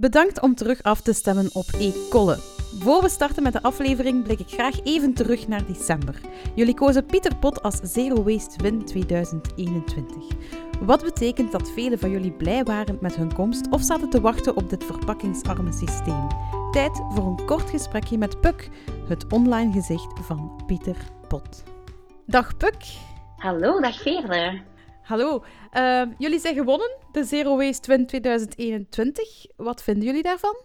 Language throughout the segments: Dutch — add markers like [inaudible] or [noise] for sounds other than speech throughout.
Bedankt om terug af te stemmen op E-Kolle. Voor we starten met de aflevering blik ik graag even terug naar december. Jullie kozen Pieter Pot als Zero Waste Win 2021. Wat betekent dat velen van jullie blij waren met hun komst of zaten te wachten op dit verpakkingsarme systeem? Tijd voor een kort gesprekje met Puk, het online gezicht van Pieter Pot. Dag Puk. Hallo, dag Veerle. Hallo, uh, jullie zijn gewonnen, de Zero Waste Win 2021. Wat vinden jullie daarvan?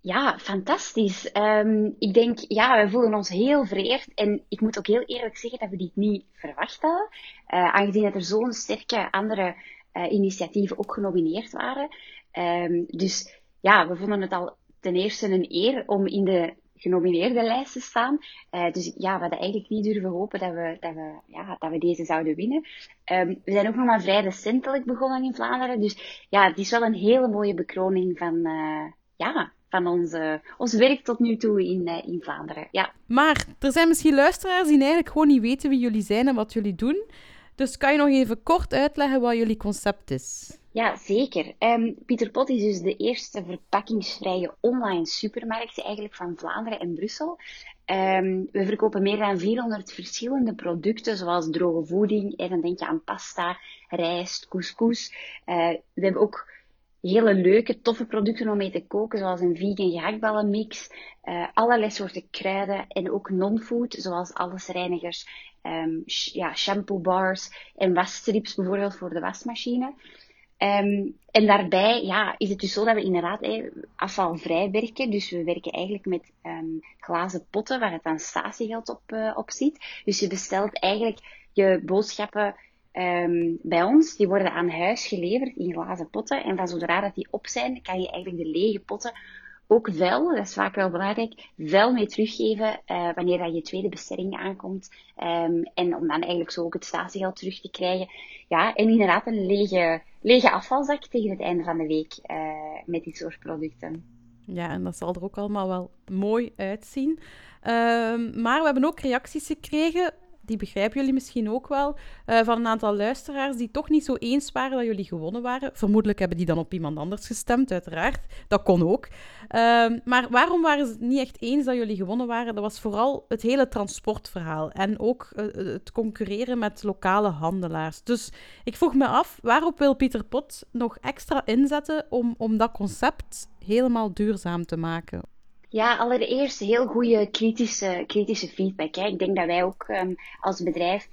Ja, fantastisch. Um, ik denk, ja, we voelen ons heel vereerd. En ik moet ook heel eerlijk zeggen dat we dit niet verwacht hadden. Uh, aangezien dat er zo'n sterke andere uh, initiatieven ook genomineerd waren. Um, dus ja, we vonden het al ten eerste een eer om in de genomineerde lijst te staan. Uh, dus ja, we hadden eigenlijk niet durven hopen dat we, dat we, ja, dat we deze zouden winnen. Um, we zijn ook nog maar vrij recentelijk begonnen in Vlaanderen. Dus ja, het is wel een hele mooie bekroning van, uh, ja, van onze, ons werk tot nu toe in, uh, in Vlaanderen. Ja. Maar er zijn misschien luisteraars die eigenlijk gewoon niet weten wie jullie zijn en wat jullie doen. Dus kan je nog even kort uitleggen wat jullie concept is? Ja, zeker. Um, Pieter Pot is dus de eerste verpakkingsvrije online supermarkt eigenlijk van Vlaanderen en Brussel. Um, we verkopen meer dan 400 verschillende producten, zoals droge voeding. En dan denk je aan pasta, rijst, couscous. Uh, we hebben ook hele leuke, toffe producten om mee te koken, zoals een vegan gehaktballenmix, uh, allerlei soorten kruiden en ook non-food, zoals allesreinigers, um, ja, shampoo bars en wasstrips bijvoorbeeld voor de wasmachine. Um, en daarbij ja, is het dus zo dat we inderdaad eh, afvalvrij werken. Dus we werken eigenlijk met um, glazen potten waar het dan statiegeld op, uh, op zit. Dus je bestelt eigenlijk je boodschappen um, bij ons. Die worden aan huis geleverd in glazen potten. En van zodra dat die op zijn, kan je eigenlijk de lege potten ook wel, dat is vaak wel belangrijk, wel mee teruggeven uh, wanneer dat je tweede bestelling aankomt. Um, en om dan eigenlijk zo ook het statiegeld terug te krijgen. Ja, en inderdaad een lege, lege afvalzak tegen het einde van de week uh, met dit soort producten. Ja, en dat zal er ook allemaal wel mooi uitzien. Uh, maar we hebben ook reacties gekregen die begrijpen jullie misschien ook wel, uh, van een aantal luisteraars die toch niet zo eens waren dat jullie gewonnen waren. Vermoedelijk hebben die dan op iemand anders gestemd, uiteraard. Dat kon ook. Uh, maar waarom waren ze niet echt eens dat jullie gewonnen waren? Dat was vooral het hele transportverhaal en ook uh, het concurreren met lokale handelaars. Dus ik vroeg me af, waarop wil Pieter Pot nog extra inzetten om, om dat concept helemaal duurzaam te maken? Ja, allereerst heel goede kritische, kritische feedback. Hè. Ik denk dat wij ook um, als bedrijf,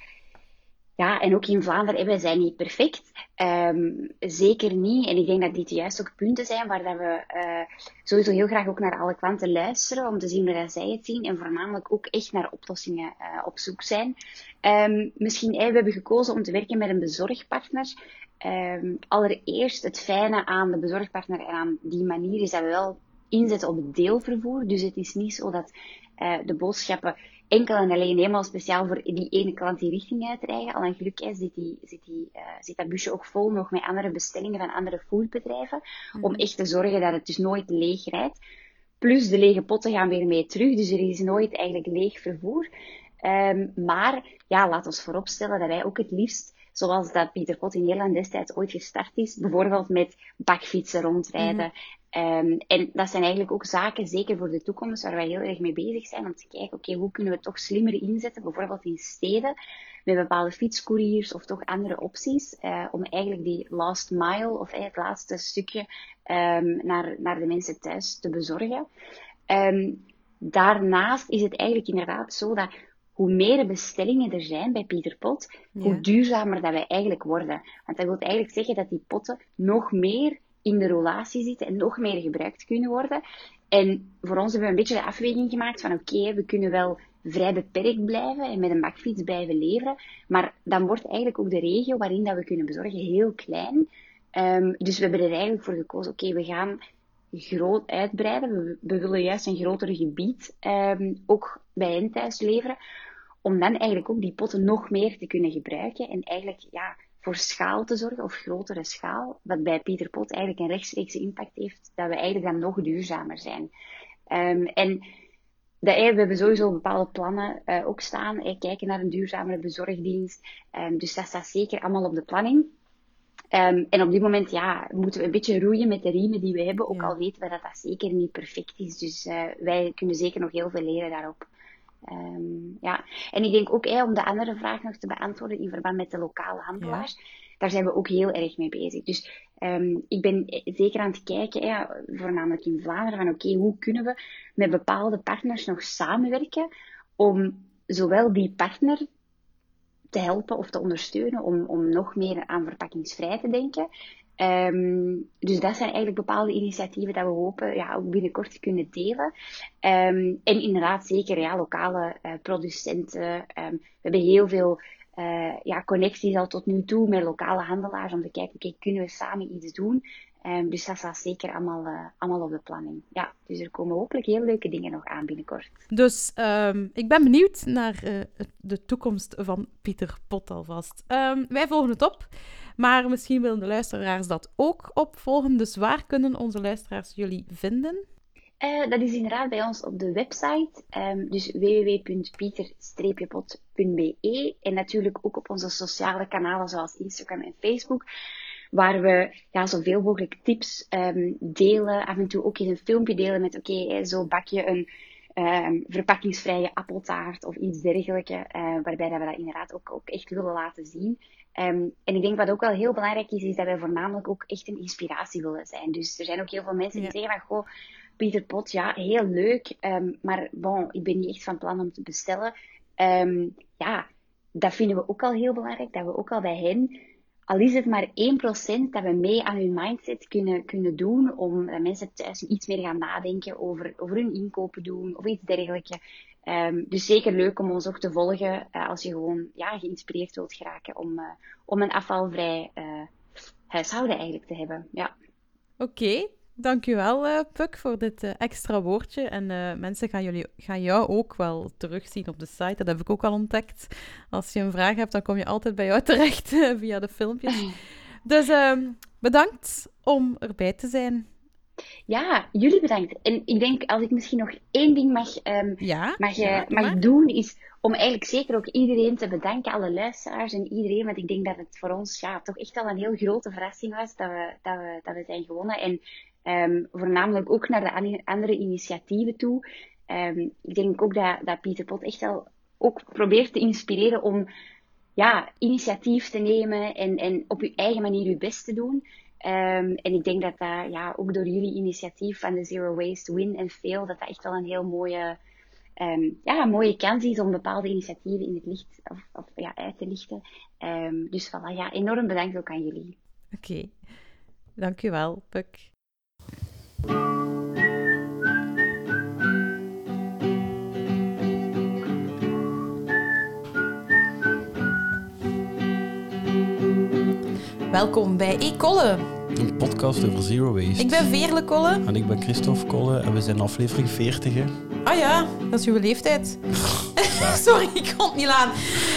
ja, en ook in Vlaanderen, wij zijn niet perfect. Um, zeker niet. En ik denk dat dit juist ook punten zijn waar dat we uh, sowieso heel graag ook naar alle klanten luisteren, om te zien hoe zij het zien. En voornamelijk ook echt naar oplossingen uh, op zoek zijn. Um, misschien, hey, we hebben gekozen om te werken met een bezorgpartner. Allereerst het fijne aan de bezorgpartner en aan die manier is dat we wel inzetten op het deelvervoer. Dus het is niet zo dat uh, de boodschappen enkel en alleen helemaal speciaal voor die ene klant die richting uitrijden. Al een geluk is, zit, die, zit, die, uh, zit dat busje ook vol nog met andere bestellingen van andere foodbedrijven. Mm. Om echt te zorgen dat het dus nooit leeg rijdt. Plus de lege potten gaan weer mee terug. Dus er is nooit eigenlijk leeg vervoer. Um, maar ja, laat ons vooropstellen dat wij ook het liefst zoals dat Pieter Pot in Nederland destijds ooit gestart is. Bijvoorbeeld met bakfietsen rondrijden. Um, en dat zijn eigenlijk ook zaken, zeker voor de toekomst, waar wij heel erg mee bezig zijn. Om te kijken, oké, okay, hoe kunnen we het toch slimmer inzetten? Bijvoorbeeld in steden, met bepaalde fietscouriers of toch andere opties. Uh, om eigenlijk die last mile, of het laatste stukje, um, naar, naar de mensen thuis te bezorgen. Um, daarnaast is het eigenlijk inderdaad zo dat hoe meer bestellingen er zijn bij Pieter Pot, hoe duurzamer dat wij eigenlijk worden. Want dat wil eigenlijk zeggen dat die potten nog meer in de roulatie zitten en nog meer gebruikt kunnen worden. En voor ons hebben we een beetje de afweging gemaakt van oké, we kunnen wel vrij beperkt blijven en met een bakfiets blijven leveren, maar dan wordt eigenlijk ook de regio waarin dat we kunnen bezorgen heel klein. Um, dus we hebben er eigenlijk voor gekozen, oké, we gaan groot uitbreiden. We, willen juist een groter gebied um, ook bij hen thuis leveren om dan eigenlijk ook die potten nog meer te kunnen gebruiken en eigenlijk ja, voor schaal te zorgen, of grotere schaal, wat bij Pieter Pot eigenlijk een rechtstreekse impact heeft, dat we eigenlijk dan nog duurzamer zijn. Um, en dat, we hebben sowieso bepaalde plannen uh, ook staan, kijken naar een duurzamere bezorgdienst, um, dus dat staat zeker allemaal op de planning. Ehm, en op dit moment ja, moeten we een beetje roeien met de riemen die we hebben, ook Ja. al weten we dat dat zeker niet perfect is. Dus eh, wij kunnen zeker nog heel veel leren daarop. Ehm, ja. En ik denk ook, hè, om de andere vraag nog te beantwoorden in verband met de lokale handelaars, daar zijn we ook heel erg mee bezig. Dus ehm, ik ben zeker aan het kijken, hè, voornamelijk in Vlaanderen, van oké, hoe kunnen we met bepaalde partners nog samenwerken om zowel die partner te helpen of te ondersteunen om, om nog meer aan verpakkingsvrij te denken. Ehm, dus dat zijn eigenlijk bepaalde initiatieven dat we hopen ja, ook binnenkort te kunnen delen. Ehm, en inderdaad zeker ja, lokale eh, producenten. Ehm, we hebben heel veel eh, ja, connecties al tot nu toe met lokale handelaars om te kijken, oké, kunnen we samen iets doen? Dus dat staat zeker allemaal, eh, allemaal op de planning. Ja, dus er komen hopelijk heel leuke dingen nog aan binnenkort. Dus ik ben benieuwd naar de toekomst van Pieter Pot alvast. Wij volgen het op, maar misschien willen de luisteraars dat ook opvolgen. Dus waar kunnen onze luisteraars jullie vinden? Eh, dat is inderdaad bij ons op de website, ehm, dus www.pieter-pot.be en natuurlijk ook op onze sociale kanalen zoals Instagram en Facebook, waar we ja, zoveel mogelijk tips ehm, delen, af en toe ook eens een filmpje delen met oké, hè, zo bak je een ehm, verpakkingsvrije appeltaart of iets dergelijks, eh, waarbij dat we dat inderdaad ook, ook echt willen laten zien. Ehm, en ik denk wat ook wel heel belangrijk is, is dat wij voornamelijk ook echt een inspiratie willen zijn. Dus er zijn ook heel veel mensen die Ja. zeggen van, goh, Pieter Pot, ja, heel leuk, ehm, maar bon, ik ben niet echt van plan om te bestellen. Ehm, ja, dat vinden we ook al heel belangrijk, dat we ook al bij hen, al is het maar 1%, dat we mee aan hun mindset kunnen, kunnen doen, om dat mensen thuis iets meer gaan nadenken over, over hun inkopen doen of iets dergelijks. Ehm, dus zeker leuk om ons ook te volgen eh, als je gewoon ja, geïnspireerd wilt geraken om, eh, om een afvalvrij eh, huishouden eigenlijk te hebben. Ja. Oké, dankjewel eh Puk voor dit extra woordje. En mensen gaan, jullie, gaan jou ook wel terugzien op de site. Dat heb ik ook al ontdekt. Als je een vraag hebt, dan kom je altijd bij jou [laughs] terecht via de filmpjes. [laughs] Dus ehm, bedankt om erbij te zijn. Ja, jullie bedankt. En ik denk, als ik misschien nog één ding mag, ehm, Ja, mag, ja, eh, mag maar. doen, is om eigenlijk zeker ook iedereen te bedanken, alle luisteraars en iedereen, want ik denk dat het voor ons ja, toch echt al een heel grote verrassing was dat we, dat we, dat we zijn gewonnen. En ehm, voornamelijk ook naar de an- andere initiatieven toe. Ehm, ik denk ook dat, dat Pieter Pot echt wel ook probeert te inspireren om ja, initiatief te nemen en, en op uw eigen manier uw best te doen. Ehm, en ik denk dat dat ja, ook door jullie initiatief van de Zero Waste Win en Fail, dat dat echt wel een heel mooie, ehm, ja, mooie kans is om bepaalde initiatieven in het licht of, ja, uit te lichten. Ehm, dus voilà, ja, enorm bedankt ook aan jullie. Oké, dankjewel Puk. Welkom bij E-Kolle. Een podcast over zero waste. Ik ben Veerle Kolle. En ik ben Christophe Kolle en we zijn aflevering 40. Hè. Ah ja, dat is uw leeftijd. [laughs] Sorry, ik kon het niet aan.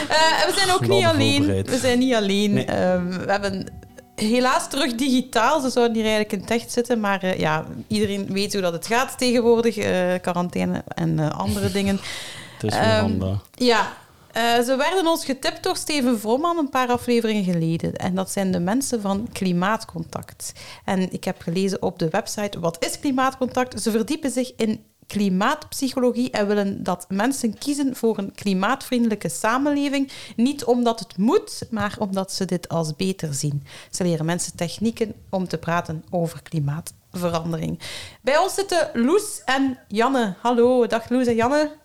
Eh, we zijn ook niet alleen. We zijn niet alleen. Nee. Ehm, we hebben helaas terug digitaal. Ze zouden hier eigenlijk in het echt zitten. Maar eh, ja, iedereen weet hoe dat het gaat tegenwoordig. eh, quarantaine en andere [laughs] dingen. Het is handa. Ja, eh, ze werden ons getipt door Steven Vrooman een paar afleveringen geleden. En dat zijn de mensen van Klimaatcontact. En ik heb gelezen op de website, wat is Klimaatcontact? Ze verdiepen zich in klimaatpsychologie en willen dat mensen kiezen voor een klimaatvriendelijke samenleving. Niet omdat het moet, maar omdat ze dit als beter zien. Ze leren mensen technieken om te praten over klimaatverandering. Bij ons zitten Loes en Janne. Hallo, dag Loes en Janne.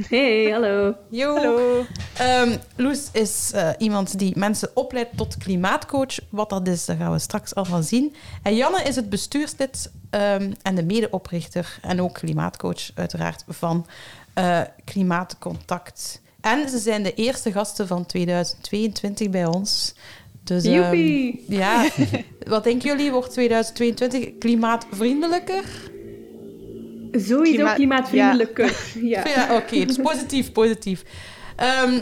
Hey, hallo. Yo. Hallo. Ehm, Loes is eh, iemand die mensen opleidt tot klimaatcoach. Wat dat is, dat gaan we straks allemaal zien. En Janne is het bestuurslid ehm, en de medeoprichter en ook klimaatcoach uiteraard van eh, Klimaatcontact. En ze zijn de eerste gasten van 2022 bij ons. Dus, ehm, Joepie. ja, wat denken jullie? Wordt 2022 klimaatvriendelijker? Sowieso Klimaat- klimaatvriendelijker. Ja. [laughs] Ja, oké. dus positief, positief. Ehm,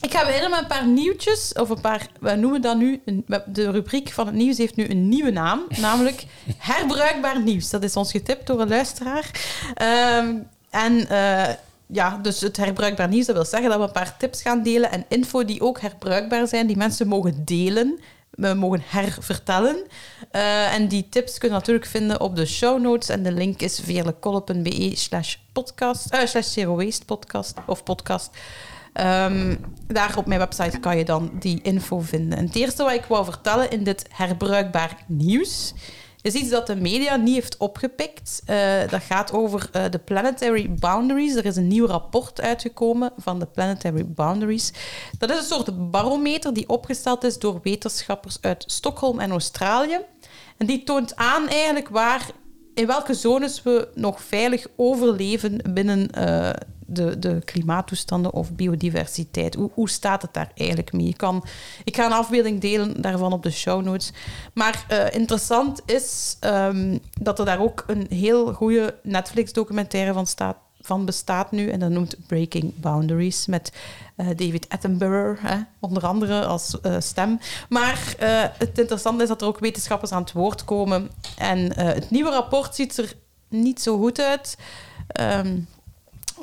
ik ga beginnen met een paar nieuwtjes. Of een paar, we noemen dat nu... Een, de rubriek van het nieuws heeft nu een nieuwe naam. [laughs] Namelijk herbruikbaar nieuws. Dat is ons getipt door een luisteraar. Ehm, en eh, ja, dus het herbruikbaar nieuws, dat wil zeggen dat we een paar tips gaan delen en info die ook herbruikbaar zijn, die mensen mogen delen mogen hervertellen. Uh, en die tips kun je natuurlijk vinden op de show notes. En de link is veerlekolle.be slash podcast, uh, slash zero waste podcast of podcast. Um, daar op mijn website kan je dan die info vinden. En het eerste wat ik wou vertellen in dit herbruikbaar nieuws is iets dat de media niet heeft opgepikt. Uh, dat gaat over uh, de Planetary Boundaries. Er is een nieuw rapport uitgekomen van de Planetary Boundaries. Dat is een soort barometer die opgesteld is door wetenschappers uit Stockholm en Australië. En die toont aan eigenlijk waar, in welke zones we nog veilig overleven binnen uh, de, de klimaattoestanden of biodiversiteit. Hoe, hoe staat het daar eigenlijk mee? Ik, kan, ik ga een afbeelding delen daarvan op de show notes. Maar uh, interessant is um, dat er daar ook een heel goede Netflix-documentaire van, staat, van bestaat nu. En dat noemt Breaking Boundaries met uh, David Attenborough, hè, onder andere als uh, stem. Maar het interessante is dat er ook wetenschappers aan het woord komen. En het nieuwe rapport ziet er niet zo goed uit. Um,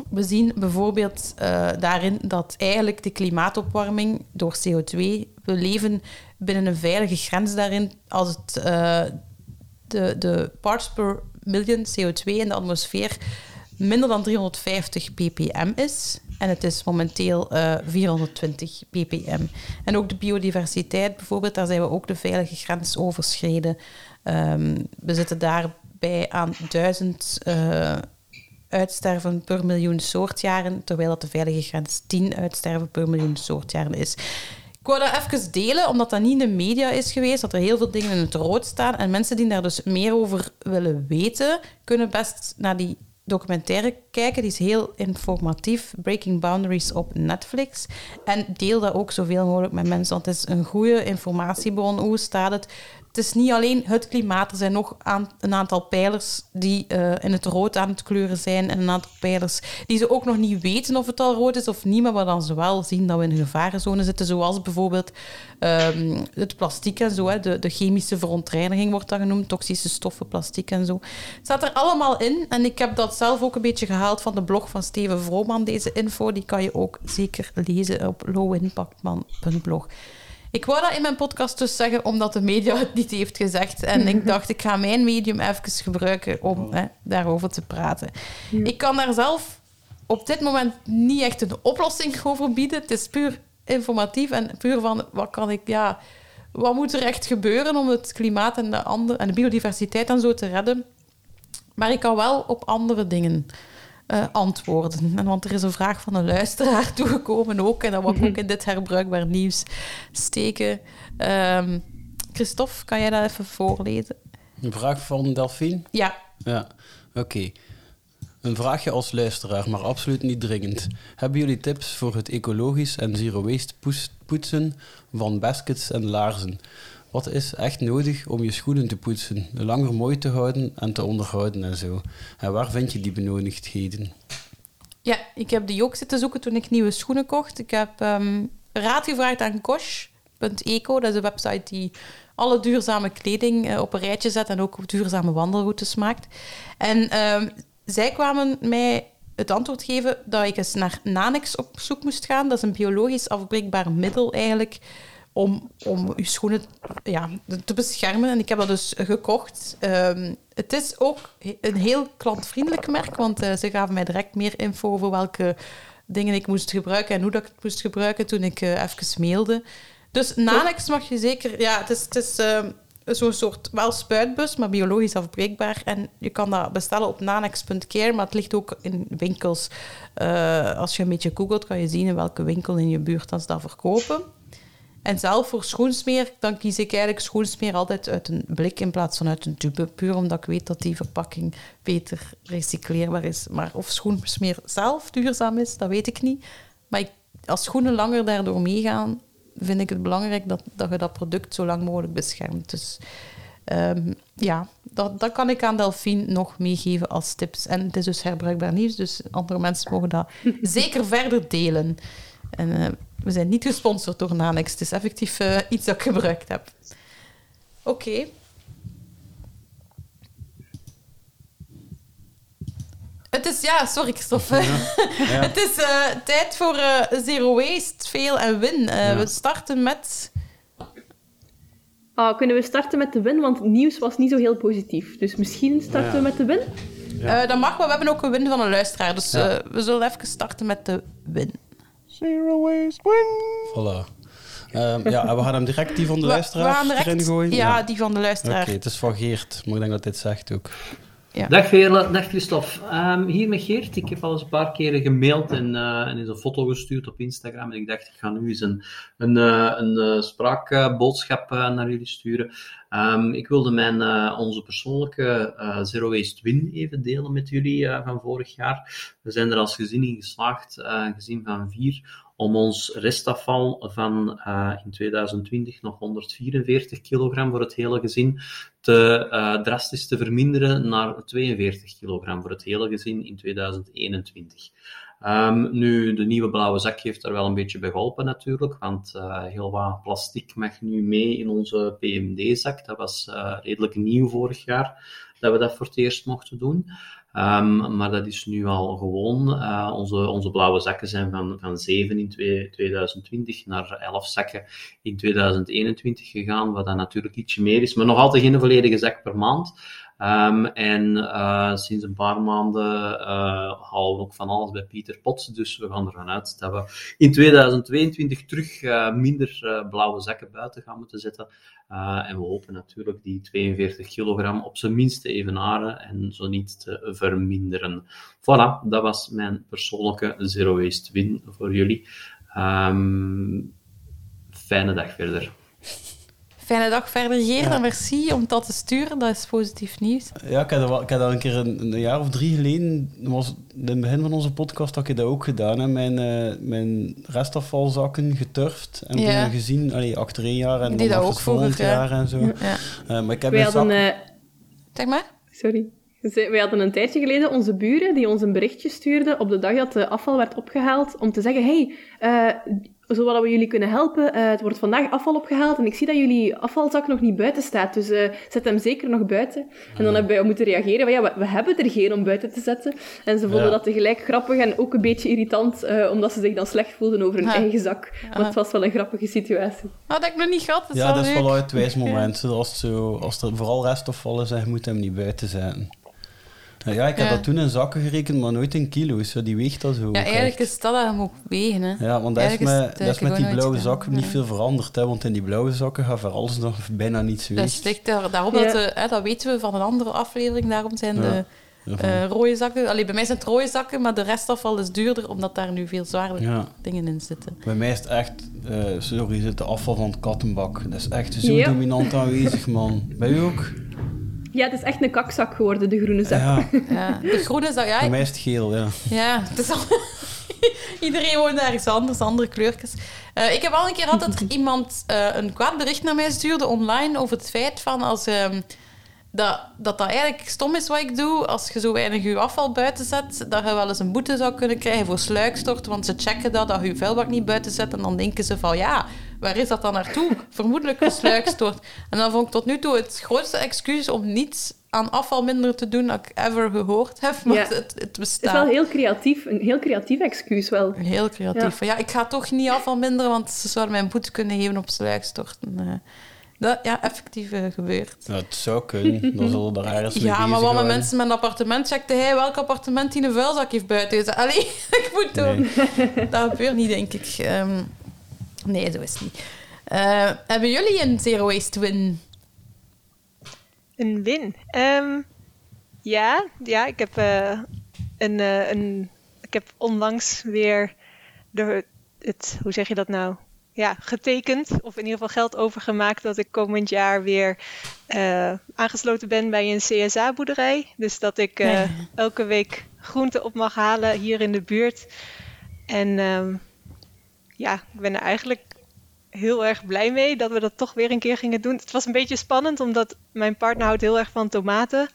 we zien bijvoorbeeld daarin dat eigenlijk de klimaatopwarming door CO2, we leven binnen een veilige grens daarin als het, de, de parts per million CO2 in de atmosfeer minder dan 350 ppm is. En het is momenteel uh, eh, 420 ppm. En ook de biodiversiteit bijvoorbeeld, daar zijn we ook de veilige grens overschreden. Um, we zitten daarbij aan 1000 uitsterven per miljoen soortjaren, terwijl dat de veilige grens 10 uitsterven per miljoen soortjaren is. Ik wou dat even delen, omdat dat niet in de media is geweest, dat er heel veel dingen in het rood staan. En mensen die daar dus meer over willen weten, kunnen best naar die documentaire kijken. Die is heel informatief. Breaking Boundaries op Netflix. En deel dat ook zoveel mogelijk met mensen, want het is een goede informatiebron. Hoe staat het? Het is niet alleen het klimaat. Er zijn nog een aantal pijlers die uh, in het rood aan het kleuren zijn. En een aantal pijlers die ze ook nog niet weten of het al rood is of niet. Maar waar dan ze wel zien dat we in een gevarenzone zitten. Zoals bijvoorbeeld um, het plastic en zo. Hè. De, de, chemische verontreiniging wordt dat genoemd. Toxische stoffen, plastic en zo. Het staat er allemaal in. En ik heb dat zelf ook een beetje gehaald van de blog van Steven Vrooman. Deze info die kan je ook zeker lezen op lowimpactman.blog. Ik wou dat in mijn podcast dus zeggen, omdat de media het niet heeft gezegd. En ik dacht, ik ga mijn medium even gebruiken om hè, daarover te praten. Ik kan daar zelf op dit moment niet echt een oplossing over bieden. Het is puur informatief en puur van, wat kan ik... Ja, wat moet er echt gebeuren om het klimaat en de, andere, en de biodiversiteit en zo te redden? Maar ik kan wel op andere dingen uh, antwoorden. En [laughs] want er is een vraag van een luisteraar [laughs] toegekomen ook. En dat wil ik ook in dit herbruikbaar nieuws steken. Um, Christophe, kan jij dat even voorlezen? Een vraag van Delphine? Ja. Ja, oké. Okay. Een vraagje als luisteraar, maar absoluut niet dringend. Hebben jullie tips voor het ecologisch en zero waste poetsen van baskets en laarzen? Wat is echt nodig om je schoenen te poetsen, langer mooi te houden en te onderhouden en zo? En waar vind je die benodigdheden? Ja, ik heb die ook zitten zoeken toen ik nieuwe schoenen kocht. Ik heb um, raad gevraagd aan Kosh.eco. Dat is een website die alle duurzame kleding uh, op een rijtje zet en ook duurzame wandelroutes maakt. En um, zij kwamen mij het antwoord geven dat ik eens naar Nanex op zoek moest gaan. Dat is een biologisch afbreekbaar middel eigenlijk om, om je schoenen ja, te beschermen. En ik heb dat dus gekocht. Um, het is ook een heel klantvriendelijk merk, want uh, ze gaven mij direct meer info over welke dingen ik moest gebruiken en hoe dat ik het moest gebruiken toen ik uh, even mailde. Dus Nanex mag je zeker... Ja, het is, het is uh, zo'n soort wel spuitbus, maar biologisch afbreekbaar. En je kan dat bestellen op nanex.care, maar het ligt ook in winkels. Uh, als je een beetje googelt, kan je zien in welke winkel in je buurt dat ze dat verkopen. En zelf voor schoensmeer, dan kies ik eigenlijk schoensmeer altijd uit een blik in plaats van uit een tube. Puur omdat ik weet dat die verpakking beter recycleerbaar is. Maar of schoensmeer zelf duurzaam is, dat weet ik niet. Maar ik, als schoenen langer daardoor meegaan, vind ik het belangrijk dat, dat je dat product zo lang mogelijk beschermt. Dus um, ja, dat, dat kan ik aan Delphine nog meegeven als tips. En het is dus herbruikbaar nieuws, dus andere mensen mogen dat [laughs] zeker verder delen. En uh, we zijn niet gesponsord door Nanex. Het is effectief uh, iets dat ik gebruikt heb. Oké. Okay. Het is, ja, sorry Christophe. Ja, ja. [laughs] het is uh, tijd voor uh, Zero Waste, Fail en Win. Ja. We starten met... Ah, kunnen we starten met de win? Want het nieuws was niet zo heel positief. Dus misschien starten Ja. we met de win? Ja. Eh, dat mag, maar we hebben ook een win van een luisteraar. Dus Ja. eh, we zullen even starten met de win. Zero waste win. Voilà. Ehm, ja, en we gaan hem direct die van de We- luisteraar we gaan direct- erin gooien. Ja, die van de luisteraar. Oké, het is van Geert, maar ik denk dat dit zegt ook. Dag Veerle, dag Christophe. Ehm, hier met Geert. Ik heb al eens een paar keren gemaild en, eh, en een foto gestuurd op Instagram. En ik dacht, ik ga nu eens een, een, eh, een eh, spraakboodschap naar jullie sturen. Ehm, ik wilde mijn, onze persoonlijke Zero Waste Win even delen met jullie van vorig jaar. We zijn er als gezin in geslaagd, gezin van vier, om ons restafval van eh, in 2020 nog 144 kilogram voor het hele gezin te eh, drastisch te verminderen naar 42 kilogram voor het hele gezin in 2021. Ehm, nu, de nieuwe blauwe zak heeft daar wel een beetje bij geholpen natuurlijk, want eh, heel wat plastic mag nu mee in onze PMD-zak. Dat was redelijk nieuw vorig jaar, dat we dat voor het eerst mochten doen. Ehm, maar dat is nu al gewoon. Eh, onze, onze blauwe zakken zijn van, van 7 in twee- 2020 naar 11 zakken in 2021 gegaan, wat dan natuurlijk ietsje meer is, maar nog altijd geen volledige zak per maand. Ehm, en eh, sinds een paar maanden eh, halen we ook van alles bij Pieter Pot, dus we gaan ervan uit dat we in 2022 terug eh, minder blauwe zakken buiten gaan moeten zetten. En we hopen natuurlijk die 42 kilogram op zijn minst te evenaren en zo niet te verminderen. Voilà, dat was mijn persoonlijke zero waste win voor jullie. Ehm, fijne dag verder. Fijne dag verder, Geert. En merci om dat te sturen. Dat is positief nieuws. Ja, ik heb ik heb dat een keer een, een jaar of drie geleden, was in het begin van onze podcast, had ik dat ook gedaan. Hè. Mijn, eh, mijn restafvalzakken geturfd en Ja. toen gezien, allee, achter één jaar en dan dat nog ook volgend vroeger, ja. jaar en zo. Ja. Eh, maar ik heb mijn hadden, zak... eh, Zeg maar. sorry. Wij hadden een tijdje geleden onze buren die ons een berichtje stuurden op de dag dat de afval werd opgehaald, om te zeggen, hey, eh zodat we jullie kunnen helpen, eh, het wordt vandaag afval opgehaald en ik zie dat jullie afvalzak nog niet buiten staat, dus eh, zet hem zeker nog buiten. En dan hebben wij moeten reageren, van ja, we, we hebben er geen om buiten te zetten. En ze vonden Ja. dat tegelijk grappig en ook een beetje irritant, eh, omdat ze zich dan slecht voelden over hun Ja. eigen zak. Maar het was wel een grappige situatie. Dat heb ik nog niet gehad. Dat Ja, dat is wel uit wijsmomenten. Als, het zo, als er vooral restafval is en je moet hem niet buiten zetten. Ja, ik heb Ja. dat toen in zakken gerekend, maar nooit in kilo's. Zo, die weegt dat zo. Ja, ook eigenlijk echt. is dat dat je moet wegen. Hè. Ja, want dat is, met, dat is met gewoon die blauwe gedaan. zakken niet veel veranderd. Hè, want in die blauwe zakken gaat voor alles nog bijna niets Dat, weegt. is ligt daar, daarom Ja. dat, de, hè, dat weten we van een andere aflevering. Daarom zijn Ja. de eh, rode zakken... Allee, bij mij zijn het rode zakken, maar de restafval is duurder, omdat daar nu veel zwaardere ja. dingen in zitten. Bij mij is het echt, eh, sorry, zit de afval van het kattenbak. Dat is echt zo Ja. dominant aanwezig, man. Bij u ook? Ja, het is echt een kakzak geworden, de groene zak. Ja, Ja, de groene zak... Ja, mij is het geel, ja. Ja, het is al... [laughs] Iedereen woont ergens anders, andere kleurtjes. Eh, ik heb al een keer gehad dat er [laughs] iemand eh, een kwaad bericht naar mij stuurde online over het feit van als, ehm, dat, dat dat eigenlijk stom is wat ik doe. Als je zo weinig je afval buiten zet, dat je wel eens een boete zou kunnen krijgen voor sluikstort. Want ze checken dat, dat je je vuilbak niet buiten zet. En dan denken ze van ja, waar is dat dan naartoe? Vermoedelijk gesluikstort. En dan vond ik tot nu toe het grootste excuus om niets aan afval minder te doen dat ik ever gehoord heb. Maar Ja. het, het, het Het is bestaat. wel heel creatief, een heel creatief excuus wel. Heel creatief. Ja. Ik ga toch niet afval minderen, want ze zouden mij een boete kunnen geven op sluikstorten. Eh, dat ja, effectief eh, gebeurt. ja. Het zou kunnen, dan zullen er ergens Ja, maar wat met mensen met een appartement checkte hij welk appartement die een vuilzak heeft buiten. Allee, [laughs] ik moet doen. Dat gebeurt niet, denk ik. Ehm, nee, zo is het niet. Eh, hebben jullie een zero waste win? Een win. Ehm, ja, ja, ik heb eh, een, eh, een, ik heb onlangs weer de, het, hoe zeg je dat nou? Ja, getekend, of in ieder geval geld overgemaakt dat ik komend jaar weer aangesloten ben bij een CSA-boerderij. Dus dat ik elke week groenten op mag halen hier in de buurt. En ehm, ja, ik ben er eigenlijk heel erg blij mee dat we dat toch weer een keer gingen doen. Het was een beetje spannend, omdat mijn partner houdt heel erg van tomaten.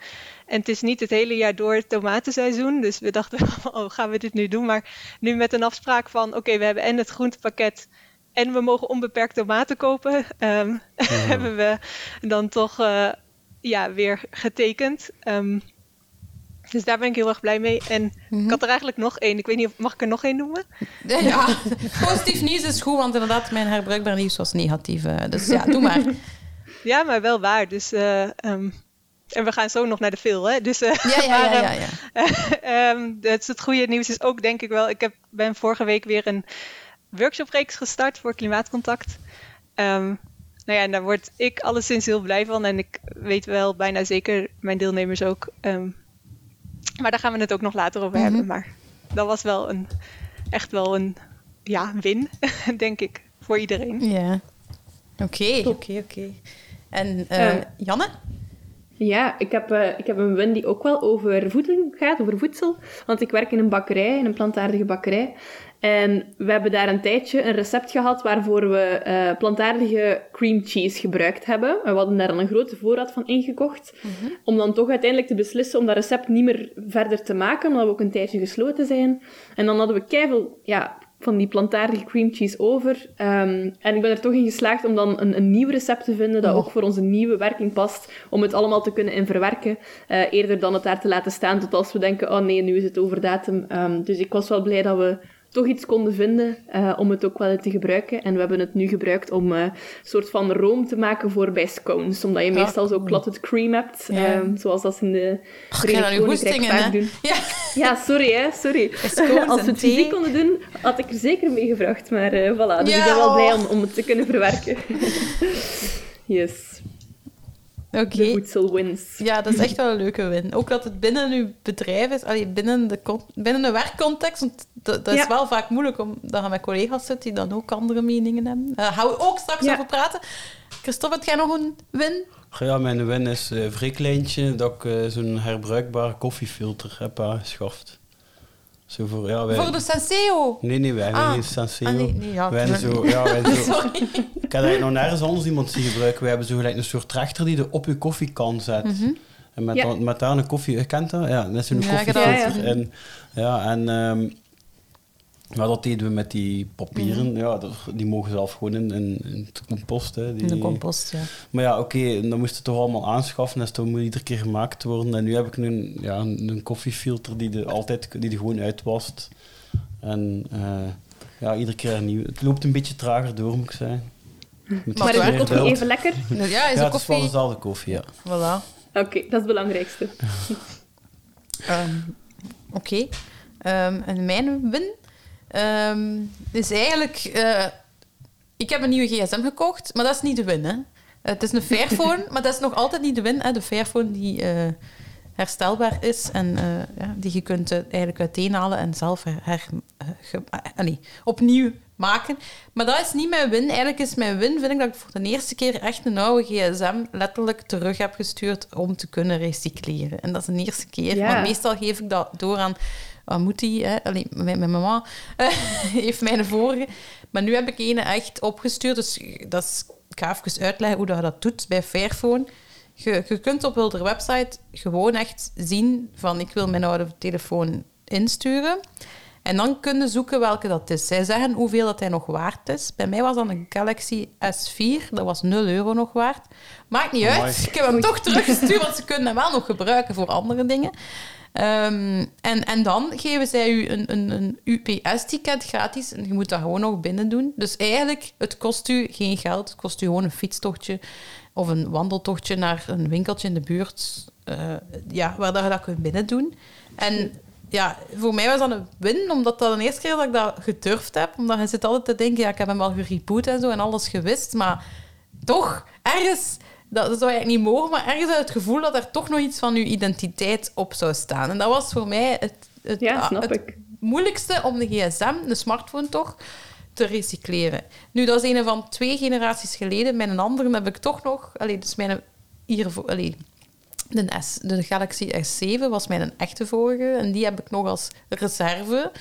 En het is niet het hele jaar door het tomatenseizoen. Dus we dachten, [laughs] oh, gaan we dit nu doen? Maar nu met een afspraak van, oké, we hebben en het groentepakket... en we mogen onbeperkt tomaten kopen... ehm, [laughs] hebben we dan toch eh, ja, weer getekend. Ehm, dus daar ben ik heel erg blij mee. En ik had er eigenlijk nog één. Ik weet niet, of, mag ik er nog één noemen? Ja, positief nieuws is goed, want inderdaad, mijn herbruikbaar nieuws was negatief. eh, Dus ja, doe maar. [laughs] Ja, maar wel waar. Dus, eh, ehm, en we gaan zo nog naar de veel, hè? Dus, eh, Ja, ja, ja, maar, ja. ehm, ja. [laughs] Ehm, het, het goede nieuws is ook, denk ik wel, ik heb, ben vorige week weer een workshopreeks gestart voor Klimaatcontact. Ehm, nou ja, en daar word ik alleszins heel blij van. En ik weet wel bijna zeker mijn deelnemers ook. Ehm, maar daar gaan we het ook nog later over Mhm. hebben. Maar dat was wel een, echt wel een ja, win, [laughs] denk ik, voor iedereen. Ja. Oké, oké, oké. En eh, Eh, Janne? Ja, ik heb, eh, ik heb een win die ook wel over voeding gaat, over voedsel. Want ik werk in een bakkerij, in een plantaardige bakkerij. En we hebben daar een tijdje een recept gehad waarvoor we eh, plantaardige cream cheese gebruikt hebben. En we hadden daar dan een grote voorraad van ingekocht. Om dan toch uiteindelijk te beslissen om dat recept niet meer verder te maken, omdat we ook een tijdje gesloten zijn. En dan hadden we keiveel ja, van die plantaardige cream cheese over. Ehm, en ik ben er toch in geslaagd om dan een, een nieuw recept te vinden dat Oh. ook voor onze nieuwe werking past, om het allemaal te kunnen in verwerken, eh, eerder dan het daar te laten staan tot als we denken, oh nee, nu is het over datum. Ehm, dus ik was wel blij dat we toch iets konden vinden eh, om het ook wel te gebruiken. En we hebben het nu gebruikt om eh, een soort van room te maken voor bij scones, omdat je Ah, meestal zo clotted cream hebt, ehm, zoals dat ze in de Verenigd Koninkrijk vaak doen. Ja. Ja, sorry hè, sorry. Als we het fysiek thee. konden doen, had ik er zeker mee gevraagd. Maar eh voilà, dus ik ben wel blij oh. om, om het te kunnen verwerken. [laughs] yes, Oké. de voedselwins. Ja, dat is echt wel een leuke win. Ook dat het binnen uw bedrijf is, allee, binnen, de binnen de werkcontext, want dat, dat is Ja. wel vaak moeilijk omdat je met collega's zit die dan ook andere meningen hebben. Daar gaan we ook straks Ja. over praten. Christophe, heb jij nog een win? Ja, mijn win is eh vrij kleintje dat ik eh, zo'n herbruikbare koffiefilter heb aangeschaft. Zo voor, ja, wij... Voor de Senseo. Nee, nee, wij hebben Ah. geen Senseo. Ah, nee, nee, ja. Wij hebben zo, ja, wij hebben zo... [laughs] Sorry. Ik heb eigenlijk nog nergens anders iemand zien gebruiken. Wij hebben zo gelijk een soort trechter die je op je koffiekan zet. Mhm. En met, Ja. dan, met daar een koffie... Je kent dat? Ja, met zo'n koffiefilter. dat al En, ja, en... ehm, maar dat deden we met die papieren. Ja, dat- die mogen zelf gewoon in, in, in het compost. Hè, die, In de compost, ja. maar ja, oké, dan moest het toch allemaal aanschaffen. Dus dat moet iedere keer gemaakt worden. En nu heb ik nu een, ja, een, koffiefilter die de, altijd die er gewoon uitwast. En eh, ja, iedere keer een nieuw. Het loopt een beetje trager door, moet ik zeggen. Met Maar is de meer koffie beeld. even lekker? [laughs] Ja, is Ja, de het is wel koffie... dezelfde koffie, ja. Voilà. Oké, dat is het belangrijkste. [laughs] Ehm, Oké. Ehm, en mijn win ehm, is eigenlijk... eh, ik heb een nieuwe gsm gekocht, maar dat is niet de win, hè. Het is een Fairphone, [laughs] maar dat is nog altijd niet de win. Hè. De Fairphone die eh, herstelbaar is en eh, ja, die je kunt eigenlijk uiteenhalen en zelf her, allee, opnieuw maken. Maar dat is niet mijn win. Eigenlijk is mijn win, vind ik, dat ik voor de eerste keer echt een oude gsm letterlijk terug heb gestuurd om te kunnen recycleren. En dat is de eerste keer. Ja. Want meestal geef ik dat door aan aan Moetie, hè? Allee, mijn, mijn mama [laughs] eh, heeft mijn vorige. Maar nu heb ik een echt opgestuurd. Dus dat is, ik ga even uitleggen hoe dat je dat doet bij Fairphone. Je, je kunt op hun website gewoon echt zien van ik wil mijn oude telefoon insturen. En dan kunnen zoeken welke dat is. Zij zeggen hoeveel dat hij nog waard is. Bij mij was dat een Galaxy S4. Dat was 0 euro nog waard. Maakt niet uit. Ik heb hem toch teruggestuurd, want ze kunnen hem wel nog gebruiken voor andere dingen. Ehm, en, en dan geven zij u een, een, een UPS-ticket gratis en je moet dat gewoon nog binnen doen. Dus eigenlijk, het kost u geen geld. Het kost u gewoon een fietstochtje of een wandeltochtje naar een winkeltje in de buurt eh, ja, waar dat je dat kunt binnen doen. En ja, voor mij was dat een win, omdat dat de eerste keer dat ik dat gedurfd heb. Omdat je zit altijd te denken, ja, ik heb hem al gereboot en zo en alles gewist, maar toch, ergens, dat, dat zou eigenlijk niet mogen, maar ergens uit het gevoel dat er toch nog iets van je identiteit op zou staan. En dat was voor mij het, het, Ja, snap het ik. moeilijkste om de gsm, de smartphone toch, te recycleren. Nu, dat is een van twee generaties geleden. Mijn andere heb ik toch nog... Allee, dus mijn hiervoor... Allee, de, S, de Galaxy S7 was mijn echte vorige. En die heb ik nog als reserve.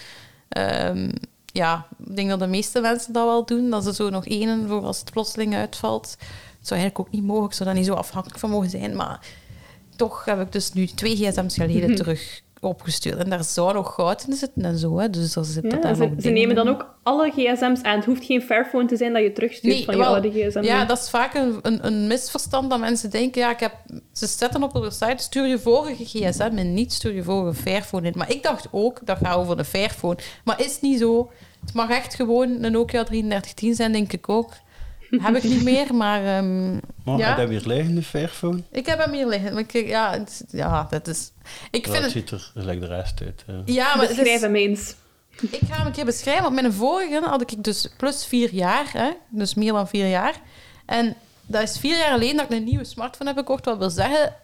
Ehm, ja, ik denk dat de meeste mensen dat wel doen. Dat ze zo nog één voor als het plotseling uitvalt. Zou eigenlijk ook niet mogen. Ik zou daar niet zo afhankelijk van mogen zijn. Maar toch heb ik dus nu twee gsm's geleden [laughs] terug opgestuurd. En daar zou nog goud in zitten en zo. Hè. Dus zit Ja, daar ze, nemen dan in. ook alle gsm's aan. Het hoeft geen Fairphone te zijn dat je terugstuurt van je wel, oude gsm. Ja, dat is vaak een, een, een misverstand dat mensen denken, ja, ik heb, ze zetten op de site, stuur je vorige gsm en niet stuur je vorige Fairphone in. Maar ik dacht ook, dat gaat over de Fairphone. Maar is niet zo. Het mag echt gewoon een Nokia 3310 zijn, denk ik ook. Heb ik niet meer, maar ehm, Maar Ja. heb je weer liggen, de Fairphone? ik heb hem hier liggen. Maar ik, ja, het, ja, dat is... Ik vind het ziet er gelijk de rest uit. ja. Ja, maar het Beschrijf is, hem eens. ik ga hem een keer beschrijven. Want mijn vorige had ik dus plus vier jaar. Hè? Dus meer dan vier jaar. En dat is vier jaar geleden dat ik een nieuwe smartphone heb gekocht. Wat wil zeggen...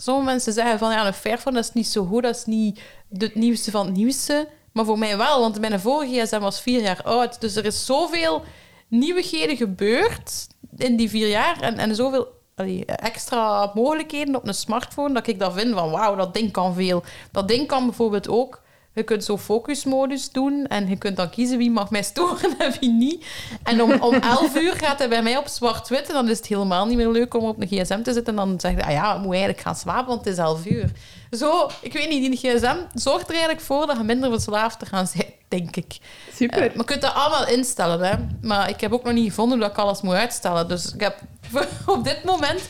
Sommige mensen zeggen van ja, een Fairphone dat is niet zo goed. Dat is niet het nieuwste van het nieuwste. Maar voor mij wel, want mijn vorige gsm was vier jaar oud. Dus er is zoveel nieuwigheden gebeurd in die vier jaar. En, en zoveel allee, extra mogelijkheden op een smartphone. Dat ik dat vind van wauw, dat ding kan veel. Dat ding kan bijvoorbeeld ook... Je kunt zo focusmodus doen en je kunt dan kiezen wie mag mij storen en wie niet. En om, om 11 uur gaat hij bij mij op zwart-wit en dan is het helemaal niet meer leuk om op een gsm te zitten. En dan zeg je, ah ja, ik moet eigenlijk gaan slapen, want het is 11 uur. Zo, ik weet niet, die gsm zorgt er eigenlijk voor dat je minder verslaafd te gaan zijn, denk ik. Super. Eh, maar je kunt dat allemaal instellen, hè. Maar ik heb ook nog niet gevonden dat ik alles moet uitstellen. Dus ik heb, [laughs] op dit moment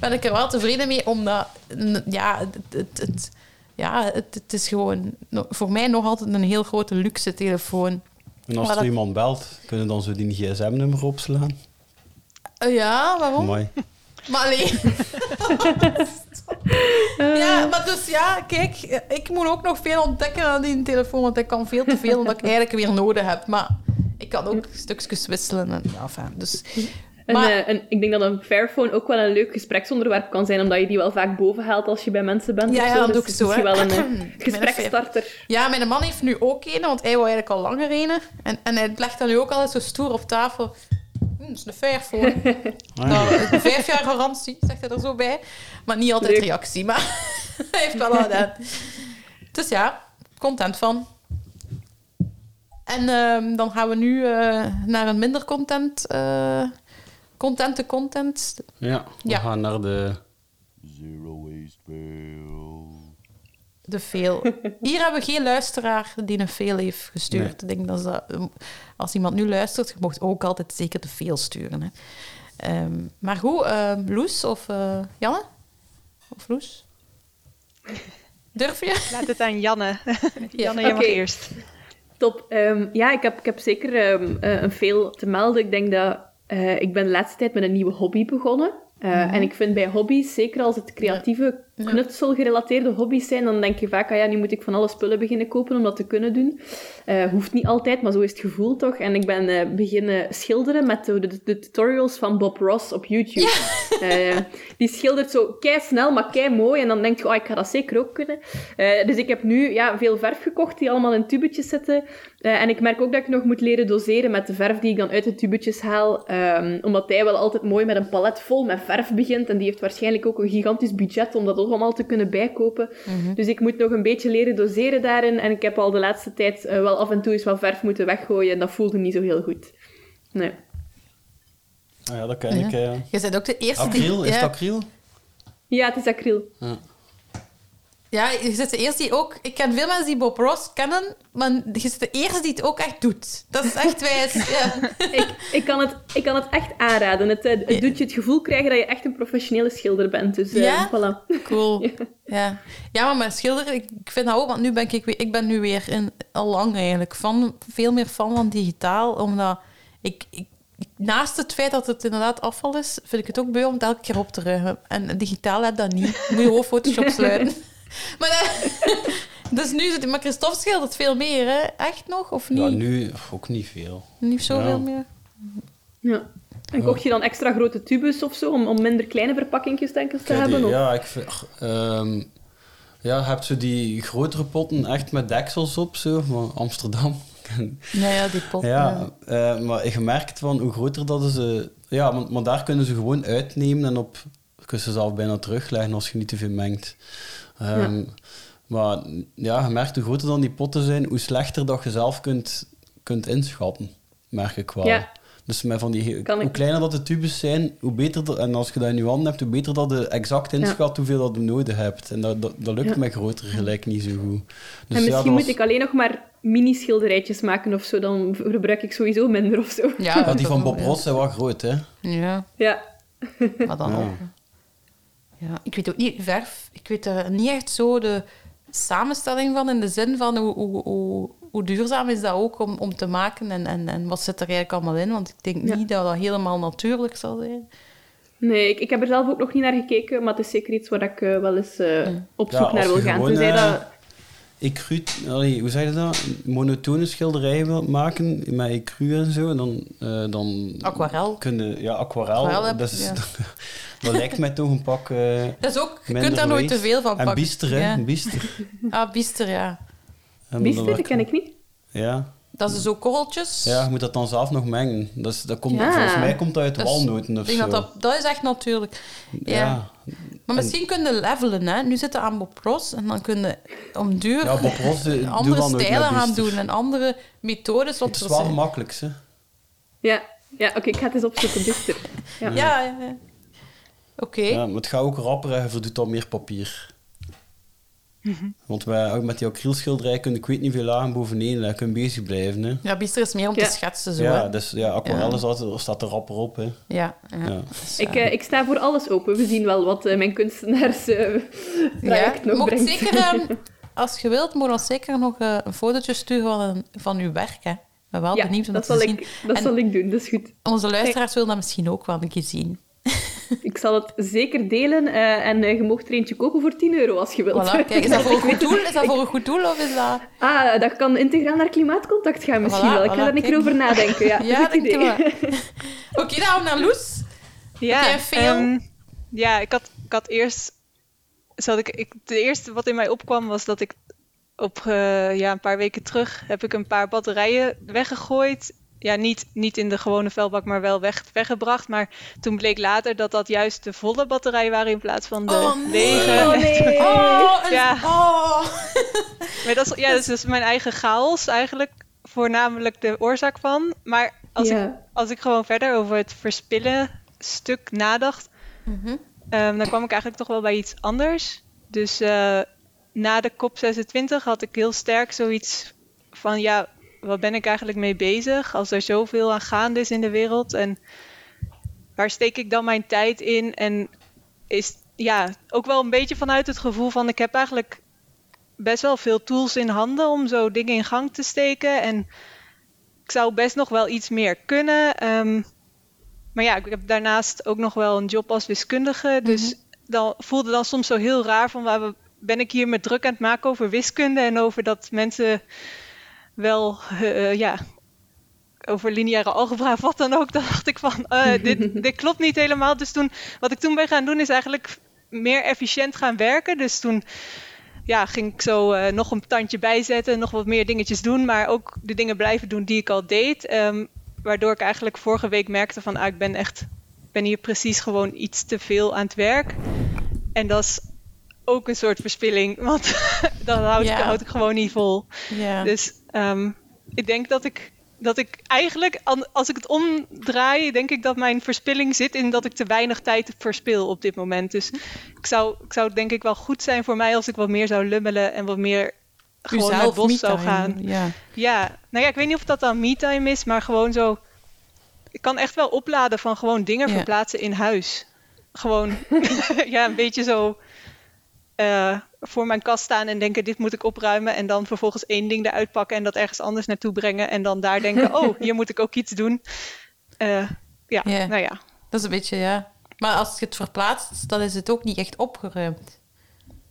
ben ik er wel tevreden mee, omdat... Ja, het, het, het- ja, het, het is gewoon voor mij nog altijd een heel grote luxe telefoon. En als Maar er dat- iemand belt, kunnen dan zo die gsm-nummer opslaan? Eh, ja, waarom? Mooi. Maar alleen. [laughs] ja, maar dus ja, kijk, ik moet ook nog veel ontdekken aan die telefoon, want ik kan veel te veel omdat ik eigenlijk weer nodig heb. Maar ik kan ook stukjes wisselen. En, ja, enfin, dus, Maar, eh, en ik denk dat een Fairphone ook wel een leuk gespreksonderwerp kan zijn, omdat je die wel vaak boven haalt als je bij mensen bent. Ja, dat Dus doe ik zo, hè. wel een eh, [clears throat] gespreksstarter. ja, mijn man heeft nu ook een, want hij wou eigenlijk al langer een. En, en hij legt dan nu ook altijd zo stoer op tafel. Hm, dat is een Fairphone. [laughs] Ah, Nou, een vijf jaar garantie, zegt hij er zo bij. Maar niet altijd Leuk. reactie, maar [laughs] hij heeft wel al gedaan. Dus ja, content van. En ehm, dan gaan we nu eh, naar een minder content. Content to content. Ja, we Ja. gaan naar de... Zero waste fail. De veel. Hier hebben we geen luisteraar die een veel heeft gestuurd. Ik denk dat ze- als iemand nu luistert, je mocht ook altijd zeker de veel sturen. Hè. Ehm, maar goed, ehm, Loes of eh, Janne? Of Loes? Durf je? Laat het aan Janne. [laughs] Janne, je mag eerst. Top. Ehm, ja, ik heb, ik heb zeker ehm, eh, een veel te melden. Ik denk dat eh, ik ben de laatste tijd met een nieuwe hobby begonnen. Eh, En ik vind bij hobby's, zeker als het creatieve, Ja. knutselgerelateerde hobby's zijn, dan denk je vaak, ah ja, nu moet ik van alle spullen beginnen kopen om dat te kunnen doen. Eh, hoeft niet altijd, maar zo is het gevoel toch. En ik ben eh, beginnen schilderen met de, de, de tutorials van Bob Ross op YouTube. Eh, die schildert zo kei snel, maar kei mooi. En dan denk je, oh, ik ga dat zeker ook kunnen. Dus ik heb nu ja, veel verf gekocht die allemaal in tubetjes zitten. En ik merk ook dat ik nog moet leren doseren met de verf die ik dan uit de tubetjes haal. Ehm, omdat hij wel altijd mooi met een palet vol met verf begint. En die heeft waarschijnlijk ook een gigantisch budget om dat allemaal te kunnen bijkopen. Dus ik moet nog een beetje leren doseren daarin. En ik heb al de laatste tijd eh, wel af en toe eens wat verf moeten weggooien. En dat voelde niet zo heel goed. Nee. Ah ja, dat ken Ja. ik. eh. Je bent ook de eerste die... Acryl, is ja, het acryl? Ja, het is acryl. Ja, je zit de eerste die ook... Ik ken veel mensen die Bob Ross kennen, maar je zit de eerste die het ook echt doet. Dat is echt wijs. [laughs] Ja. ik, ik, kan het, ik kan het echt aanraden. Het, eh, het doet je het gevoel krijgen dat je echt een professionele schilder bent. Dus eh, Ja? voilà. Cool. [laughs] Ja. ja, maar met schilderen, ik, ik vind dat ook, want nu ben ik, ik ben nu weer in, al lang eigenlijk van, veel meer fan van digitaal, omdat ik- naast het feit dat het inderdaad afval is, vind ik het ook beu om het elke keer op te ruimen. En digitaal heb dat niet. Moet je gewoon [laughs] Photoshop sluiten. Maar, eh, [laughs] dus nu zit maar Christophe schildert veel meer, hè? Echt nog? Of niet? Ja, nu ook niet veel. Niet zoveel Ja. meer? Ja. En kocht je dan extra grote tubes of zo, om, om minder kleine verpakkingjes denk ik, te Kijk, hebben? die- of- ja, ik vind... ehm, ja, je hebt zo die grotere potten echt met deksels op, zo, van Amsterdam. [laughs] Ja, ja, die pot. Ja, eh, maar je merkt van hoe groter dat ze... Ja, maar, maar daar kunnen ze gewoon uitnemen en op... Kunnen ze zelf bijna terugleggen als je niet te veel mengt. Ehm, Maar ja, je merkt hoe groter dan die potten zijn, hoe slechter dat je zelf kunt, kunt inschatten. Merk ik wel. Ja. Dus met van die, Kan hoe ik- kleiner dat de tubes zijn, hoe beter dat, en als je dat in je handen hebt, hoe beter dat je exact inschat hoeveel dat je nodig hebt. En dat, dat, dat lukt Ja. met grotere gelijk niet zo goed. Dus en ja, misschien moet was- ik alleen nog maar mini-schilderijtjes maken of zo, dan gebruik ik sowieso minder of zo. Ja, ja, die van Bob. Ross zijn wel groot, hè? Ja, Ja. maar dan Ja. ook. Ja, ik weet ook niet, verf, ik weet er niet echt zo de samenstelling van, in de zin van hoe, hoe, hoe, hoe duurzaam is dat ook om, om te maken en, en, en wat zit er eigenlijk allemaal in? Want ik denk Ja. niet dat dat helemaal natuurlijk zal zijn. Nee, ik, ik heb er zelf ook nog niet naar gekeken, maar het is zeker iets waar ik eh, wel eens eh, op Ja, zoek naar wil gaan. gewoon, Tenzij eh, dat... Ecru, allee, hoe zeg je dat? Monotone schilderijen wilt maken met ecru en zo, en dan, eh, dan Aquarel. kun je, ja, aquarel, Aquarel heb- dat, is, ja. [laughs] dat lijkt mij toch een pak eh [laughs] Dat is ook, je kunt daar nooit te veel van En pakken. biester, hè? Ja. Biester. Ah, biester, ja. En Biester, dat ken ik niet. Ja. Dat is zo korreltjes. ja, je moet dat dan zelf nog mengen. Dat, is, dat komt, Ja. Volgens mij komt dat uit Dat is- walnoten of Ik denk zo. dat, dat, dat is echt natuurlijk. Ja. ja. Maar misschien kun je levelen, hè. Nu zitten aan Bob Ross en dan kun je om duur Ja, Bob Ross, doe andere dat stijlen gaan doen en andere methodes. Wat Het is wel hè. Ja, ja oké, ik ga het eens opzoeken, bister. Ja. Ja, ja, ja. Oké. Ja, maar het gaat ook rapper en je verdoet al meer papier. Mhm. Want wij, ook met die acrylschilderij kun je ik weet niet veel lagen bovenin en kun je bezig blijven. Hè. Ja, biester is meer om Ja. te schetsen, zo, ja, hè. dus ja, aquarel Ja. staat er rapper op. Hè. Ja, ja. Ja. Dus, Ik, eh, eh, ik sta voor alles open. We zien wel wat eh, mijn kunstenaarsproject project nog mocht brengt. zeker, ehm, [laughs] als je wilt, moet ons zeker nog eh, een fotootje sturen van, van uw werk, hè. Ik ben wel ja, benieuwd om dat, dat, zal zien. ik, dat En- zal ik doen, dat is goed. Onze luisteraars willen dat misschien ook wel een keer zien. Ik zal het zeker delen eh, en eh, je mocht er eentje kopen voor 10 euro als je wilt. Voilà, kijk, is dat voor een goed doel? Is dat voor een goed doel of is dat... Ah, dat kan integraal naar klimaatcontact gaan misschien Voilà, wel. Ik voilà, ga daar een keer over nadenken. Ja, [laughs] Ja, idee. wel. [laughs] Oké, dan gaan we naar Loes. Ja, jij veel? ehm, ja ik, had, ik had eerst. Zat ik, ik, het eerste wat in mij opkwam was dat ik op eh, ja, een paar weken terug heb ik een paar batterijen weggegooid. Ja, niet, niet in de gewone vuilbak, maar wel weg, weggebracht. Maar toen bleek later dat dat juist de volle batterijen waren in plaats van de Oh, nee. lege. Oh nee! [laughs] Oh, Ja. oh. [laughs] Maar dat is, ja, dat is dus mijn eigen chaos eigenlijk voornamelijk de oorzaak van. Maar als, ik, als ik gewoon verder over het verspillen stuk nadacht, Mhm. Ehm, dan kwam ik eigenlijk toch wel bij iets anders. Dus eh, na de COP26 had ik heel sterk zoiets van: ja, wat ben ik eigenlijk mee bezig als er zoveel aan gaande is in de wereld? En waar steek ik dan mijn tijd in? En is ja, ook wel een beetje vanuit het gevoel van: ik heb eigenlijk best wel veel tools in handen om zo dingen in gang te steken. En ik zou best nog wel iets meer kunnen. Ehm, maar ja, ik heb daarnaast ook nog wel een job als wiskundige. Dus dan voelde dan soms zo heel raar van waar ben ik hier met druk aan het maken over wiskunde en over dat mensen wel eh, ja over lineaire algebra of wat dan ook. [laughs] Dan dacht ik van eh, dit, [laughs] dit klopt niet helemaal. Dus toen wat ik toen ben gaan doen is eigenlijk meer efficiënt gaan werken. Dus toen ja, ging ik zo eh, nog een tandje bijzetten, nog wat meer dingetjes doen, maar ook de dingen blijven doen die ik al deed. Ehm, waardoor ik eigenlijk vorige week merkte van ah, ik ben echt ben hier precies gewoon iets te veel aan het werk. En dat is ook een soort verspilling, want [laughs] dat houd, ik, houd ik gewoon niet vol. Dus ehm, ik denk dat ik, dat ik eigenlijk, als ik het omdraai, denk ik dat mijn verspilling zit in dat ik te weinig tijd verspil op dit moment. Dus ik zou, ik zou het denk ik wel goed zijn voor mij als ik wat meer zou lummelen en wat meer gewoon naar het bos zou gaan. Ja. Ja, nou ja, ik weet niet of dat dan me-time is, maar gewoon zo. Ik kan echt wel opladen van gewoon dingen Ja. verplaatsen in huis. Gewoon, [laughs] ja, een beetje zo eh, voor mijn kast staan en denken: dit moet ik opruimen. En dan vervolgens één ding eruit pakken en dat ergens anders naartoe brengen. En dan daar denken: [laughs] oh, hier moet ik ook iets doen. Eh, ja, nou ja. Dat is een beetje, ja. Maar als je het verplaatst, dan is het ook niet echt opgeruimd.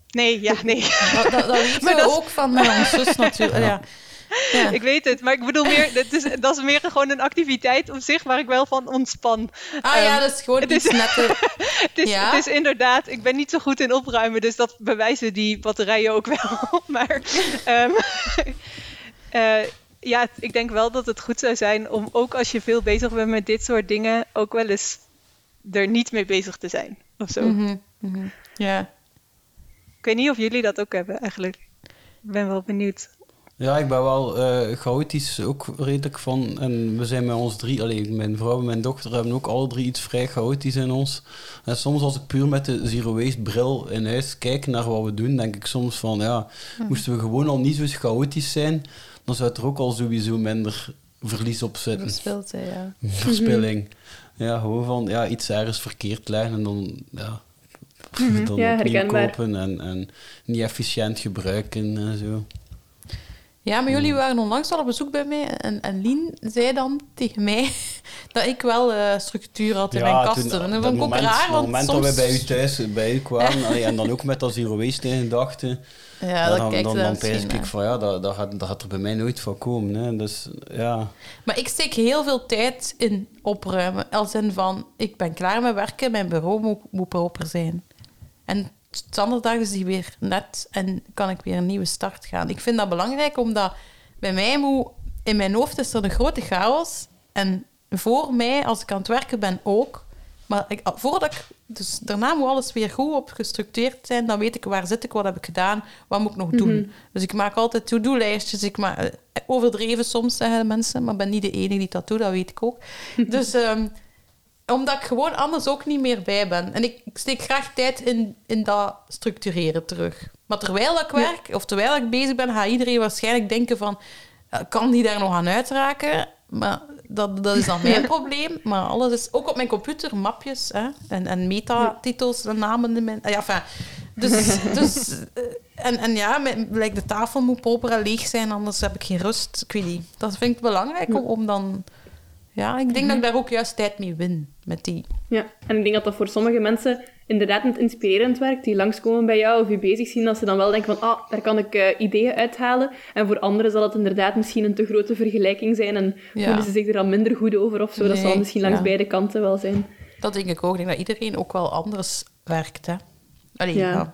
Nee, ja, nee. Dat, dat, dat weten [laughs] Maar we dat is- ook van mijn zus [laughs] natuurlijk. Ja. Ja. [laughs] Ik weet het, maar ik bedoel meer, dat is, dat is meer gewoon een activiteit op zich waar ik wel van ontspan. Ah ja, Ehm, dat is gewoon het iets is- [laughs] netter. Het is, Ja? het is inderdaad, ik ben niet zo goed in opruimen, dus dat bewijzen die batterijen ook wel. [laughs] maar ehm, eh, ja, ik denk wel dat het goed zou zijn om ook als je veel bezig bent met dit soort dingen, ook wel eens er niet mee bezig te zijn. Of zo. Mhm, mhm. Ja. Ik weet niet of jullie dat ook hebben eigenlijk. Ik ben wel benieuwd. Ja, ik ben wel eh chaotisch ook redelijk van. En we zijn met ons drie, alleen mijn vrouw en mijn dochter hebben ook alle drie iets vrij chaotisch in ons. En soms als ik puur met de zero waste bril in huis kijk naar wat we doen, denk ik soms van ja, moesten we gewoon al niet zo chaotisch zijn, dan zou er ook al sowieso minder verlies op zitten. Verspild, hè, ja. [laughs] Verspilling. Ja, gewoon van ja, iets ergens verkeerd leggen en dan, ja, dan Ja, opnieuw kopen en, en niet efficiënt gebruiken en zo. Ja, maar jullie waren onlangs al op bezoek bij mij en, en Lien zei dan tegen mij [laughs] dat ik wel eh, structuur had in mijn kasten. en dat vond ik ook moment, raar, dat want moment soms... dat we bij u thuis bij u kwamen [laughs] allee, en dan ook met dat zero waste in gedachten, Ja, dan, dan, dan pijs ik van ja, dat, dat, gaat, dat gaat er bij mij nooit van komen. Hè. Dus ja, Maar ik steek heel veel tijd in opruimen. Als in van, ik ben klaar met werken, mijn bureau moet, moet proper zijn. En standaarddag is die weer net en kan ik weer een nieuwe start gaan. Ik vind dat belangrijk, omdat bij mij moet... In mijn hoofd is er een grote chaos. En voor mij, als ik aan het werken ben, ook. Maar ik, voordat ik... Dus daarna moet alles weer goed op gestructureerd zijn. Dan weet ik waar zit ik, wat heb ik gedaan, wat moet ik nog doen. Dus ik maak altijd to-do-lijstjes. Ik maak, eh, overdreven soms, zeggen mensen. Maar ik ben niet de enige die dat doet, dat weet ik ook. [laughs] dus... ehm, omdat ik gewoon anders ook niet meer bij ben. En ik, ik steek graag tijd in, in dat structureren terug. Maar terwijl ik werk, of terwijl ik bezig ben, gaat iedereen waarschijnlijk denken van... Kan die daar nog aan uitraken? Maar dat, dat is dan [laughs] mijn probleem. Maar alles is... Ook op mijn computer, mapjes hè, en, en metatitels en namen in mijn... Ja, enfin, dus... [laughs] dus eh, en, en ja, mijn, like de tafel moet proper en leeg zijn, anders heb ik geen rust. Ik weet niet. Dat vind ik belangrijk om, om dan... Ja, ik denk dat ik daar ook juist tijd mee win, met die... Ja, en ik denk dat dat voor sommige mensen inderdaad net inspirerend werkt, die langskomen bij jou of je bezig zien, dat ze dan wel denken van, ah, daar kan ik eh, ideeën uithalen. En voor anderen zal het inderdaad misschien een te grote vergelijking zijn en Ja. voelen ze zich er dan minder goed over of zo. dat zal misschien langs ja. beide kanten wel zijn. Dat denk ik ook. Ik denk dat iedereen ook wel anders werkt. Hè? Allee, Ja. ja.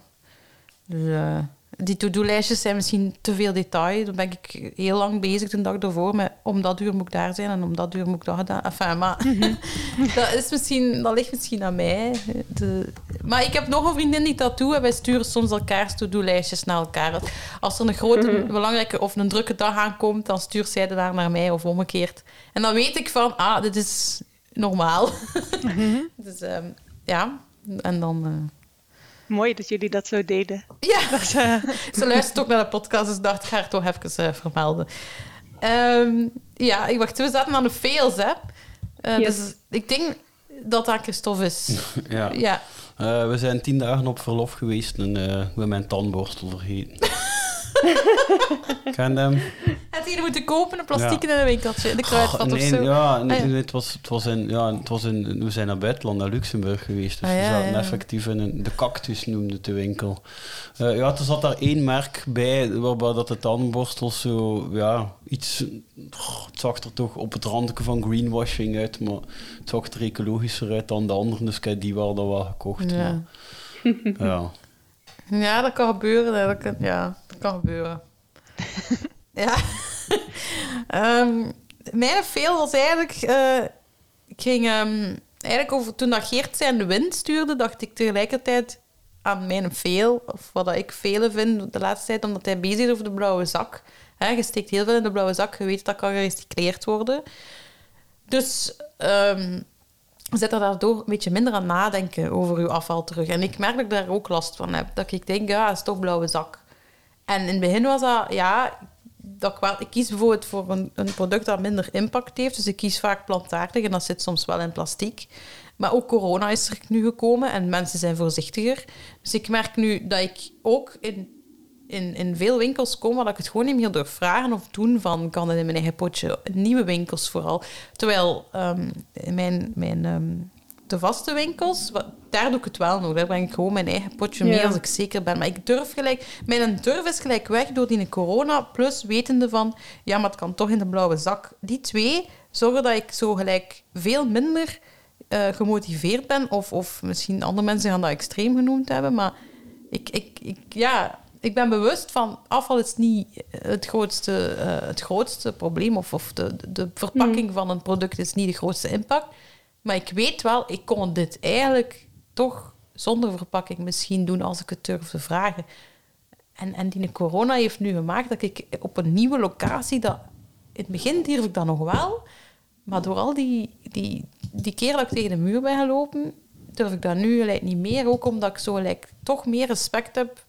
Dus, eh, die to-do-lijstjes zijn misschien te veel detail. Dan ben ik heel lang bezig de dag ervoor met om dat uur moet ik daar zijn en om dat uur moet ik dat gedaan. Enfin, maar [laughs] dat, is misschien, dat ligt misschien aan mij. De, maar ik heb nog een vriendin die dat doet en wij sturen soms elkaars to-do-lijstjes naar elkaar. Als er een grote, belangrijke of een drukke dag aankomt, dan stuurt zij de daar naar mij of omgekeerd. En dan weet ik van, ah, dit is normaal. [laughs] dus ehm, ja, en dan... eh, Mooi dat jullie dat zo deden. ja, [laughs] Dat eh, [laughs] ze luistert ook naar de podcast, dus dacht, ik ga haar toch even eh, vermelden. Ehm, ja, ik wacht, we zaten aan de fails, hè. Eh, Yes. Dus ik denk dat dat Christophe is. [laughs] ja. ja. Eh, we zijn tien dagen op verlof geweest en eh, we hebben mijn tandborstel vergeten. Ken hem? Het hier moeten kopen, een plastiek in een winkeltje, in de Oh, kruidvat of zo. ja, nee, Ah, ja. nee, het was, het was in, ja, het was in, we zijn naar buitenland, naar Luxemburg geweest. Dus Ah, we ja, zaten ja. effectief in een, de cactus noemde de winkel. Eh, ja, er zat daar één merk bij, waarbij dat de tandborstels zo, ja, iets, het zag er toch op het randje van greenwashing uit, maar het zag er ecologischer uit dan de andere, dus heb die wel dan wel gekocht. Ja. maar, [laughs] ja. Ja, dat kan gebeuren. Dat kan, ja, kan gebeuren. [laughs] ja. [laughs] Ehm, mijn fail was eigenlijk... eh, ik ging... ehm, eigenlijk over, toen dat Geert zijn de wind stuurde, dacht ik tegelijkertijd aan mijn fail. Of wat ik velen vind de laatste tijd, omdat hij bezig is over de blauwe zak. Hè, je steekt heel veel in de blauwe zak. Je weet dat kan gerecycleerd worden. Dus... ehm zet er daardoor een beetje minder aan nadenken over uw afval terug. En ik merk dat ik daar ook last van heb. Dat ik denk, ja, het is toch blauwe zak. En in het begin was dat, ja, dat ik, kies bijvoorbeeld voor een, een product dat minder impact heeft. Dus ik kies vaak plantaardig en dat zit soms wel in plastic. Maar ook corona is er nu gekomen en mensen zijn voorzichtiger. Dus ik merk nu dat ik ook in, in, in veel winkels kom waar ik het gewoon niet meer durf vragen of doen van kan het in mijn eigen potje. Nieuwe winkels vooral. Terwijl in mijn, mijn ehm, de vaste winkels, daar doe ik het wel nog. Daar breng ik gewoon mijn eigen potje Ja. mee als ik zeker ben. Maar ik durf gelijk... Mijn durf is gelijk weg door die corona, plus wetende van... Ja, maar het kan toch in de blauwe zak. Die twee zorgen dat ik zo gelijk veel minder eh, gemotiveerd ben. Of, of misschien andere mensen gaan dat extreem genoemd hebben. Maar ik, ik, ik, ja, ik ben bewust van afval is niet het grootste, eh, het grootste probleem. Of, of de, de verpakking van een product is niet de grootste impact. Maar ik weet wel, ik kon dit eigenlijk toch zonder verpakking misschien doen als ik het durfde vragen. En, en die corona heeft nu gemaakt dat ik op een nieuwe locatie... Dat, in het begin durf ik dat nog wel. Maar door al die, die, die keer dat ik tegen de muur ben gelopen... durf ik dat nu niet meer. Ook omdat ik zo toch meer respect heb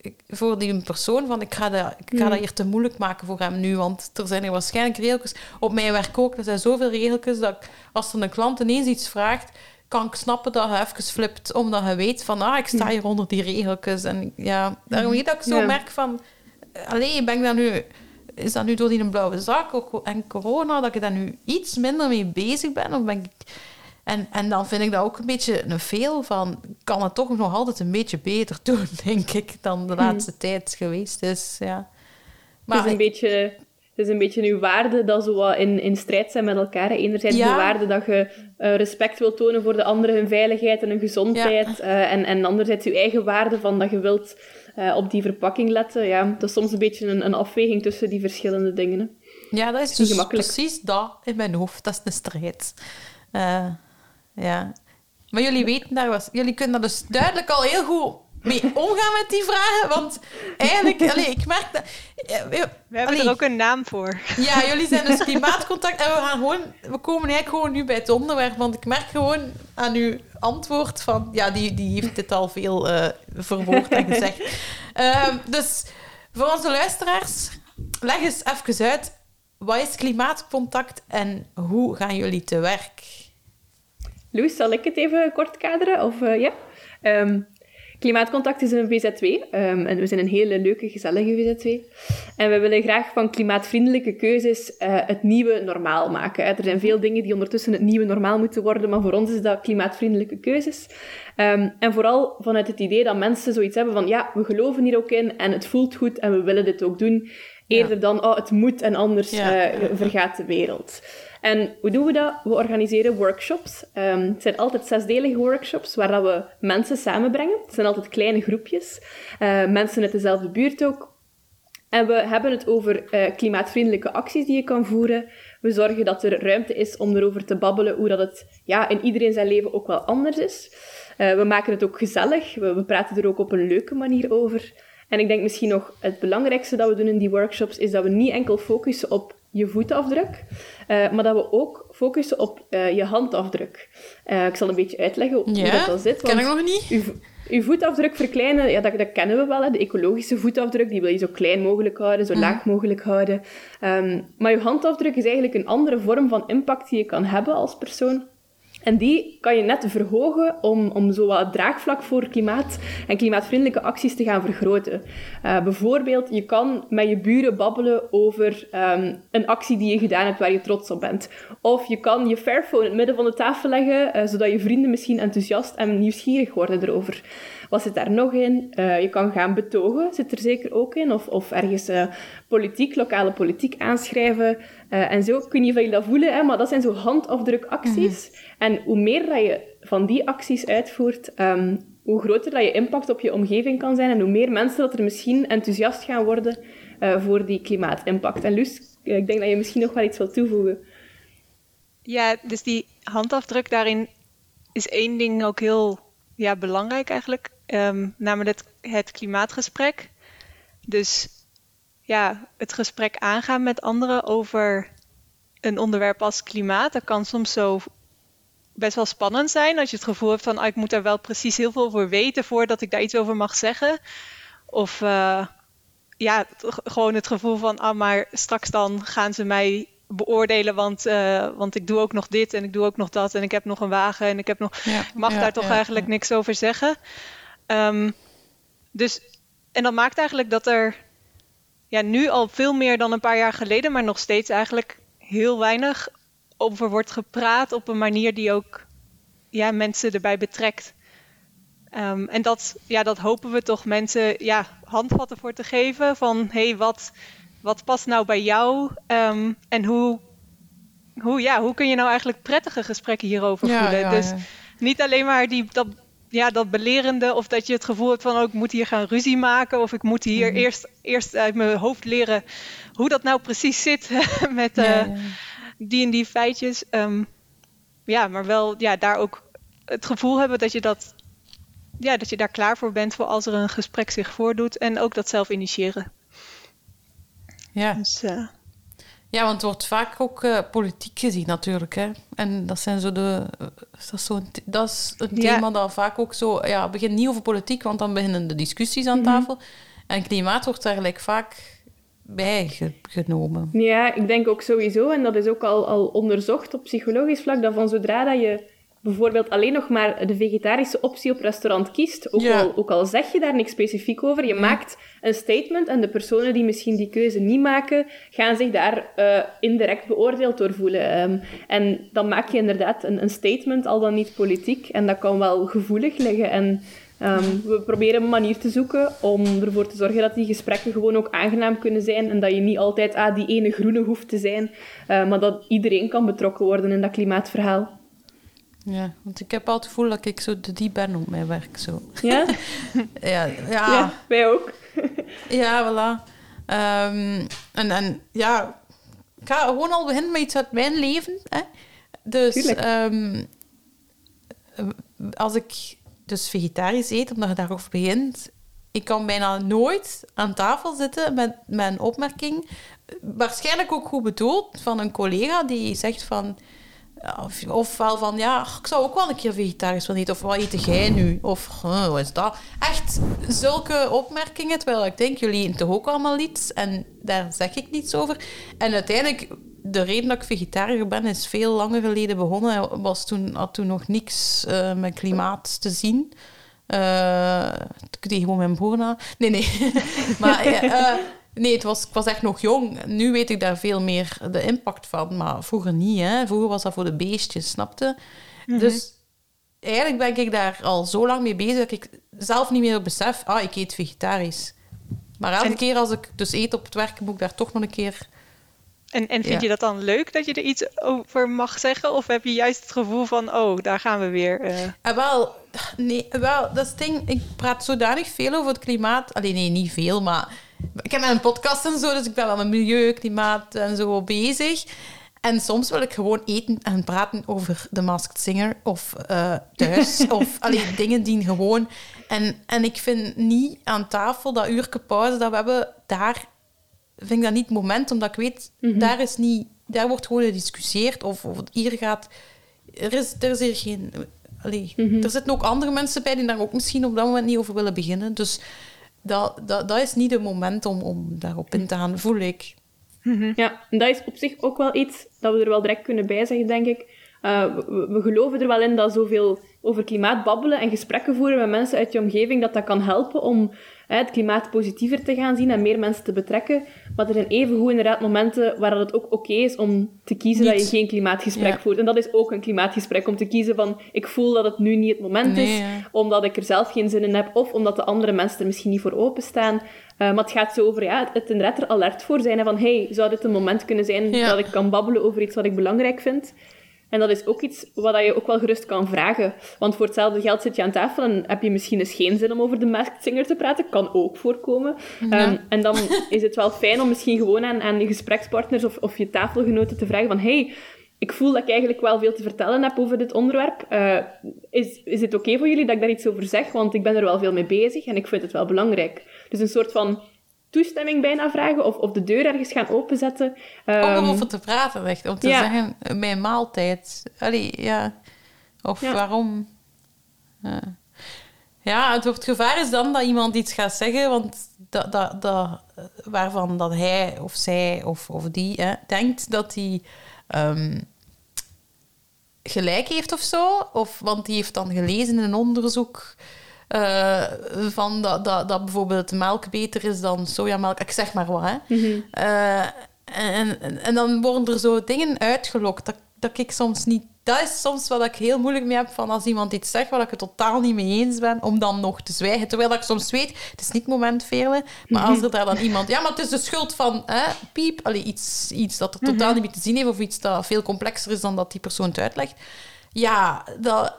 ik- voor die persoon. Van, ik ga, dat, ik ga dat hier te moeilijk maken voor hem nu. Want er zijn er waarschijnlijk regeltjes. Op mijn werk ook. Er zijn zoveel regeltjes dat ik, als er een klant ineens iets vraagt... kan ik snappen dat hij even flipt. Omdat hij weet van, ah, ik sta hier onder die regeltjes. En ja, daarom weet dat ik zo Ja. merk van... Allee, ben ik daar nu is dat nu door die blauwe zak en corona dat ik daar nu iets minder mee bezig ben? Of ben ik... en, en dan vind ik dat ook een beetje een veel van... kan het toch nog altijd een beetje beter doen, [laughs] denk ik, dan de laatste tijd geweest is. Ja. het, is een ik- beetje, het is een beetje uw waarde dat zo wat in, in strijd zijn met elkaar. Enerzijds Ja. de waarde dat je eh, respect wilt tonen voor de anderen, hun veiligheid en hun gezondheid. eh, en, en anderzijds je eigen waarde van dat je wilt eh, op die verpakking letten. Ja, dat is soms een beetje een, een afweging tussen die verschillende dingen. hè. Ja, dat is dus precies dat in mijn hoofd. Dat is een strijd. Eh, ja. Maar jullie weten daar was, jullie kunnen daar dus duidelijk al heel goed mee omgaan met die vragen. Want eigenlijk, [laughs] allee, ik merk dat. ja, we- We hebben er ook een naam voor. Ja, jullie zijn dus [laughs] klimaatcontact en we gaan gewoon, we komen eigenlijk gewoon nu bij het onderwerp. Want ik merk gewoon aan uw antwoord van, ja, die, die heeft dit al veel eh verwoord en gezegd. [laughs] Ehm, dus voor onze luisteraars, leg eens even uit, wat is klimaatcontact en hoe gaan jullie te werk? Louis, zal ik het even kort kaderen? Of, eh, ja? Ehm, Klimaatcontact is een VZW. ehm, en we zijn een hele leuke, gezellige VZW. En we willen graag van klimaatvriendelijke keuzes eh, het nieuwe normaal maken. hè. Er zijn veel dingen die ondertussen het nieuwe normaal moeten worden, maar voor ons is dat klimaatvriendelijke keuzes. Ehm, en vooral vanuit het idee dat mensen zoiets hebben van ja, we geloven hier ook in en het voelt goed en we willen dit ook doen. Eerder dan, oh, het moet en anders Ja. eh, vergaat de wereld. En hoe doen we dat? We organiseren workshops. Ehm, het zijn altijd zesdelige workshops waar dat we mensen samenbrengen. Het zijn altijd kleine groepjes. Eh, mensen uit dezelfde buurt ook. En we hebben het over eh, klimaatvriendelijke acties die je kan voeren. We zorgen dat er ruimte is om erover te babbelen hoe dat het ja, in iedereen zijn leven ook wel anders is. Eh, we maken het ook gezellig. We, we praten er ook op een leuke manier over. En ik denk misschien nog het belangrijkste dat we doen in die workshops is dat we niet enkel focussen op je voetafdruk, eh, maar dat we ook focussen op eh, je handafdruk. Eh, ik zal een beetje uitleggen hoe Ja, dat dan zit. ken ik nog niet. uw, vo- uw voetafdruk verkleinen, ja, dat, dat kennen we wel. Hè. De ecologische voetafdruk, die wil je zo klein mogelijk houden, zo laag mogelijk houden. Ehm, maar je handafdruk is eigenlijk een andere vorm van impact die je kan hebben als persoon. En die kan je net verhogen om, om zo wat het draagvlak voor klimaat en klimaatvriendelijke acties te gaan vergroten. Eh, bijvoorbeeld, je kan met je buren babbelen over ehm, een actie die je gedaan hebt waar je trots op bent. Of je kan je Fairphone in het midden van de tafel leggen, eh, zodat je vrienden misschien enthousiast en nieuwsgierig worden erover. Wat zit daar nog in? Eh, je kan gaan betogen, zit er zeker ook in. Of, of ergens politiek, lokale politiek aanschrijven. Eh, en zo kun je van je dat voelen, hè, maar dat zijn zo handafdrukacties. En hoe meer dat je van die acties uitvoert, ehm, hoe groter dat je impact op je omgeving kan zijn en hoe meer mensen dat er misschien enthousiast gaan worden eh, voor die klimaatimpact. En Luus, eh, ik denk dat je misschien nog wel iets wilt toevoegen. Ja, dus die handafdruk daarin is één ding ook heel ja, belangrijk eigenlijk. Ehm, namelijk het, het klimaatgesprek. Dus ja, het gesprek aangaan met anderen over een onderwerp als klimaat. Dat kan soms zo best wel spannend zijn. Als je het gevoel hebt van ah, ik moet daar wel precies heel veel over weten voordat ik daar iets over mag zeggen. Of eh, ja, gewoon het gevoel van ah, maar straks dan gaan ze mij beoordelen, want, eh, want ik doe ook nog dit en ik doe ook nog dat en ik heb nog een wagen en ik heb nog. Ja, Ik mag ja, daar toch ja, eigenlijk niks over zeggen. Ehm, dus, en dat maakt eigenlijk dat er ja, nu al veel meer dan een paar jaar geleden, maar nog steeds eigenlijk heel weinig over wordt gepraat op een manier die ook ja, mensen erbij betrekt. Ehm, en dat, ja, dat hopen we toch mensen ja, handvatten voor te geven van hé, hey, wat, wat past nou bij jou Ehm, en hoe, hoe, ja, hoe kun je nou eigenlijk prettige gesprekken hierover Ja, voelen. ja, dus niet alleen maar die, dat, ja, dat belerende of dat je het gevoel hebt van oh, ik moet hier gaan ruzie maken of ik moet hier Mhm. eerst, eerst uit mijn hoofd leren hoe dat nou precies zit [laughs] met eh, Ja, ja. die en die feitjes. Ehm, ja, maar wel ja, daar ook het gevoel hebben dat je dat ja, dat je daar klaar voor bent voor als er een gesprek zich voordoet en ook dat zelf initiëren. Ja. Dus, eh, Ja, want het wordt vaak ook eh, politiek gezien natuurlijk. Hè? En dat zijn zo de. eh, Dat is, th- dat is een Ja. thema dat vaak ook zo. Ja, het begint niet over politiek, want dan beginnen de discussies aan Mhm. tafel. En klimaat wordt daar gelijk vaak bij ge- genomen. Ja, ik denk ook sowieso, en dat is ook al, al onderzocht op psychologisch vlak, dat van zodra dat je bijvoorbeeld alleen nog maar de vegetarische optie op restaurant kiest, ook, Ja. al, ook al zeg je daar niks specifiek over, je maakt een statement en de personen die misschien die keuze niet maken, gaan zich daar eh, indirect beoordeeld door voelen. Ehm, en dan maak je inderdaad een, een statement, al dan niet politiek, en dat kan wel gevoelig liggen. En ehm, we proberen een manier te zoeken om ervoor te zorgen dat die gesprekken gewoon ook aangenaam kunnen zijn en dat je niet altijd ah, die ene groene hoeft te zijn, eh, maar dat iedereen kan betrokken worden in dat klimaatverhaal. Ja, want ik heb altijd het gevoel dat ik zo de die ben op mijn werk. Zo. Ja? [laughs] Ja, ja, Ja, wij ook. [laughs] Ja, voilà. Ehm, en, en ja, ik ga gewoon al beginnen met iets uit mijn leven. Hè. Dus ehm, als ik dus vegetarisch eet, omdat je daarover begint, ik kan bijna nooit aan tafel zitten met, met een opmerking, waarschijnlijk ook goed bedoeld, van een collega die zegt van... Of, ofwel van, ja, ik zou ook wel een keer vegetarisch willen eten. Of wat eet jij nu? Of, huh, wat is dat? Echt zulke opmerkingen, terwijl ik denk, jullie eten toch ook allemaal iets? En daar zeg ik niets over. En uiteindelijk, de reden dat ik vegetariër ben, is veel langer geleden begonnen. Was toen, had toen nog niks eh, met klimaat te zien. Eh, ik deed gewoon mijn broer na. Nee, nee. [laughs] maar eh, nee, het was, ik was echt nog jong. Nu weet ik daar veel meer de impact van. Maar vroeger niet, hè. Vroeger was dat voor de beestjes, snapte? Dus eigenlijk ben ik daar al zo lang mee bezig dat ik zelf niet meer besef, ah, ik eet vegetarisch. Maar elke En- keer als ik dus eet op het werk, moet ik daar toch nog een keer... En, en vind Ja. je dat dan leuk dat je er iets over mag zeggen? Of heb je juist het gevoel van, oh, daar gaan we weer. eh, En wel, nee, wel, dat is het ding. Ik praat zodanig veel over het klimaat. Alleen nee, niet veel, maar ik heb een podcast en zo, dus ik ben wel met milieu, klimaat en zo bezig. En soms wil ik gewoon eten en praten over The Masked Singer of eh, thuis. [laughs] of alleen dingen die gewoon. En, en ik vind niet aan tafel dat uurtje pauze dat we hebben, daar vind ik dat niet het moment, omdat ik weet, daar, is niet, daar wordt gewoon gediscussieerd of, of hier gaat. Er is, er is hier geen. Allee, Er zitten ook andere mensen bij die daar ook misschien op dat moment niet over willen beginnen. Dus dat, dat, dat is niet het moment om, om daarop in te gaan, voel ik. Ja, en dat is op zich ook wel iets dat we er wel direct kunnen bijzeggen, denk ik. Eh, we, we geloven er wel in dat zoveel over klimaat babbelen en gesprekken voeren met mensen uit je omgeving, dat dat kan helpen om het klimaat positiever te gaan zien en meer mensen te betrekken. Maar er zijn evengoed inderdaad momenten waar het ook oké is om te kiezen dat je geen klimaatgesprek Ja. voert. En dat is ook een klimaatgesprek, om te kiezen van ik voel dat het nu niet het moment Nee, is, ja. omdat ik er zelf geen zin in heb, of omdat de andere mensen er misschien niet voor openstaan. Eh maar het gaat zo over ja, het, het inderdaad er alert voor zijn. hè, van, hey, zou dit een moment kunnen zijn Ja. dat ik kan babbelen over iets wat ik belangrijk vind? En dat is ook iets wat je ook wel gerust kan vragen. Want voor hetzelfde geld zit je aan tafel en heb je misschien eens geen zin om over de Masked Singer te praten. Kan ook voorkomen. Ehm, en dan is het wel fijn om misschien gewoon aan, aan je gesprekspartners of, of je tafelgenoten te vragen van... Hey, ik voel dat ik eigenlijk wel veel te vertellen heb over dit onderwerp. Eh, is, is het oké voor jullie dat ik daar iets over zeg? Want ik ben er wel veel mee bezig en ik vind het wel belangrijk. Dus een soort van toestemming bijna vragen of, of de deur ergens gaan openzetten. Om Ehm, erover te praten, echt. Om te ja. zeggen, mijn maaltijd. Allee, ja. Of Ja. waarom. Ja. ja, het, het gevaar is dan dat iemand iets gaat zeggen, want dat, dat, dat, waarvan dat hij of zij of, of die hè, denkt dat hij ehm, gelijk heeft of zo. Of, want die heeft dan gelezen in een onderzoek eh, van dat, dat, dat bijvoorbeeld melk beter is dan sojamelk. Ik zeg maar wat, hè. Eh, en, en, en dan worden er zo dingen uitgelokt dat, dat ik soms niet... Dat is soms wat ik heel moeilijk mee heb, van als iemand iets zegt waar ik het totaal niet mee eens ben, om dan nog te zwijgen. Terwijl dat ik soms weet, het is niet het moment, Veerle, maar als er daar dan iemand... Ja, maar het is de schuld van hè, piep, allee, iets, iets dat er totaal niet mee te zien heeft, of iets dat veel complexer is dan dat die persoon het uitlegt. Ja, dat,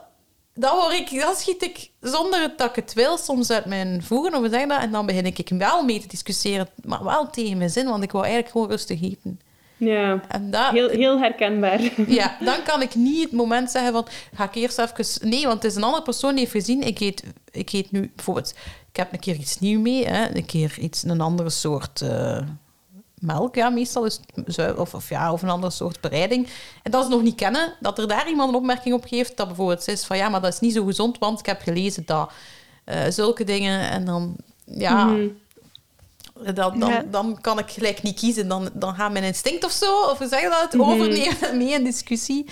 dat, hoor ik, dat schiet ik zonder dat ik het wil soms uit mijn voegen of zeg dat. En dan begin ik wel mee te discussiëren, maar wel tegen mijn zin, want ik wou eigenlijk gewoon rustig eten. ja, En dat, heel, heel herkenbaar. [laughs] ja, dan kan ik niet het moment zeggen van, ga ik eerst even... Nee, want het is een andere persoon die heeft gezien, ik eet, ik eet nu bijvoorbeeld... Ik heb een keer iets nieuws mee, hè, een keer iets, een andere soort eh, melk, ja, meestal is het of, of, ja, of een andere soort bereiding. En dat ze nog niet kennen, dat er daar iemand een opmerking op geeft, dat bijvoorbeeld is van, ja, maar dat is niet zo gezond, want ik heb gelezen dat eh, zulke dingen, en dan... Ja, Mhm. dan, dan, kan ik gelijk niet kiezen. Dan, dan gaat mijn instinct of zo, of we zeggen dat, overnemen mee in discussie.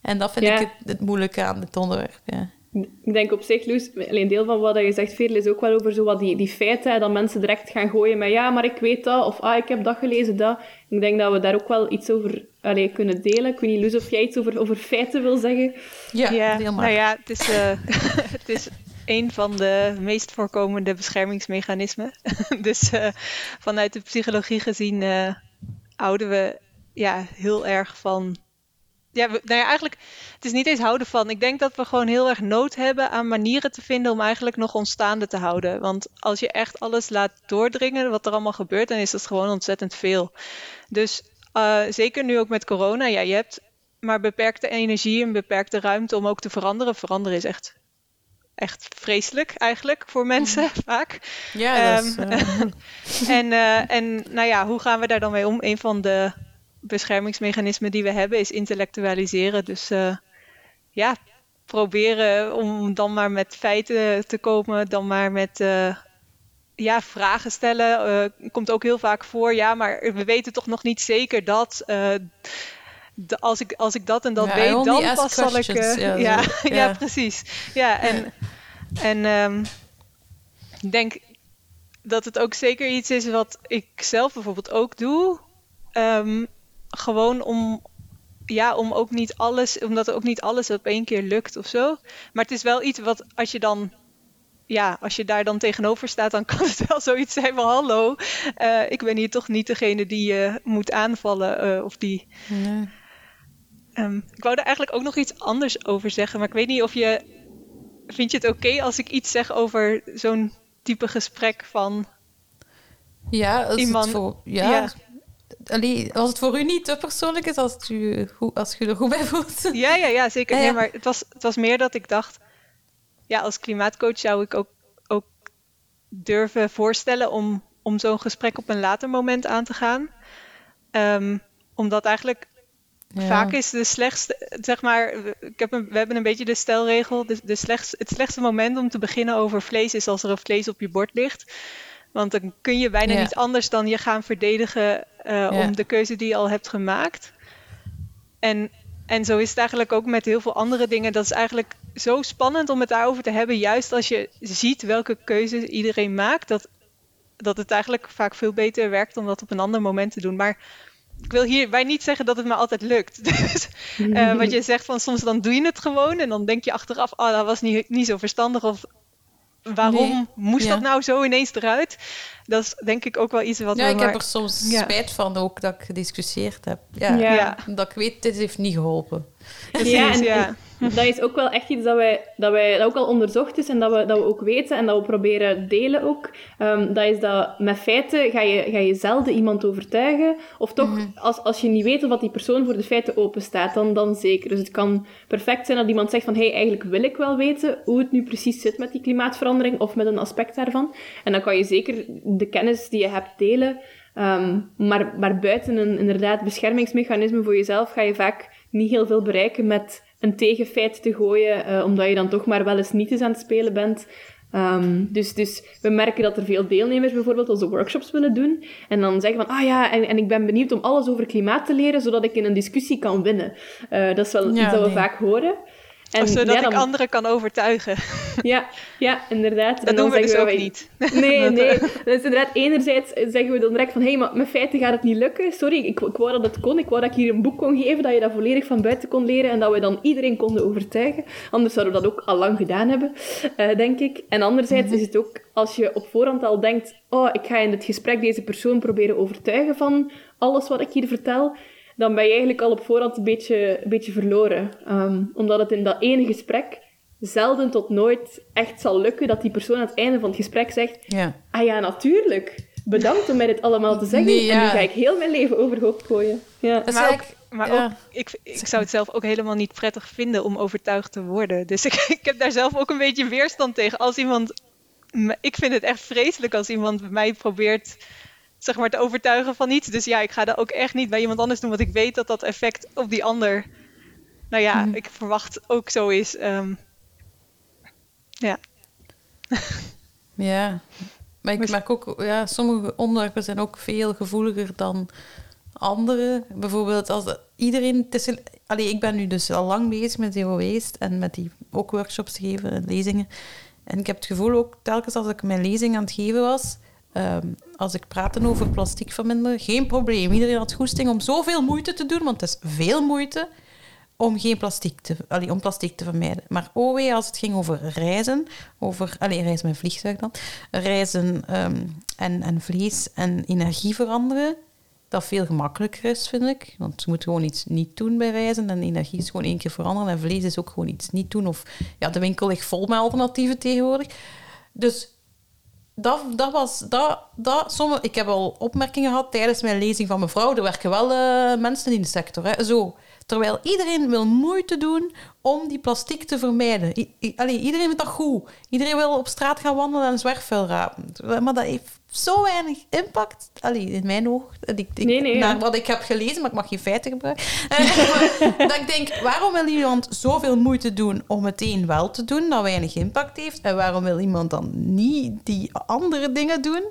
En dat vind Ja. ik het, het moeilijke aan dit onderwerp. Ja. Ik denk op zich, Loes, alleen deel van wat je zegt, Veerle, is ook wel over zo wat die, die feiten, hè, dat mensen direct gaan gooien met ja, maar ik weet dat, of ah, ik heb dat gelezen, dat. Ik denk dat we daar ook wel iets over allee, kunnen delen. Ik weet niet, Loes, of jij iets over, over feiten wil zeggen? Ja, Ja, nou ja, het is, eh, [laughs] het is een van de meest voorkomende beschermingsmechanismen. [laughs] dus eh, vanuit de psychologie gezien eh, houden we ja, heel erg van. Ja, we- nou ja, eigenlijk, het is niet eens houden van. Ik denk dat we gewoon heel erg nood hebben aan manieren te vinden om eigenlijk nog ons staande te houden. Want als je echt alles laat doordringen, wat er allemaal gebeurt, dan is dat gewoon ontzettend veel. Dus eh, zeker nu ook met corona, ja, je hebt maar beperkte energie en beperkte ruimte om ook te veranderen. Veranderen is echt, echt vreselijk eigenlijk voor mensen [laughs] vaak. Ja, is, eh, [laughs] En, eh, en nou ja, hoe gaan we daar dan mee om? Een van de beschermingsmechanismen die we hebben is intellectualiseren. Dus eh, ja, proberen om dan maar met feiten te komen, dan maar met eh, ja, vragen stellen. eh, komt ook heel vaak voor, ja, maar we weten toch nog niet zeker dat. de- als, ik, als ik dat en dat Ja, weet, dan pas zal ik. [laughs] Ja, ja, precies. Ja, en, en ehm, ik denk dat het ook zeker iets is wat ik zelf bijvoorbeeld ook doe. Ehm, gewoon om, ja, om ook niet alles, omdat ook niet alles op één keer lukt of zo. Maar het is wel iets wat als je dan, ja, als je daar dan tegenover staat, dan [laughs] kan het wel zoiets zijn van hallo, eh, ik ben hier toch niet degene die je moet aanvallen eh, of die. nee. Ehm, ik wou er eigenlijk ook nog iets anders over zeggen, maar ik weet niet of je. Vind je het oké als ik iets zeg over zo'n type gesprek van. Ja, als Iemand- het voor, ja. ja. Allee, als het voor u niet te persoonlijk is, als, het u, goed, als je er goed bij voelt. [laughs] Ja, ja, ja, zeker. Ja, Nee, maar het was, het was meer dat ik dacht, ja, als klimaatcoach zou ik ook, ook durven voorstellen om, om zo'n gesprek op een later moment aan te gaan. Ehm, omdat eigenlijk Ja. vaak is de slechtste, zeg maar, we- ik heb een, we hebben een beetje de stelregel, de, de slechtste, het slechtste moment om te beginnen over vlees is als er een vlees op je bord ligt. Want dan kun je bijna Ja. niet anders dan je gaan verdedigen eh, om de keuze die je al hebt gemaakt. En, en zo is het eigenlijk ook met heel veel andere dingen. Dat is eigenlijk zo spannend om het daarover te hebben. Juist als je ziet welke keuzes iedereen maakt. Dat, dat het eigenlijk vaak veel beter werkt om dat op een ander moment te doen. Maar ik wil hierbij niet zeggen dat het me altijd lukt. [laughs] Dus eh, wat je zegt van soms dan doe je het gewoon. En dan denk je achteraf, oh dat was niet, niet zo verstandig. Of waarom Nee, moest ja. dat nou zo ineens eruit? Dat is denk ik ook wel iets wat Ja, ik maar... heb er soms Ja. spijt van ook dat ik gediscussieerd heb. Ja, Ja. Ja. Dat ik weet, dit heeft niet geholpen. Precies, Ja, en- ja. Dat is ook wel echt iets dat wij, dat wij dat ook al onderzocht is en dat we, dat we ook weten en dat we proberen delen ook. Ehm, dat is dat met feiten ga je, ga je zelden iemand overtuigen. Of toch, als, als je niet weet of dat die persoon voor de feiten open staat, dan, dan zeker. Dus het kan perfect zijn dat iemand zegt van hé, hey, eigenlijk wil ik wel weten hoe het nu precies zit met die klimaatverandering of met een aspect daarvan. En dan kan je zeker de kennis die je hebt delen. Ehm, maar, maar buiten een inderdaad beschermingsmechanisme voor jezelf ga je vaak niet heel veel bereiken met een tegenfeit te gooien, eh, omdat je dan toch maar wel eens niet eens aan het spelen bent. Ehm, dus, dus we merken dat er veel deelnemers bijvoorbeeld onze workshops willen doen. En dan zeggen van, ah ja, en, en ik ben benieuwd om alles over klimaat te leren, zodat ik in een discussie kan winnen. Eh, dat is wel Ja, iets dat we nee. vaak horen. En Of zodat ja, ik anderen kan overtuigen. [laughs] Ja, ja, inderdaad. Dat En dan doen we dus ook wij- niet. Nee, [laughs] nee. is inderdaad, enerzijds zeggen we dan direct van, hé, hey, maar met feiten gaat het niet lukken. Sorry, ik, ik wou dat het kon. Ik wou dat ik hier een boek kon geven, dat je dat volledig van buiten kon leren en dat we dan iedereen konden overtuigen. Anders zouden we dat ook al lang gedaan hebben, eh, denk ik. En anderzijds is het ook, als je op voorhand al denkt, oh, ik ga in het gesprek deze persoon proberen overtuigen van alles wat ik hier vertel, dan ben je eigenlijk al op voorhand een beetje, een beetje verloren. Ehm, omdat het in dat ene gesprek zelden tot nooit echt zal lukken dat die persoon aan het einde van het gesprek zegt Ja. Ah ja, natuurlijk. Bedankt om mij dit allemaal te zeggen. Nee, En nu ga ik heel mijn leven overhoop gooien. Ja. Maar ook- Maar ja. ook, ik, ik zou het zelf ook helemaal niet prettig vinden om overtuigd te worden. Dus [laughs] ik, ik heb daar zelf ook een beetje weerstand tegen. Als iemand. Ik vind het echt vreselijk als iemand mij probeert zeg maar, te overtuigen van iets. Dus ja, ik ga dat ook echt niet bij iemand anders doen. Want ik weet dat dat effect op die ander. Nou ja, Mhm. ik verwacht ook zo is. ehm, ja. [laughs] Ja, maar ik merk ook, ja, sommige onderwerpen zijn ook veel gevoeliger dan andere. Bijvoorbeeld als iedereen... Allee, ik ben nu dus al lang bezig met zero waste en met die ook workshops geven en lezingen. En ik heb het gevoel ook telkens als ik mijn lezing aan het geven was, ehm, als ik praatte over plastic verminderen, geen probleem. Iedereen had goesting om zoveel moeite te doen, want het is veel moeite om geen plastic te, allee, om plastic te vermijden. Maar oh wee, als het ging over reizen, over allee, reizen met vliegtuig dan, reizen ehm, en, en vlees en energie veranderen, dat veel gemakkelijker is, vind ik. Want je moet gewoon iets niet doen bij reizen en energie is gewoon één keer veranderen en vlees is ook gewoon iets niet doen. Of ja, de winkel ligt vol met alternatieven tegenwoordig. Dus dat, dat was... Dat, dat, sommige, ik heb al opmerkingen gehad tijdens mijn lezing van mevrouw. Er werken wel eh, mensen in de sector. Hè, zo. Terwijl iedereen wil moeite doen om die plastic te vermijden. I- iedereen vindt dat goed. Iedereen wil op straat gaan wandelen en zwerfvuil rapen. Maar dat heeft zo weinig impact. Allee, in mijn oog. Ik, ik, Nee, nee, naar ja. wat ik heb gelezen, maar ik mag geen feiten gebruiken. Eh, [laughs] dat ik denk, waarom wil iemand zoveel moeite doen om meteen wel te doen, dat weinig impact heeft? En waarom wil iemand dan niet die andere dingen doen?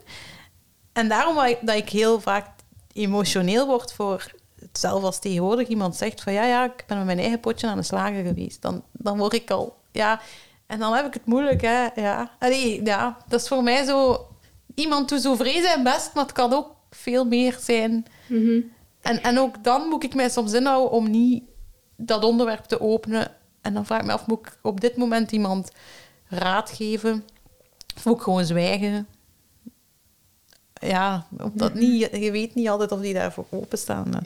En daarom dat ik, heel vaak emotioneel word voor hetzelfde als tegenwoordig iemand zegt van ja, ja, ik ben met mijn eigen potje aan de slager geweest. Dan, dan word ik al, ja, en dan heb ik het moeilijk, hè. Ja. Allee, ja, dat is voor mij zo, iemand doet zo vrezen en best, maar het kan ook veel meer zijn. En, en ook dan moet ik mij soms inhouden om niet dat onderwerp te openen. En dan vraag ik me af, moet ik op dit moment iemand raad geven? Of moet ik gewoon zwijgen? Ja, omdat niet, je weet niet altijd of die daarvoor openstaan. hè.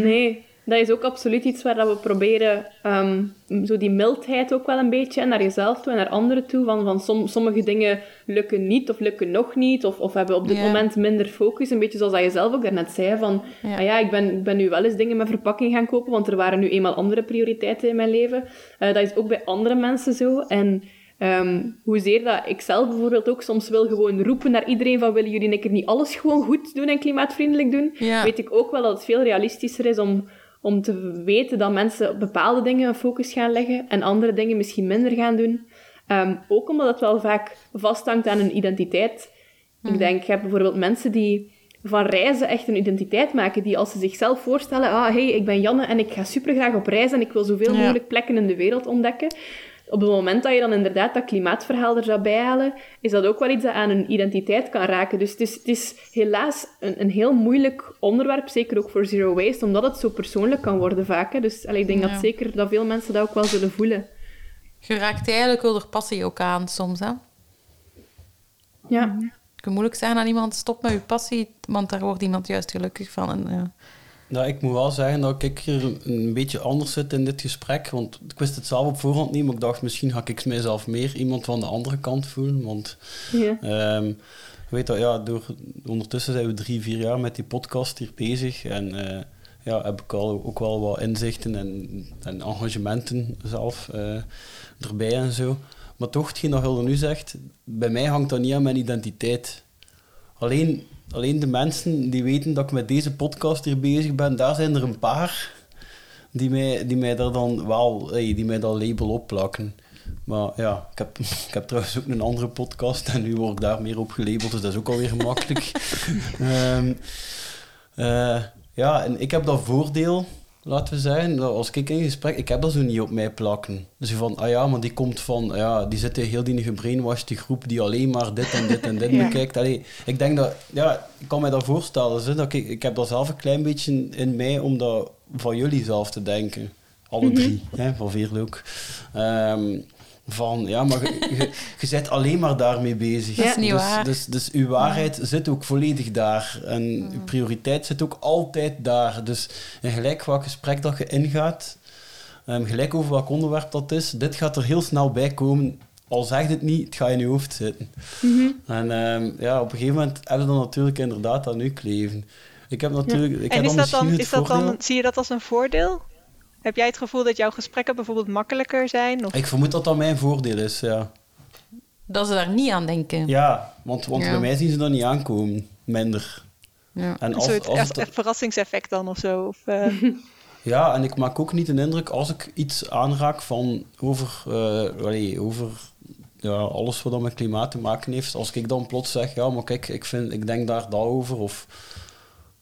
Nee, dat is ook absoluut iets waar dat we proberen ehm, zo die mildheid ook wel een beetje naar jezelf toe en naar anderen toe. Van, van som- sommige dingen lukken niet of lukken nog niet of, of hebben op dit moment minder focus. Een beetje zoals dat je zelf ook daarnet zei van ah ja, ik, ben, ik ben nu wel eens dingen met verpakking gaan kopen, want er waren nu eenmaal andere prioriteiten in mijn leven. Eh, dat is ook bij andere mensen zo. En ehm, hoezeer dat ik zelf bijvoorbeeld ook soms wil gewoon roepen naar iedereen van willen jullie een keer niet alles gewoon goed doen en klimaatvriendelijk doen, Ja. weet ik ook wel dat het veel realistischer is om, om te weten dat mensen op bepaalde dingen een focus gaan leggen en andere dingen misschien minder gaan doen. Ehm, ook omdat het wel vaak vasthangt aan een identiteit. Ik denk, je hebt bijvoorbeeld mensen die van reizen echt een identiteit maken, die als ze zichzelf voorstellen, ah, hey, ik ben Janne en ik ga supergraag op reis en ik wil zoveel Ja. mogelijk plekken in de wereld ontdekken. Op het moment dat je dan inderdaad dat klimaatverhaal er zou bijhalen, is dat ook wel iets dat aan een identiteit kan raken. Dus het is, het is helaas een, een heel moeilijk onderwerp, zeker ook voor zero waste, omdat het zo persoonlijk kan worden vaak. Hè. Dus allee, ik denk Ja. dat zeker dat veel mensen dat ook wel zullen voelen. Je raakt eigenlijk wel er passie ook aan soms. Hè? Ja. Het kan moeilijk zeggen aan iemand, stop met je passie, want daar wordt iemand juist gelukkig van. En, ja. Nou, ik moet wel zeggen dat ik hier een beetje anders zit in dit gesprek. Want ik wist het zelf op voorhand niet, maar ik dacht misschien ga ik mijzelf meer iemand van de andere kant voelen. Want Ja. ehm, weet dat, ja, door, ondertussen zijn we drie, vier jaar met die podcast hier bezig. En eh, ja, heb ik al ook wel wat inzichten en, en engagementen zelf eh, erbij en zo. Maar toch, hetgeen dat Hilde nu zegt, bij mij hangt dat niet aan mijn identiteit. Alleen, alleen de mensen die weten dat ik met deze podcast hier bezig ben, daar zijn er een paar die mij, die mij daar dan wel, die mij dat label opplakken. Maar ja, ik heb, [laughs] ik heb trouwens ook een andere podcast en nu word ik daar meer op gelabeld, dus dat is ook alweer gemakkelijk. [laughs] Eh, ja, en ik heb dat voordeel, laten we zeggen, dat als ik in gesprek, ik heb dat zo niet op mij plakken. Dus van, ah ja, maar die komt van, ja, die zit in heel die gebrainwashed die groep die alleen maar dit en dit en dit [laughs] Ja. bekijkt. Allee, ik denk dat, ja, ik kan mij dat voorstellen, hè, dat ik, ik heb dat zelf een klein beetje in, mij om dat van jullie zelf te denken. Alle drie, hè, van Veerle ook. Ehm, van, ja, maar je, bent alleen maar daarmee bezig. Dat is niet dus, waar. Dus, dus uw waarheid zit ook volledig daar. En uw prioriteit zit ook altijd daar. Dus in gelijk welk gesprek dat je ingaat, ehm, gelijk over welk onderwerp dat is, dit gaat er heel snel bij komen. Al zeg je het niet, het gaat in je hoofd zitten. En ehm, ja, op een gegeven moment heb je dan natuurlijk inderdaad aan u kleven. Ik heb natuurlijk... Ik en heb is dan dat dan, is dat voordeel- dan, zie je dat als een voordeel? Heb jij het gevoel dat jouw gesprekken bijvoorbeeld makkelijker zijn? Of... Ik vermoed dat dat mijn voordeel is, ja. Dat ze daar niet aan denken. Ja, want, want Ja. bij mij zien ze dat niet aankomen. Minder. Ja. En Een als, soort het- echt verrassingseffect dan of zo? Of, eh, [laughs] Ja, en ik maak ook niet de indruk als ik iets aanraak van over, eh, allee, over ja, alles wat dan met klimaat te maken heeft. Als ik dan plots zeg, ja, maar kijk, ik, vind, ik denk daar dat over. Of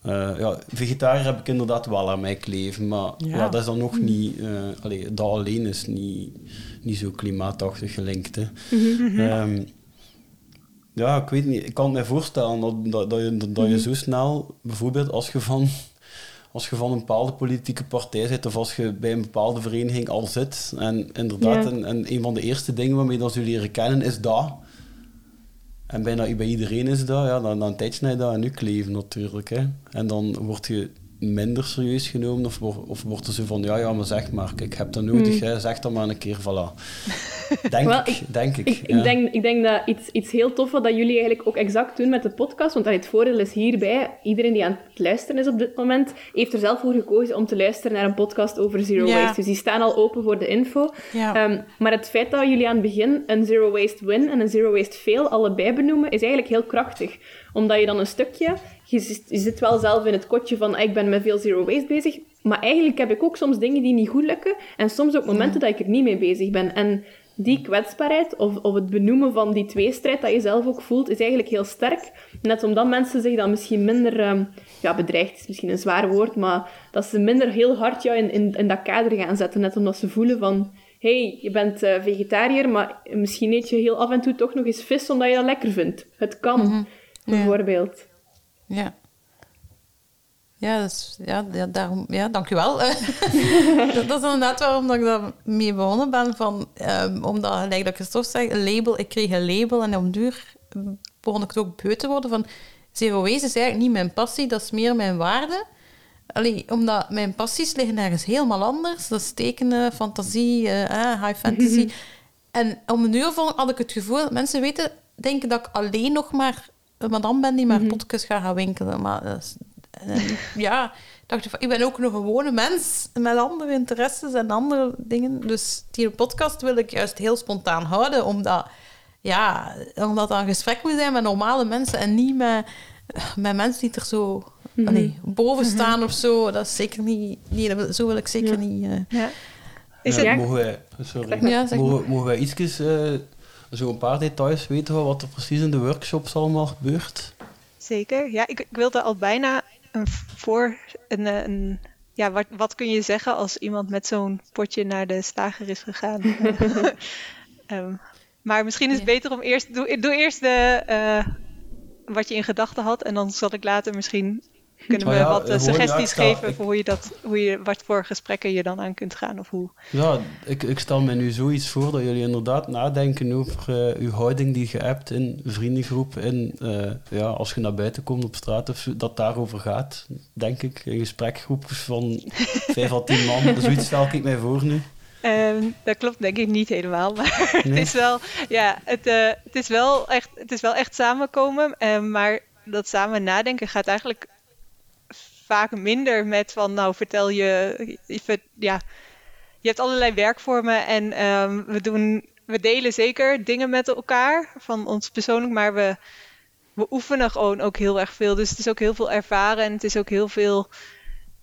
Eh, ja, vegetariër heb ik inderdaad wel aan mij kleven, maar Ja. ja. dat is dan nog niet... eh allee, dat alleen is niet, niet zo klimaatachtig gelinkt. Hè. Ehm, ja, ik weet niet. Ik kan me voorstellen dat, dat, dat, je, dat, dat je zo snel, bijvoorbeeld als je van... Als je van een bepaalde politieke partij zit of als je bij een bepaalde vereniging al zit en inderdaad, Ja. en, en een van de eerste dingen waarmee dat ze je leren kennen is dat. En bijna bij iedereen is dat, ja, dan, dan je dat en nu kleven natuurlijk. Hè. En dan word je minder serieus genomen of, of wordt er zo van, ja, ja, maar zeg maar, ik heb dat nodig, hè, zeg dat maar een keer, voilà. [laughs] Denk ik, ik- denk ik. Ik, ja. ik, denk, ik denk dat iets, iets heel tof wat dat jullie eigenlijk ook exact doen met de podcast, want dat het voordeel is hierbij, iedereen die aan het luisteren is op dit moment, heeft er zelf voor gekozen om te luisteren naar een podcast over zero waste. Dus die staan al open voor de info. Ehm, maar het feit dat jullie aan het begin een zero waste win en een zero waste fail allebei benoemen, is eigenlijk heel krachtig. Omdat je dan een stukje, je, zit- je zit wel zelf in het kotje van ah, ik ben met veel zero waste bezig, maar eigenlijk heb ik ook soms dingen die niet goed lukken en soms ook momenten dat ik er niet mee bezig ben. En die kwetsbaarheid of, of het benoemen van die tweestrijd dat je zelf ook voelt, is eigenlijk heel sterk. Net omdat mensen zich dan misschien minder ehm, ja, bedreigd, is misschien een zwaar woord, maar dat ze minder heel hard jou in, in, in dat kader gaan zetten. Net omdat ze voelen van, hey, je bent eh, vegetariër, maar misschien eet je heel af en toe toch nog eens vis omdat je dat lekker vindt. Het kan, bijvoorbeeld. Ja. Ja, dat is, ja, ja, daarom, ja, dank u wel. [laughs] dat, dat is inderdaad waarom dat ik daar mee begonnen ben. Van, ehm, omdat, gelijk dat Christophe zegt, een label, ik kreeg een label en op duur begon ik het ook beu te worden van zero waste is eigenlijk niet mijn passie, dat is meer mijn waarde. Allee, omdat mijn passies liggen ergens helemaal anders. Dat is tekenen, fantasie, eh, high fantasy. [laughs] En om een uur had ik het gevoel dat mensen weten, denken dat ik alleen nog maar madame ben die maar potjes gaat gaan winkelen. Maar en, [laughs] ja, dacht ik van, ik ben ook nog een gewone mens met andere interesses en andere dingen. Dus die podcast wil ik juist heel spontaan houden, omdat, ja, omdat dat een gesprek moet zijn met normale mensen en niet met, met mensen die er zo allee, boven staan of zo. Dat is zeker niet, nee, wil- zo wil ik zeker niet. eh, Ja. Is Ja, het, mogen wij, sorry, Ja, zeg mogen, mogen wij ietsjes, eh, zo een paar details weten van wat er precies in de workshops allemaal gebeurt? Zeker. Ja, ik, ik wilde al bijna een voor een, eh, een ja, wat, wat kun je zeggen als iemand met zo'n potje naar de slager is gegaan? [laughs] [laughs] Ehm, maar misschien is het Ja. beter om eerst doe, doe eerst de eh, wat je in gedachten had en dan zal ik later misschien kunnen we Oh ja, wat eh, ja, suggesties geven voor hoe je dat, hoe je wat voor gesprekken je dan aan kunt gaan of hoe. Ja, ik, ik stel me nu zoiets voor dat jullie inderdaad nadenken over eh, uw houding die je hebt in vriendengroep. En eh, ja, als je naar buiten komt op straat of dat daarover gaat, denk ik. In gesprekgroepjes van [laughs] vijf à tien man. Zoiets stel ik mij voor nu. Ehm, dat klopt denk ik niet helemaal, [laughs] maar het is wel, ja, het, eh, het, is wel echt, het is wel echt samenkomen. ehm, maar dat samen nadenken gaat eigenlijk vaak minder met van, nou vertel je, ja, je hebt allerlei werkvormen en ehm, we doen, we delen zeker dingen met elkaar van ons persoonlijk, maar we, we oefenen gewoon ook heel erg veel. Dus het is ook heel veel ervaren en het is ook heel veel,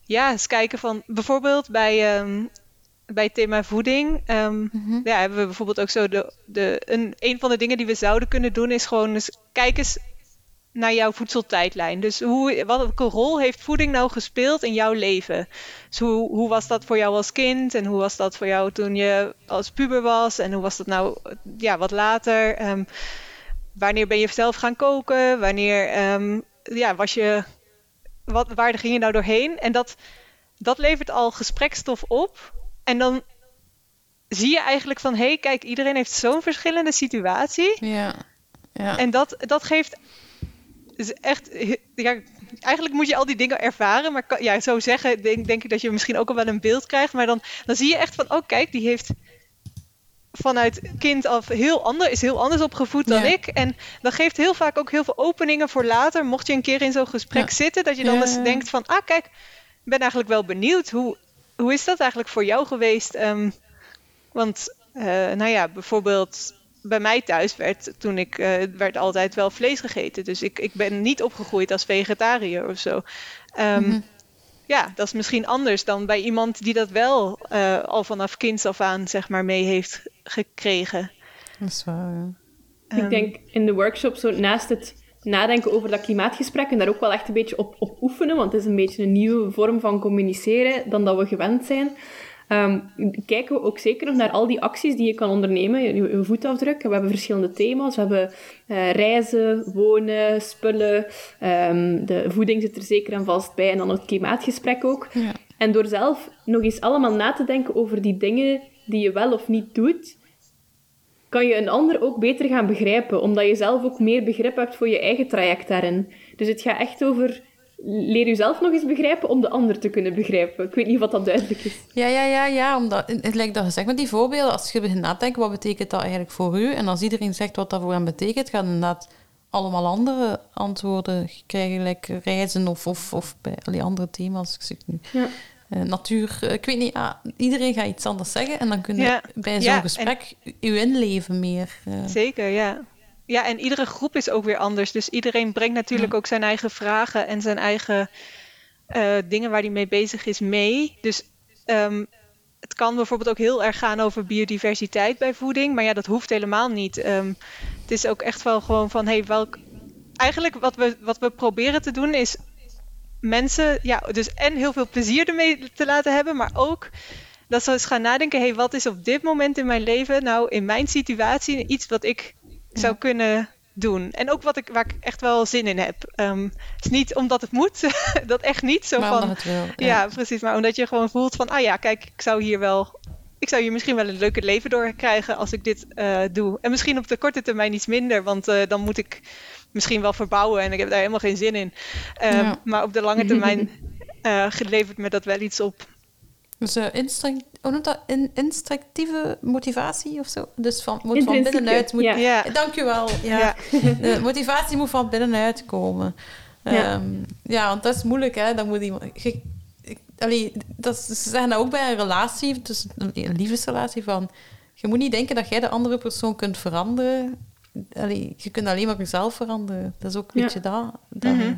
ja, eens kijken van, bijvoorbeeld bij, ehm, bij het thema voeding, mhm. ja, hebben we bijvoorbeeld ook zo de, de een, een van de dingen die we zouden kunnen doen is gewoon eens kijk eens naar jouw voedseltijdlijn. Dus hoe, wat, welke rol heeft voeding nou gespeeld in jouw leven? Dus hoe, hoe was dat voor jou als kind en hoe was dat voor jou toen je als puber was en hoe was dat nou ja, wat later? Ehm, wanneer ben je zelf gaan koken? Wanneer ehm, ja, was je, wat, waar ging je nou doorheen? En dat, dat levert al gesprekstof op. En dan zie je eigenlijk van, hé, hey, kijk, iedereen heeft zo'n verschillende situatie. Ja. Ja. En dat, dat geeft is echt, ja, eigenlijk moet je al die dingen ervaren. Maar kan- ja, zo zeggen, denk, denk ik dat je misschien ook al wel een beeld krijgt. Maar dan, dan zie je echt van, oh kijk, die heeft vanuit kind af heel ander, is heel anders opgevoed dan Ja. ik. En dat geeft heel vaak ook heel veel openingen voor later. Mocht je een keer in zo'n gesprek Ja. zitten, dat je dan Ja. eens denkt van, ah kijk, ik ben eigenlijk wel benieuwd. Hoe, hoe is dat eigenlijk voor jou geweest? Ehm, want, eh, nou ja, bijvoorbeeld bij mij thuis werd toen ik eh, werd altijd wel vlees gegeten. Dus ik, ik ben niet opgegroeid als vegetariër of zo. Ehm, Mhm. Ja, dat is misschien anders dan bij iemand die dat wel eh, al vanaf kinds af aan zeg maar mee heeft gekregen. Dat is waar, ja. Ehm, Ik denk in de workshop, zo naast het nadenken over dat klimaatgesprek en daar ook wel echt een beetje op, op oefenen, want het is een beetje een nieuwe vorm van communiceren dan dat we gewend zijn. Ehm, kijken we ook zeker nog naar al die acties die je kan ondernemen, je, je voetafdruk. We hebben verschillende thema's. We hebben eh, reizen, wonen, spullen. ehm, de voeding zit er zeker en vast bij. En dan het klimaatgesprek ook. Ja. En door zelf nog eens allemaal na te denken over die dingen die je wel of niet doet, kan je een ander ook beter gaan begrijpen, omdat je zelf ook meer begrip hebt voor je eigen traject daarin. Dus het gaat echt over leer jezelf nog eens begrijpen om de ander te kunnen begrijpen. Ik weet niet of dat duidelijk is. Ja, ja, ja, ja. Omdat, het lijkt dat gezegd met die voorbeelden, als je begint na te denken, wat betekent dat eigenlijk voor u? En als iedereen zegt wat dat voor hem betekent, gaat inderdaad allemaal andere antwoorden krijgen, gelijk reizen of, of, of bij allee, andere thema's. Ik zeg nu. Ja. eh, natuur, eh, ik weet niet, ah, iedereen gaat iets anders zeggen en dan kun je Ja, bij zo'n ja, en- gesprek je inleven meer. eh. Zeker, ja. Ja, en iedere groep is ook weer anders. Dus iedereen brengt natuurlijk ook zijn eigen vragen en zijn eigen eh, dingen waar hij mee bezig is mee. Dus ehm, het kan bijvoorbeeld ook heel erg gaan over biodiversiteit bij voeding. Maar ja, dat hoeft helemaal niet. Ehm, het is ook echt wel gewoon van, hey, welk... Eigenlijk wat we, wat we proberen te doen is mensen, ja, dus en heel veel plezier ermee te laten hebben, maar ook dat ze eens gaan nadenken, hey, wat is op dit moment in mijn leven, nou in mijn situatie, iets wat ik zou kunnen doen. En ook wat ik, waar ik echt wel zin in heb. Ehm, het is niet omdat het moet, [laughs] dat echt niet. Zo maar van, omdat het wil. ja. precies. Maar omdat je gewoon voelt van, ah ja, kijk, ik zou hier wel, ik zou hier misschien wel een leuke leven door krijgen als ik dit eh, doe. En misschien op de korte termijn iets minder, want eh, dan moet ik misschien wel verbouwen en ik heb daar helemaal geen zin in. Ehm, Ja. Maar op de lange [laughs] termijn eh, levert me dat wel iets op. Dus eh, instinct, hoe noemt dat? In, instinctieve motivatie of zo? Dus van, moet van binnenuit... Moet, ja. Ja. Dankjewel. Ja. Ja. [laughs] De motivatie moet van binnenuit komen. Ja. Ja, ja want dat is moeilijk, hè. Dan moet iemand... je- ik- allee, dat, is- ze zeggen dat ook bij een relatie, dus een, een liefdesrelatie, van... Je moet niet denken dat jij de andere persoon kunt veranderen. Allee, je kunt alleen maar jezelf veranderen. Dat is ook een Ja. beetje dat. dat Mhm.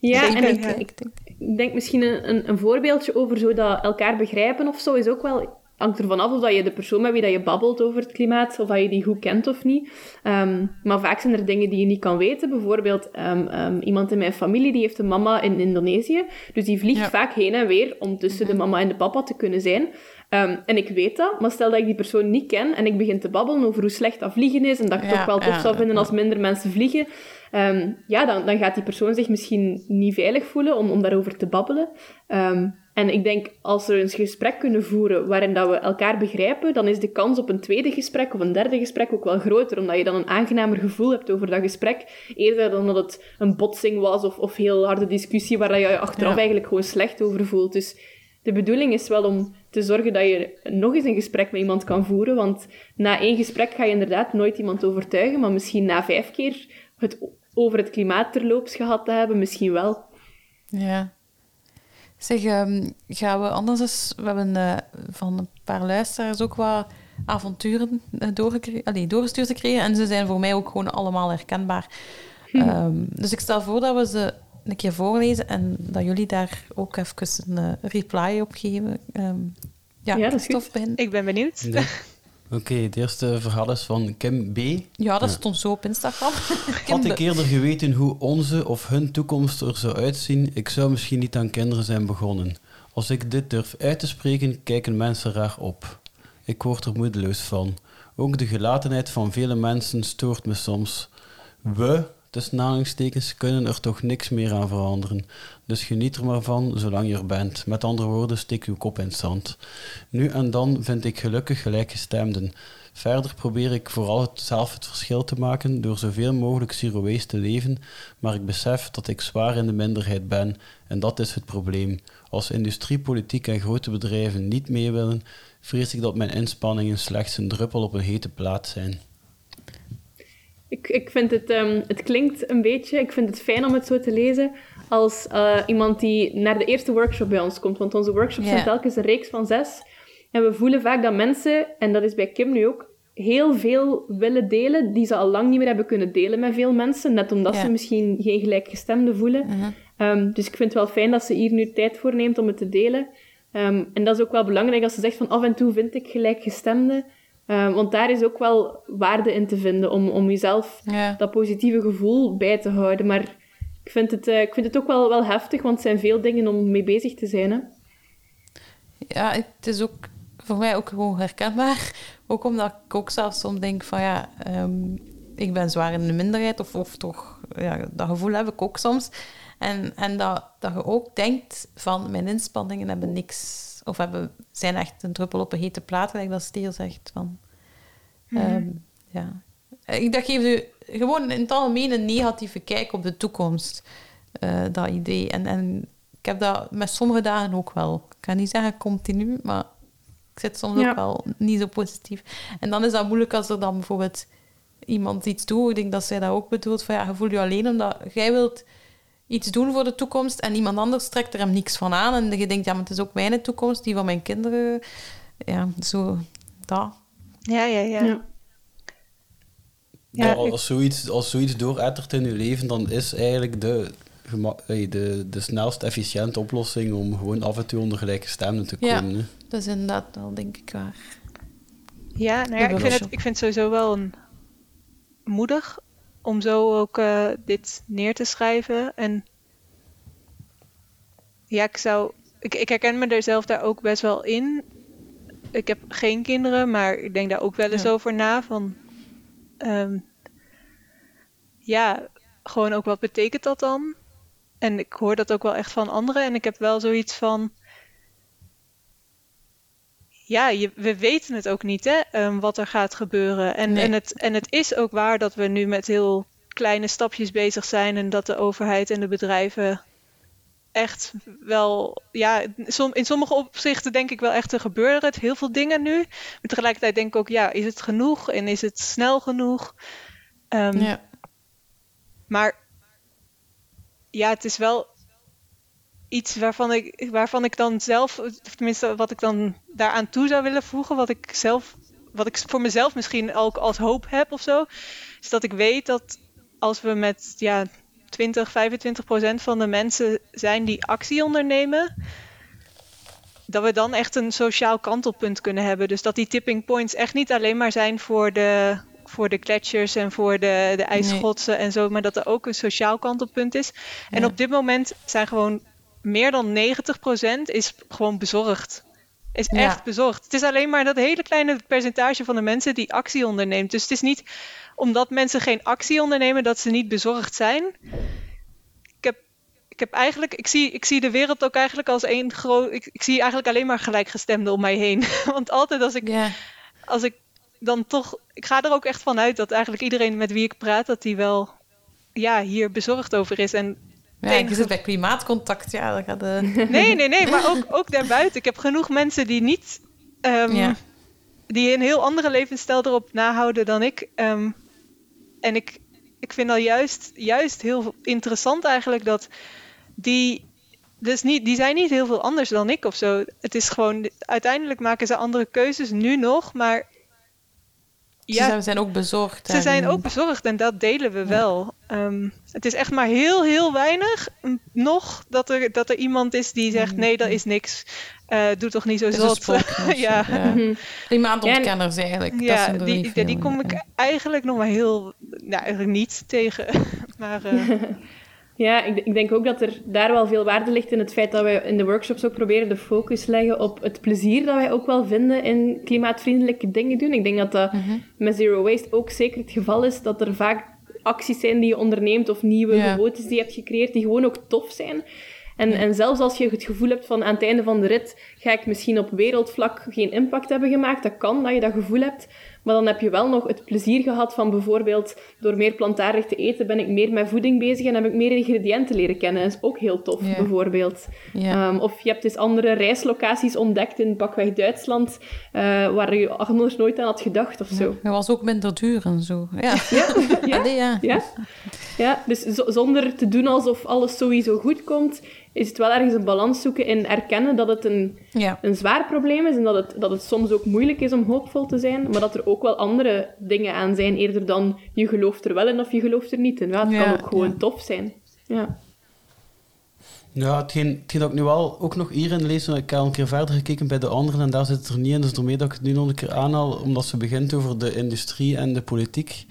Ja, en ik ik, denk, denk- ik denk misschien een, een, een voorbeeldje over zo dat elkaar begrijpen of zo is ook wel hangt ervan af of dat je de persoon met wie dat je babbelt over het klimaat, of dat je die goed kent of niet. Ehm, maar vaak zijn er dingen die je niet kan weten. Bijvoorbeeld, ehm, ehm, iemand in mijn familie die heeft een mama in Indonesië. Dus die vliegt Ja. vaak heen en weer om tussen de mama en de papa te kunnen zijn. Ehm, en ik weet dat, maar stel dat ik die persoon niet ken en ik begin te babbelen over hoe slecht dat vliegen is en dat ik het Ja, toch wel tof ja, zou vinden als minder mensen vliegen, ehm, ja, dan, dan gaat die persoon zich misschien niet veilig voelen om, om daarover te babbelen. Ehm, en ik denk, als we een gesprek kunnen voeren waarin dat we elkaar begrijpen, dan is de kans op een tweede gesprek of een derde gesprek ook wel groter, omdat je dan een aangenamer gevoel hebt over dat gesprek, eerder dan dat het een botsing was of, of heel harde discussie waar je je achteraf Ja. eigenlijk gewoon slecht over voelt. Dus de bedoeling is wel om te zorgen dat je nog eens een gesprek met iemand kan voeren, want na één gesprek ga je inderdaad nooit iemand overtuigen, maar misschien na vijf keer het over het klimaat terloops gehad te hebben, misschien wel. Ja. Zeg, ehm, gaan we anders eens... We hebben eh, van een paar luisteraars ook wat avonturen eh, allee, doorgestuurd gekregen. En ze zijn voor mij ook gewoon allemaal herkenbaar. Ehm, dus ik stel voor dat we ze een keer voorlezen en dat jullie daar ook even een eh, reply op geven. Ehm, ja, Ja, dat is goed. begint. Ik ben benieuwd. Ja. Oké, het eerste verhaal is van Kim B. Ja, dat Ja. stond zo op Instagram. [laughs] Had ik eerder geweten hoe onze of hun toekomst er zou uitzien, ik zou misschien niet aan kinderen zijn begonnen. Als ik dit durf uit te spreken, kijken mensen raar op. Ik word er moedeloos van. Ook de gelatenheid van vele mensen stoort me soms. We, tussen aanhalingstekens, kunnen er toch niks meer aan veranderen. Dus geniet er maar van, zolang je er bent. Met andere woorden, steek uw kop in het zand. Nu en dan vind ik gelukkig gelijkgestemden. Verder probeer ik vooral het, zelf het verschil te maken door zoveel mogelijk zero te leven, maar ik besef dat ik zwaar in de minderheid ben en dat is het probleem. Als industrie, politiek en grote bedrijven niet mee willen, vrees ik dat mijn inspanningen slechts een druppel op een hete plaat zijn. Ik, ik vind het, ehm, het klinkt een beetje, ik vind het fijn om het zo te lezen, als eh, iemand die naar de eerste workshop bij ons komt. Want onze workshops zijn telkens een reeks van zes. En we voelen vaak dat mensen, en dat is bij Kim nu ook, heel veel willen delen die ze al lang niet meer hebben kunnen delen met veel mensen. Net omdat ze misschien geen gelijkgestemde voelen. Mhm. Ehm, dus ik vind het wel fijn dat ze hier nu tijd voor neemt om het te delen. Ehm, en dat is ook wel belangrijk als ze zegt van af en toe vind ik gelijkgestemde. Eh, want daar is ook wel waarde in te vinden om, om jezelf Ja. dat positieve gevoel bij te houden. Maar ik vind het, eh, ik vind het ook wel, wel heftig, want het zijn veel dingen om mee bezig te zijn. Hè? Ja, het is ook voor mij ook gewoon herkenbaar. Ook omdat ik ook zelf soms denk van ja, ehm, ik ben zwaar in de minderheid. Of, of toch, ja, dat gevoel heb ik ook soms. En, en dat, dat je ook denkt van mijn inspanningen hebben niks... Of hebben, zijn echt een druppel op een hete plaat, gelijk dat Steer zegt. Van, ehm, ja. Ik, dat geeft u gewoon in het algemeen een negatieve kijk op de toekomst. eh, dat idee. En, en ik heb dat met sommige dagen ook wel. Ik kan niet zeggen continu, maar ik zit soms Ja. ook wel niet zo positief. En dan is dat moeilijk als er dan bijvoorbeeld iemand iets doet. Ik denk dat zij dat ook bedoelt. Van ja, je voelt je alleen omdat jij wilt iets doen voor de toekomst en iemand anders trekt er hem niks van aan. En je denkt, ja, maar het is ook mijn toekomst, die van mijn kinderen. Ja, zo, dat. Ja, ja, ja. Ja. Ja, Ja, als, zoiets, als zoiets doorettert in je leven, dan is eigenlijk de, de, de snelst efficiënte oplossing om gewoon af en toe onder gelijke stemmen te Ja. komen. hè. Dat is inderdaad wel, denk ik, waar. Ja, nou ja, ik vind, het, ik vind het sowieso wel een moedig om zo ook eh, dit neer te schrijven. En ja, ik zou. Ik, ik herken me er zelf daar ook best wel in. Ik heb geen kinderen, maar ik denk daar ook wel eens Ja. over na. Van, ehm, ja, gewoon ook wat betekent dat dan? En ik hoor dat ook wel echt van anderen. En ik heb wel zoiets van ja, je, we weten het ook niet, hè, ehm, wat er gaat gebeuren. En, Nee. en, het, en het is ook waar dat we nu met heel kleine stapjes bezig zijn en dat de overheid en de bedrijven echt wel, ja, som- in sommige opzichten denk ik wel echt, er gebeuren het heel veel dingen nu. Maar tegelijkertijd denk ik ook, ja, is het genoeg en is het snel genoeg? Ehm, Ja. maar ja, het is wel iets waarvan ik, waarvan ik dan zelf, of tenminste wat ik dan daaraan toe zou willen voegen, wat ik zelf, wat ik voor mezelf misschien ook als hoop heb of zo, is dat ik weet dat als we met ja, 20, 25 procent van de mensen zijn die actie ondernemen, dat we dan echt een sociaal kantelpunt kunnen hebben. Dus dat die tipping points echt niet alleen maar zijn voor de, voor de gletsjers en voor de, de ijsschotsen en zo, maar dat er ook een sociaal kantelpunt is. En op dit moment zijn gewoon meer dan 90% is gewoon bezorgd. Is Ja. echt bezorgd. Het is alleen maar dat hele kleine percentage van de mensen die actie onderneemt. Dus het is niet omdat mensen geen actie ondernemen dat ze niet bezorgd zijn. Ik heb, ik heb eigenlijk, ik zie, ik zie de wereld ook eigenlijk als één groot. Ik, ik zie eigenlijk alleen maar gelijkgestemden om mij heen. [laughs] Want altijd als ik, Ja. als ik dan toch. Ik ga er ook echt van uit dat eigenlijk iedereen met wie ik praat, dat die wel ja, hier bezorgd over is. En Ja, je zit bij klimaatcontact, ja, dat gaat... eh, [laughs] Nee, nee, nee, maar ook, ook daarbuiten. Ik heb genoeg mensen die niet. ehm, Ja. die een heel andere levensstijl erop nahouden dan ik. Ehm, en ik, ik vind dat juist, juist heel interessant eigenlijk dat die. Dus niet, die zijn niet heel veel anders dan ik of zo. Het is gewoon, uiteindelijk maken ze andere keuzes nu nog, maar ja, zijn- zijn ook bezorgd. ze en- zijn ook bezorgd en dat delen we wel. Ehm, het is echt maar heel, heel weinig mm, nog dat er, dat er iemand is die zegt: nee, dat is niks. Eh, doe toch niet zo zot. [laughs] ja. ja. [laughs] Mhm. Klimaatontkenners eigenlijk. dat Ja, zijn er die, die, die kom ik ja. eigenlijk nog maar heel, nou eigenlijk niet tegen. [laughs] maar eh, Ja, ik, ik denk ook dat er daar wel veel waarde ligt in het feit dat wij in de workshops ook proberen de focus leggen op het plezier dat wij ook wel vinden in klimaatvriendelijke dingen doen. Ik denk dat dat Mhm. met Zero Waste ook zeker het geval is dat er vaak acties zijn die je onderneemt of nieuwe Ja. gewoontes die je hebt gecreëerd die gewoon ook tof zijn. En, en zelfs als je het gevoel hebt van aan het einde van de rit ga ik misschien op wereldvlak geen impact hebben gemaakt, dat kan dat je dat gevoel hebt, maar dan heb je wel nog het plezier gehad van bijvoorbeeld door meer plantaardig te eten ben ik meer met voeding bezig en heb ik meer ingrediënten leren kennen. Dat is ook heel tof, bijvoorbeeld. Ehm, of je hebt dus andere reislocaties ontdekt in pakweg Duitsland, eh, waar je anders nooit aan had gedacht of zo. Het was ook minder duur en zo. Ja, Ja, ja. [laughs] Allee, ja. Ja, ja dus zo- zonder te doen alsof alles sowieso goed komt, is het wel ergens een balans zoeken in erkennen dat het een, Ja. een zwaar probleem is en dat het, dat het soms ook moeilijk is om hoopvol te zijn, maar dat er ook wel andere dingen aan zijn, eerder dan je gelooft er wel in of je gelooft er niet in. Ja, het Ja, kan ook gewoon ja. tof zijn. Ja. Ja, hetgeen, hetgeen dat ik nu wel ook nog hierin lees, want ik heb al een keer verder gekeken bij de anderen en daar zit het er niet in, dus daarmee dat ik het nu nog een keer aanhaal, omdat ze begint over de industrie en de politiek.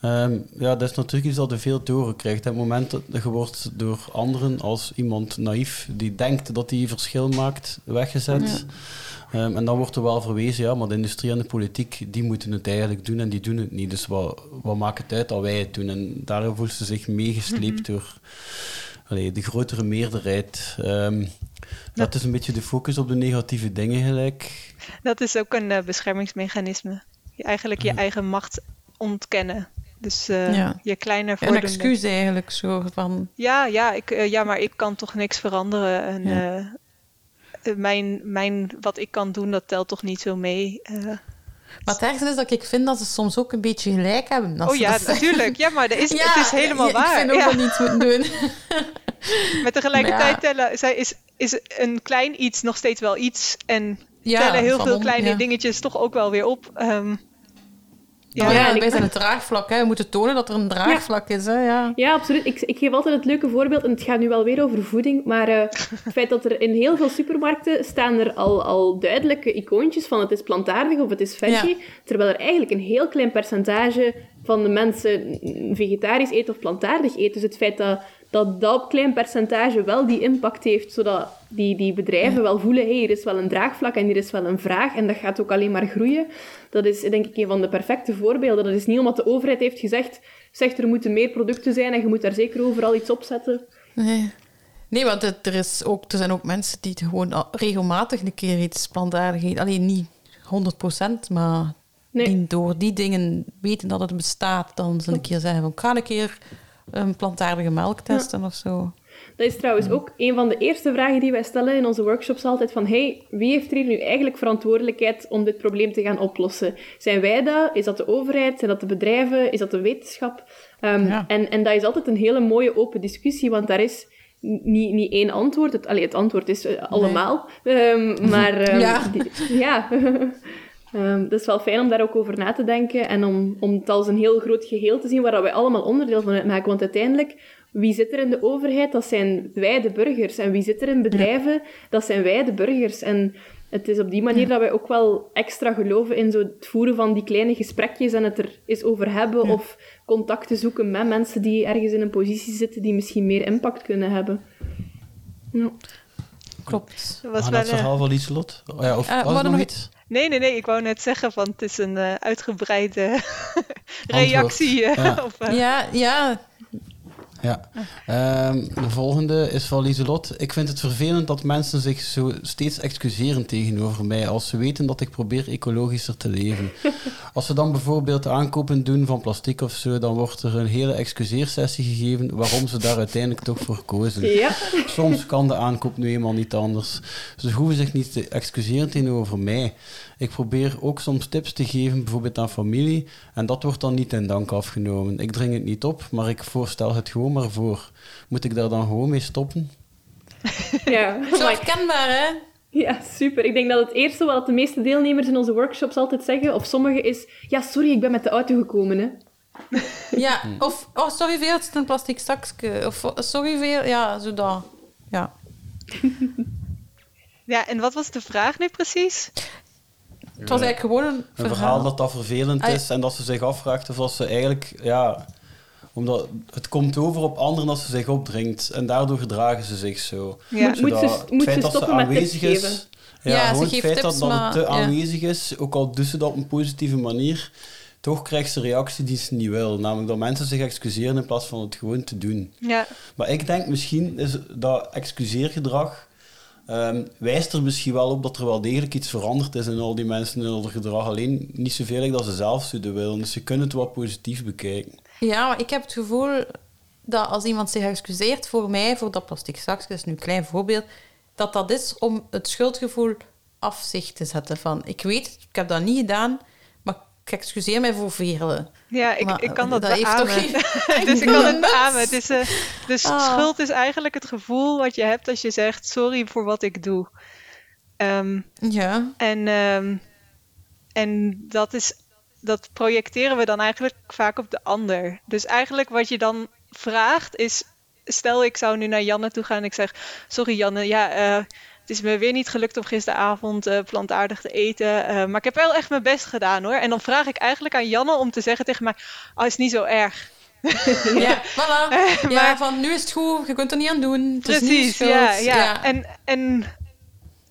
Ehm, ja, dat is natuurlijk iets dat je veel te horen krijgt. Op het moment dat je wordt door anderen als iemand naïef die denkt dat hij verschil maakt, weggezet. Ehm, en dan wordt er wel verwezen, ja, maar de industrie en de politiek, die moeten het eigenlijk doen en die doen het niet. Dus wat, wat maakt het uit dat wij het doen? En daar voelt ze zich meegesleept door allee, de grotere meerderheid. Ehm, dat is een beetje de focus op de negatieve dingen gelijk. Dat is ook een eh, beschermingsmechanisme. Je, eigenlijk je eigen macht ontkennen. Dus Ja. je kleiner Een voordoen. excuus eigenlijk, zo van... Ja, ja, ik, eh, ja, maar ik kan toch niks veranderen. En, Ja. eh, mijn, mijn, wat ik kan doen, dat telt toch niet zo mee. Maar het ergste is dat ik vind dat ze soms ook een beetje gelijk hebben. oh ja, dat natuurlijk. Ja, maar dat is, Ja, het is helemaal waar. Ik vind ook Ja. dat we niets moeten doen. [laughs] Maar tegelijkertijd tellen, zij is, is een klein iets nog steeds wel iets. En tellen heel veel kleine dingetjes toch ook wel weer op. Ehm, Ja, Ja, en ik- wij zijn het draagvlak. Hè. We moeten tonen dat er een draagvlak is. Hè. Ja. Ja, absoluut. Ik, ik geef altijd het leuke voorbeeld, en het gaat nu wel weer over voeding, maar eh, het feit dat er in heel veel supermarkten staan er al, al duidelijke icoontjes van het is plantaardig of het is veggie, terwijl er eigenlijk een heel klein percentage van de mensen vegetarisch eet of plantaardig eet. Dus het feit dat dat, dat klein percentage wel die impact heeft, zodat die, die bedrijven wel voelen, hey, hier is wel een draagvlak en hier is wel een vraag en dat gaat ook alleen maar groeien. Dat is denk ik een van de perfecte voorbeelden. Dat is niet omdat de overheid heeft gezegd, zegt er moeten meer producten zijn en je moet daar zeker overal iets op zetten. Nee. Nee, want het, er, is ook, er zijn ook mensen die het gewoon regelmatig een keer iets plantaardig eten. Alleen niet 100%, maar Nee. die door die dingen weten dat het bestaat, dan ze een keer zeggen van, ik ga een keer een plantaardige melk testen of zo. Dat is trouwens ook een van de eerste vragen die wij stellen in onze workshops altijd van hey, wie heeft er hier nu eigenlijk verantwoordelijkheid om dit probleem te gaan oplossen? Zijn wij dat? Is dat de overheid? Zijn dat de bedrijven? Is dat de wetenschap? Ehm, Ja. en, en dat is altijd een hele mooie open discussie, want daar is niet, niet één antwoord. Het, allee, het antwoord is eh, allemaal. Ehm, maar ehm, Ja. die- ja. [laughs] Ehm, het is wel fijn om daar ook over na te denken en om, om het als een heel groot geheel te zien waar dat wij allemaal onderdeel van uitmaken. Want uiteindelijk, wie zit er in de overheid? Dat zijn wij, de burgers. En wie zit er in bedrijven? Dat zijn wij, de burgers. En het is op die manier dat wij ook wel extra geloven in zo het voeren van die kleine gesprekjes en het er eens over hebben of contacten zoeken met mensen die ergens in een positie zitten die misschien meer impact kunnen hebben. Ja. Klopt. dat was Ah, wel, dat eh, verhaal van Lieselot? Oh, ja, of Eh, was we er nog nog- iets? Nee, nee, nee. Ik wou net zeggen, van het is een eh, uitgebreide [laughs] reactie. eh, Ja. [laughs] op, eh, Ja, ja, Ja. Ehm, de volgende is van Lieselot. Ik vind het vervelend dat mensen zich zo steeds excuseren tegenover mij als ze weten dat ik probeer ecologischer te leven. [laughs] Als ze dan bijvoorbeeld aankopen doen van plastic of zo, dan wordt er een hele excuseersessie gegeven waarom ze daar uiteindelijk toch voor kozen. Ja. [laughs] Soms kan de aankoop nu eenmaal niet anders. Ze hoeven zich niet te excuseren tegenover mij. Ik probeer ook soms tips te geven, bijvoorbeeld aan familie, en dat wordt dan niet in dank afgenomen. Ik dring het niet op, maar ik voorstel het gewoon maar voor. Moet ik daar dan gewoon mee stoppen? [laughs] Ja. zo herkenbaar, hè? Ja, super. Ik denk dat het eerste wat de meeste deelnemers in onze workshops altijd zeggen, of sommigen, is... Ja, sorry, ik ben met de auto gekomen, hè. [laughs] Ja, of oh, sorry veel, het is een plastic zakje. Of oh, sorry veel, ja, zo dat. Ja. [laughs] ja, en wat was de vraag nu precies? Het was eigenlijk gewoon een Een verhaal. verhaal dat dat vervelend Ah, is en dat ze zich afvraagt of dat ze eigenlijk, ja, omdat het komt over op anderen als ze zich opdringt en daardoor gedragen ze zich zo. Ja. Moet- moet ze- het moet ze feit dat stoppen met tips aanwezig is, geven? Ja, Ja, ze gewoon het feit dat, tips, dat maar- het te ja. aanwezig is, ook al doet ze dat op een positieve manier, toch krijgt ze reactie die ze niet wil. Namelijk dat mensen zich excuseren in plaats van het gewoon te doen. Ja, Maar ik denk misschien is dat excuseergedrag ehm, wijst er misschien wel op dat er wel degelijk iets veranderd is in al die mensen in hun gedrag. Alleen niet zoveel dat ze zelf zouden willen. Dus je kunt het wel positief bekijken. Ja, maar ik heb het gevoel dat als iemand zich excuseert voor mij, voor dat plastic zakje, dat is nu een klein voorbeeld, dat dat is om het schuldgevoel af zich te zetten. Van, ik weet, ik heb dat niet gedaan, ik excuseer mij voor velen. ja ik, Maar, ik kan dat, dat heeft beamen. [laughs] [laughs] dus ik kan het beamen. Het is, eh, dus Ah. schuld is eigenlijk het gevoel wat je hebt als je zegt sorry voor wat ik doe. Ehm, Ja, en, ehm, en dat, is, dat projecteren we dan eigenlijk vaak op de ander. Dus eigenlijk wat je dan vraagt is: stel ik zou nu naar Janne toe gaan en ik zeg, sorry Janne, ja, eh, het is me weer niet gelukt om gisteravond eh, plantaardig te eten, eh, maar ik heb wel echt mijn best gedaan hoor. En dan vraag ik eigenlijk aan Janne om te zeggen tegen mij, oh, is niet zo erg. [laughs] Ja, voilà. [laughs] Eh, Ja, van nu is het goed, je kunt er niet aan doen. Het is niet je Precies, schuld. ja, ja. En, en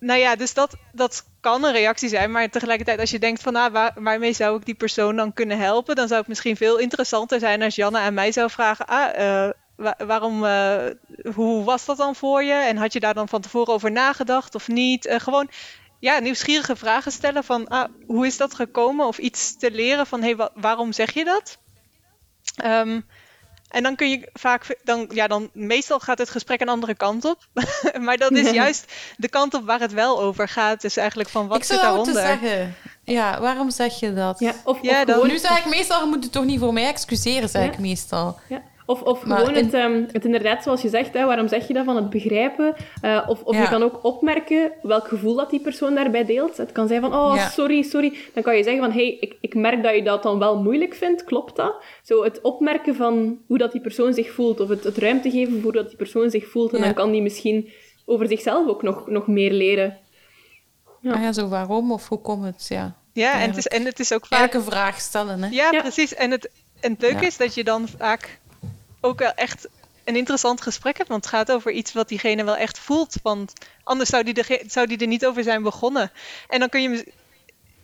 nou ja, dus dat, dat kan een reactie zijn. Maar tegelijkertijd, als je denkt van nou, waar, waarmee zou ik die persoon dan kunnen helpen? Dan zou het misschien veel interessanter zijn als Janne aan mij zou vragen. Ah, wa- waarom, eh, hoe was dat dan voor je? En had je daar dan van tevoren over nagedacht of niet? Eh, gewoon ja, nieuwsgierige vragen stellen van ah, hoe is dat gekomen? Of iets te leren van hey, wa- waarom zeg je dat? Ehm, en dan kun je vaak, dan, ja, dan meestal gaat het gesprek een andere kant op. [laughs] maar dat is juist de kant op waar het wel over gaat. Dus eigenlijk van wat ik zou zit daaronder. zeggen. Ja, waarom zeg je dat? Ja, of, Ja, of dan- gewoon, Nu zeg ik meestal, je moet het toch niet voor mij excuseren, zeg Ja. ik meestal. ja. Of, of gewoon in- het, ehm, het inderdaad, zoals je zegt, hè, waarom zeg je dat, van het begrijpen. Eh, of of Ja. je kan ook opmerken welk gevoel dat die persoon daarbij deelt. Het kan zijn van, oh, Ja. sorry, sorry. Dan kan je zeggen van, hey, ik, ik merk dat je dat dan wel moeilijk vindt, klopt dat? Zo het opmerken van hoe dat die persoon zich voelt, of het, het ruimte geven voor dat die persoon zich voelt. En Ja. dan kan die misschien over zichzelf ook nog, nog meer leren. Ja. Ah ja, zo waarom of hoe komt het? Ja. Ja, en het, is, en het is ook vaak. Een vraag stellen, hè? Ja, Ja. precies. En het, en het leuke Ja. is dat je dan vaak ook wel echt een interessant gesprek hebt. Want het gaat over iets wat diegene wel echt voelt. Want anders zou die, er, zou die er niet over zijn begonnen. En dan kun je.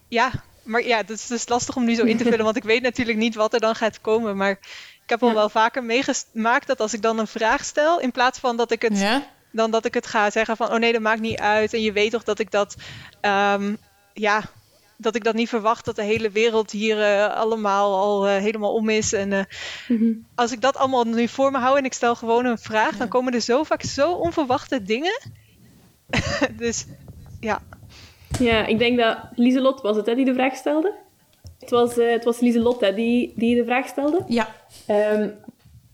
Ja, maar ja, het is dus lastig om nu zo in te vullen. Want ik weet natuurlijk niet wat er dan gaat komen. Maar ik heb al Ja. wel vaker meegemaakt dat als ik dan een vraag stel. In plaats van dat ik het Ja? dan dat ik het ga zeggen van, oh nee, dat maakt niet uit. En je weet toch dat ik dat, ehm, ja, dat ik dat niet verwacht dat de hele wereld hier eh, allemaal al eh, helemaal om is. En eh, Mhm. als ik dat allemaal nu voor me hou en ik stel gewoon een vraag, dan komen er zo vaak zo onverwachte dingen. [laughs] dus ja, Ja, ik denk dat Lieselot was het hè, die de vraag stelde. Het was, eh, het was Lieselot hè, die, die de vraag stelde. Ja. Ehm,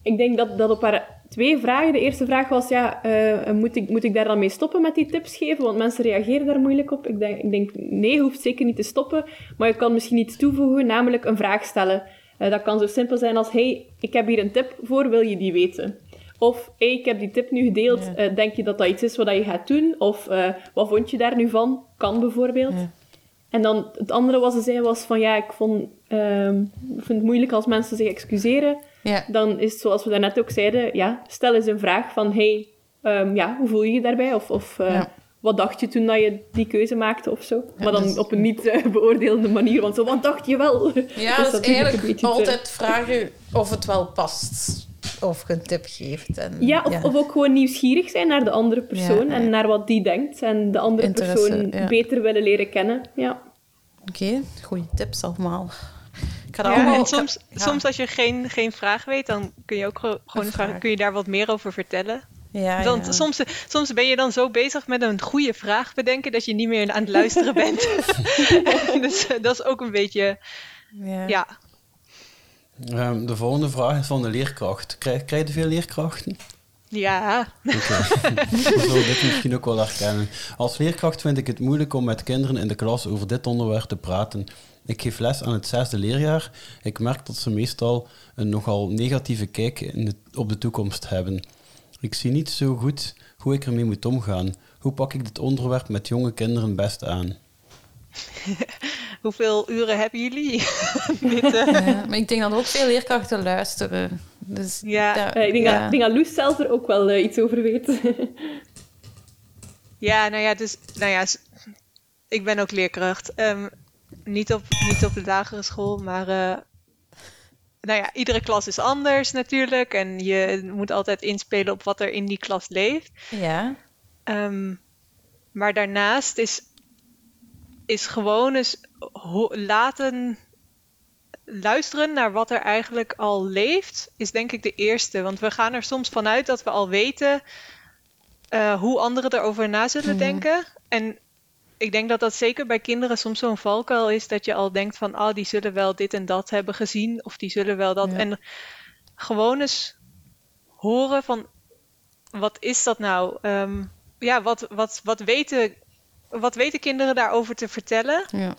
ik denk dat, dat op haar twee vragen. De eerste vraag was, ja, eh, moet, ik, moet ik daar dan mee stoppen met die tips geven? Want mensen reageren daar moeilijk op. Ik denk, ik denk nee, je hoeft zeker niet te stoppen. Maar je kan misschien iets toevoegen, namelijk een vraag stellen. Eh, dat kan zo simpel zijn als, hey, ik heb hier een tip voor, wil je die weten? Of, hey, ik heb die tip nu gedeeld, Ja. eh, denk je dat dat iets is wat je gaat doen? Of, wat vond je daar nu van? Kan bijvoorbeeld. Ja. En dan het andere wat ze zei was van, ja, ik, vond, ehm, ik vind het moeilijk als mensen zich excuseren Ja. dan is het zoals we daarnet ook zeiden, ja, stel eens een vraag van, hey, ehm, ja, hoe voel je je daarbij? Of, of eh, Ja. wat dacht je toen dat je die keuze maakte of zo? maar dan dus- op een niet eh, beoordelende manier, want zo, wat dacht je wel? Ja, [laughs] Dus dat is natuurlijk eigenlijk te- altijd vragen of het wel past. Of je een tip geeft. En, Ja, of, of ook gewoon nieuwsgierig zijn naar de andere persoon en naar wat die denkt en de andere Interesse, persoon beter willen leren kennen. Ja. Oké, goede tips allemaal. Ga ja allemaal... en soms, ja. soms als je geen, geen vraag weet, dan kun je ook gewoon Een vragen, vraag. kun je daar wat meer over vertellen. Ja, Want ja. soms, soms ben je dan zo bezig met een goede vraag bedenken dat je niet meer aan het luisteren bent. [laughs] dus eh, dat is ook een beetje, Ja. ja. Ehm, de volgende vraag is van de leerkracht. Krijg, krijg je veel leerkrachten? Ja, Oké. [laughs] We dit misschien ook wel herkennen. Als leerkracht vind ik het moeilijk om met kinderen in de klas over dit onderwerp te praten. Ik geef les aan het zesde leerjaar. Ik merk dat ze meestal een nogal negatieve kijk in de- op de toekomst hebben. Ik zie niet zo goed hoe ik ermee moet omgaan. Hoe pak ik dit onderwerp met jonge kinderen best aan? [laughs] hoeveel uren hebben jullie? [laughs] Eh, Ja, maar ik denk dat ook veel leerkrachten luisteren. Dus Ja. daar- Eh, ik, denk ja. dat, ik denk dat Loes zelf er ook wel eh, iets over weet. [laughs] ja, nou ja, dus, nou ja, ik ben ook leerkracht. Ehm, niet, op, niet op de lagere school, maar eh, nou ja, iedere klas is anders natuurlijk. En je moet altijd inspelen op wat er in die klas leeft. Ja. Ehm, maar daarnaast is, is gewoon eens laten luisteren naar wat er eigenlijk al leeft, is denk ik de eerste. Want we gaan er soms vanuit dat we al weten eh, hoe anderen erover na zullen Mhm. denken. En ik denk dat dat zeker bij kinderen soms zo'n valkuil is dat je al denkt van, oh, die zullen wel dit en dat hebben gezien, of die zullen wel dat. Ja. En gewoon eens horen van, wat is dat nou? Ehm, ja, wat, wat, wat, weten, wat weten kinderen daarover te vertellen? Ja.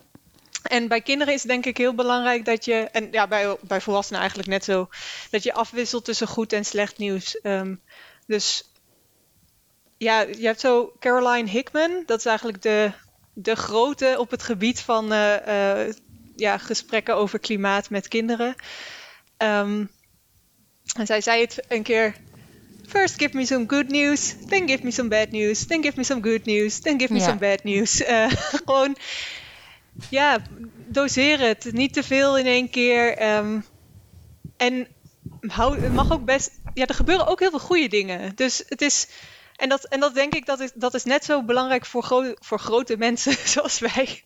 En bij kinderen is het denk ik heel belangrijk dat je, en ja, bij, bij volwassenen eigenlijk net zo, dat je afwisselt tussen goed en slecht nieuws. Ehm, Dus ja, je hebt zo Caroline Hickman, dat is eigenlijk de, de grote op het gebied van eh, eh, ja, gesprekken over klimaat met kinderen. Ehm, en zij zei het een keer. First give me some good news, then give me some bad news, then give me some good news, then give me Ja. some bad news. [laughs] Eh, gewoon, ja, doseer het. Niet te veel in één keer. ehm, en hou, mag ook best. Ja, er gebeuren ook heel veel goede dingen. Dus het is. En dat, en dat denk ik, dat is, dat is net zo belangrijk voor, gro- voor grote mensen [laughs] zoals wij.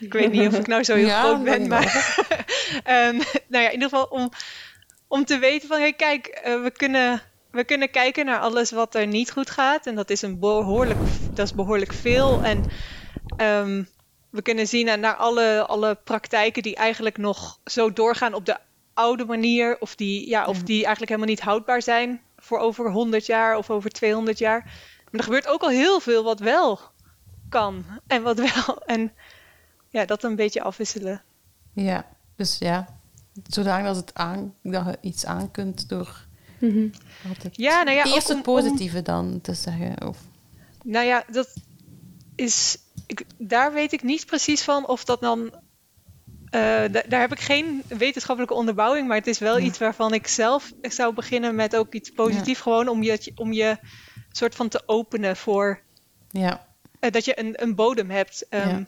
ik weet niet of ik nou zo heel Ja, groot ben, maar. [laughs] Ehm, nou ja, in ieder geval om, om te weten van, hey, kijk, eh, we, kunnen, we kunnen kijken naar alles wat er niet goed gaat. En dat is, een behoorlijk, dat is behoorlijk veel. En ehm, we kunnen zien naar- naar alle, alle praktijken die eigenlijk nog zo doorgaan op de oude manier. Of die, ja, of die eigenlijk helemaal niet houdbaar zijn voor over 100 jaar of over 200 jaar. Maar er gebeurt ook al heel veel wat wel kan. En wat wel. [laughs] En ja, dat een beetje afwisselen. Ja, dus ja, zodanig dat, het aan, dat je iets aan kunt door altijd Ja, nou ja, eerst ook het om- om- positieve dan te zeggen. Of, Nou ja, dat is. Ik, daar weet ik niet precies van of dat dan. Eh, da- daar heb ik geen wetenschappelijke onderbouwing, maar het is wel iets waarvan ik zelf zou beginnen met ook iets positiefs, gewoon om je, om je soort van te openen voor ja, eh, dat je een, een bodem hebt. Ehm, Ja.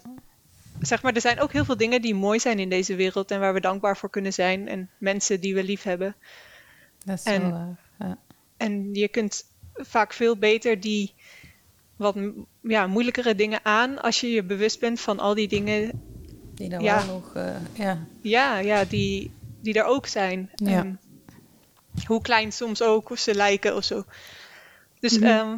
Zeg maar, er zijn ook heel veel dingen die mooi zijn in deze wereld en waar we dankbaar voor kunnen zijn en mensen die we lief hebben. dat is En- wel. Ja. En je kunt vaak veel beter die wat ja, moeilijkere dingen aan als je je bewust bent van al die dingen Die dan Ja. wel nog... eh, ja. ja, ja, die, die er ook zijn. Ja. Hoe klein soms ook of ze lijken of zo. Dus ehm,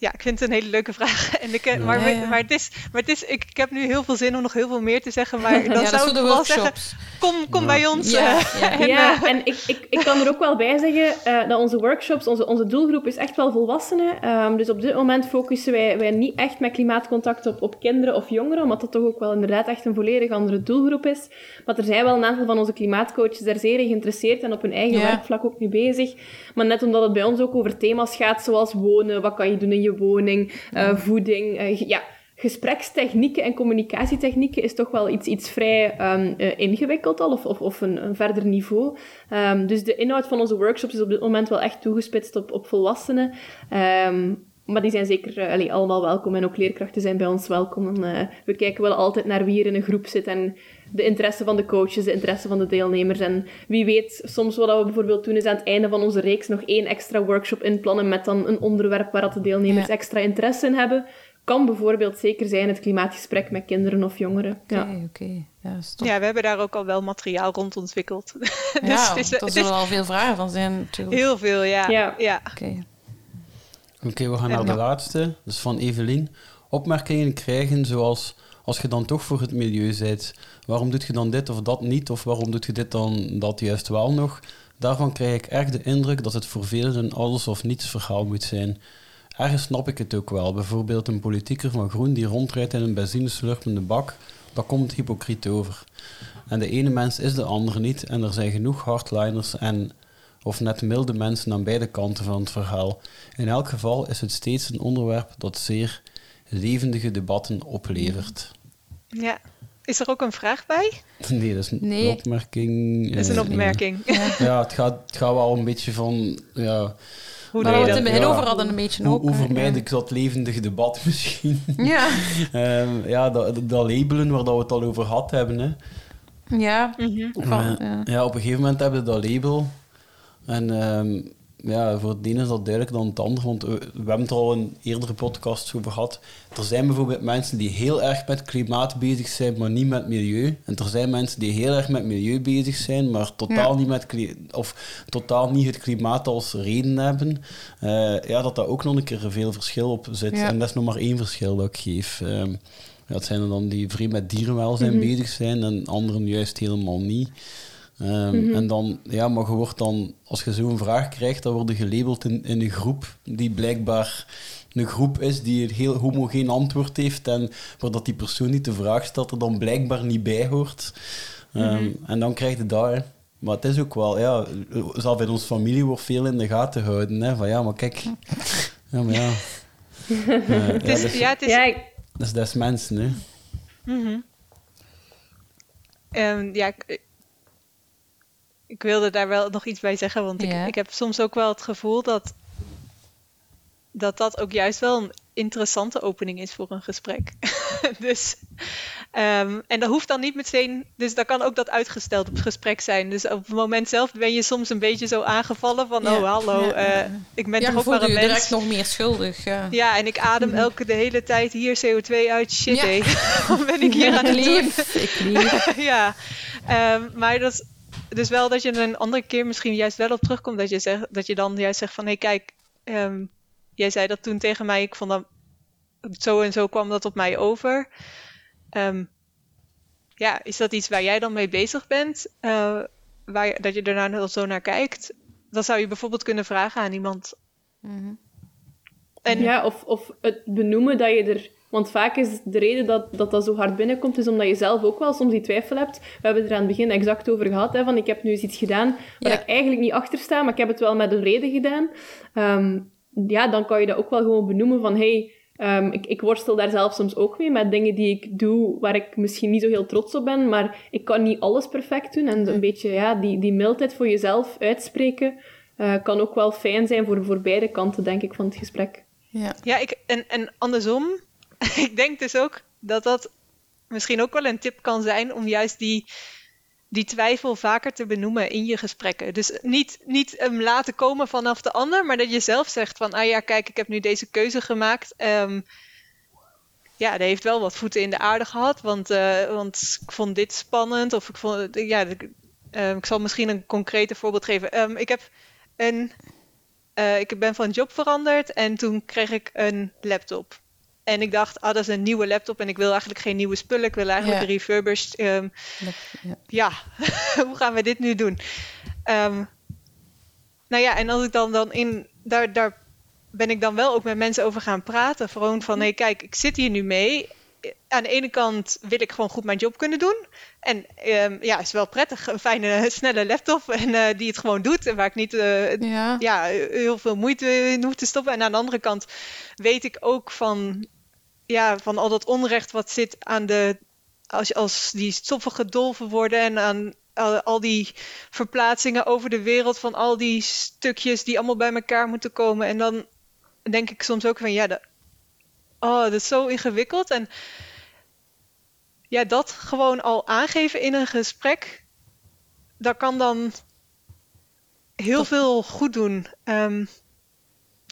ja, ik vind het een hele leuke vraag. [laughs] En ik, eh, maar, Ja, we- ja. maar, het is, maar het is, ik, ik heb nu heel veel zin om nog heel veel meer te zeggen. Maar [laughs] dan ja, zou ik zeggen, workshops. kom, kom bij ons. Ja, eh, ja. [laughs] en, ja, eh, en ik, ik, ik kan er ook wel bij zeggen eh, dat onze workshops, onze, onze doelgroep is echt wel volwassenen. Ehm, dus op dit moment focussen wij, wij niet echt met klimaatcontact op, op kinderen of jongeren, omdat dat toch ook wel inderdaad echt een volledig andere doelgroep is. Maar er zijn wel een aantal van onze klimaatcoaches daar zeer in geïnteresseerd en op hun eigen Ja. werkvlak ook mee bezig. Maar net omdat het bij ons ook over thema's gaat zoals wonen, wat kan je doen in je woning, eh, voeding, eh, ja gesprekstechnieken en communicatietechnieken is toch wel iets, iets vrij ehm, eh, ingewikkeld al, of, of, of een, een verder niveau. Ehm, dus de inhoud van onze workshops is op dit moment wel echt toegespitst op, op volwassenen. Ehm, maar die zijn zeker eh, allee, allemaal welkom en ook leerkrachten zijn bij ons welkom. En, eh, we kijken wel altijd naar wie er in een groep zit en de interesse van de coaches, de interesse van de deelnemers. En wie weet, soms wat we bijvoorbeeld doen is aan het einde van onze reeks nog één extra workshop inplannen met dan een onderwerp waar dat de deelnemers Ja. extra interesse in hebben. Kan bijvoorbeeld zeker zijn het klimaatgesprek met kinderen of jongeren. Oké, Ja. oké. Ja, dat is toch... ja, we hebben daar ook al wel materiaal rond ontwikkeld. [laughs] dus ja, het is, er zullen al veel vragen van zijn natuurlijk. heel veel, ja. Ja. ja. Oké. We gaan naar de laatste. Dus van Evelien. Opmerkingen krijgen zoals... Als je dan toch voor het milieu bent, waarom doet je dan dit of dat niet? Of waarom doet je dit dan dat juist wel nog? Daarvan krijg ik echt de indruk dat het voor velen een alles of niets verhaal moet zijn. Ergens snap ik het ook wel. Bijvoorbeeld een politieker van Groen die rondrijdt in een benzineslurpende bak. Dat komt hypocriet over. En de ene mens is de andere niet. En er zijn genoeg hardliners en of net milde mensen aan beide kanten van het verhaal. In elk geval is het steeds een onderwerp dat zeer levendige debatten oplevert. ja. Is er ook een vraag bij? Nee, dat is een Nee. opmerking. Dat is eh, een opmerking. Ja, het gaat, het gaat wel een beetje van... Ja, Hoe doe we je het in het begin Ja. over hadden, een beetje hoe, ook. hoe vermijd ik dat levendige debat [laughs] misschien? Ja, Ehm, ja, dat, dat labelen waar dat we het al over gehad hebben. Hè. ja. Mhm. Van, Ja. ja. Ja, op een gegeven moment hebben we dat label. En ehm, ja, voor het ene is dat duidelijk dan het andere. Want we, we hebben het al in eerdere podcasts over gehad. Er zijn bijvoorbeeld mensen die heel erg met klimaat bezig zijn, maar niet met milieu. En er zijn mensen die heel erg met milieu bezig zijn, maar totaal, Ja. niet, met of totaal niet het klimaat als reden hebben. Eh, ja, dat daar ook nog een keer veel verschil op zit. Ja. En dat is nog maar één verschil dat ik geef. Ehm, ja, het zijn er dan die vrij met dierenwelzijn Mhm. bezig zijn en anderen juist helemaal niet. Ehm, Mhm. En dan, ja, maar je wordt dan, als je zo'n vraag krijgt, dan word je gelabeld in, in een groep die blijkbaar een groep is die een heel homogeen antwoord heeft en waar dat die persoon die de vraag stelt er dan blijkbaar niet bij hoort. Ehm, En dan krijg je daar, Maar het is ook wel, ja, zelf in onze familie wordt veel in de gaten gehouden. Hè, van ja, maar kijk. Ja, maar ja. [laughs] Eh, ja, Het is, dat, is, ja, het is, Ja, ik- dat is des mensen, hè. Mhm. Ehm, ja, ik, ik wilde daar wel nog iets bij zeggen, want ik, Ja. ik heb soms ook wel het gevoel dat, dat dat ook juist wel een interessante opening is voor een gesprek. [laughs] dus, ehm, en dat hoeft dan niet meteen, dus dan kan ook dat uitgesteld op gesprek zijn. Dus op het moment zelf ben je soms een beetje zo aangevallen van, Ja, oh hallo, ja, eh, ik ben toch ook maar een je mens. direct nog meer schuldig. Ja. Ja, en ik adem elke de hele tijd hier CO2 uit. Shit. Wat [laughs] ben ik hier [laughs] aan het doen? leef, ik leef. ja, Ehm, maar dat is dus wel dat je er een andere keer misschien juist wel op terugkomt. Dat je, zegt, dat je dan juist zegt van, hé kijk, ehm, jij zei dat toen tegen mij. Ik vond dat zo en zo kwam dat op mij over. Ehm, ja, is dat iets waar jij dan mee bezig bent? Eh, waar, je- dat je daarna nou zo naar kijkt? Dan zou je bijvoorbeeld kunnen vragen aan iemand. Mhm. En Ja, of, of het benoemen dat je er... Want vaak is de reden dat, dat dat zo hard binnenkomt, is omdat je zelf ook wel soms die twijfel hebt. We hebben het er aan het begin exact over gehad, hè, van ik heb nu eens iets gedaan waar Ja. ik eigenlijk niet achter sta, maar ik heb het wel met een reden gedaan. Ehm, ja, dan kan je dat ook wel gewoon benoemen van, hey, ehm, ik, ik worstel daar zelf soms ook mee met dingen die ik doe waar ik misschien niet zo heel trots op ben, maar ik kan niet alles perfect doen. En een beetje ja, die, die mildheid voor jezelf uitspreken eh, kan ook wel fijn zijn voor, voor beide kanten, denk ik, van het gesprek. Ja. Ja, ik, en, en andersom, [laughs] ik denk dus ook dat dat misschien ook wel een tip kan zijn om juist die, die twijfel vaker te benoemen in je gesprekken. Dus niet, niet hem laten komen vanaf de ander, maar dat je zelf zegt van, ah ja, kijk, ik heb nu deze keuze gemaakt. Ehm, ja, dat heeft wel wat voeten in de aarde gehad, want, eh, want ik vond dit spannend. Of ik vond, ja, ik, eh, ik zal misschien een concrete voorbeeld geven. Ehm, ik heb een eh, ik ben van job veranderd en toen kreeg ik een laptop. En ik dacht, ah, dat is een nieuwe laptop en ik wil eigenlijk geen nieuwe spullen. Ik wil eigenlijk Ja. een refurbished. ehm, Ja. ja, [laughs] hoe gaan we dit nu doen? Ehm, nou ja, en als ik dan, dan in, daar, daar ben ik dan wel ook met mensen over gaan praten. Gewoon van, hé, kijk, ik zit hier nu mee. Aan de ene kant wil ik gewoon goed mijn job kunnen doen. En ehm, ja, is wel prettig, een fijne, snelle laptop en eh, die het gewoon doet. En waar ik niet eh, Ja. ja, heel veel moeite in hoef te stoppen. En aan de andere kant weet ik ook van, ja, van al dat onrecht wat zit aan de. Als, als die stoffen gedolven worden en aan al, al die verplaatsingen over de wereld van al die stukjes die allemaal bij elkaar moeten komen. En dan denk ik soms ook van ja, dat, oh, dat is zo ingewikkeld. En ja, dat gewoon al aangeven in een gesprek, dat kan dan heel veel goed doen. Ehm,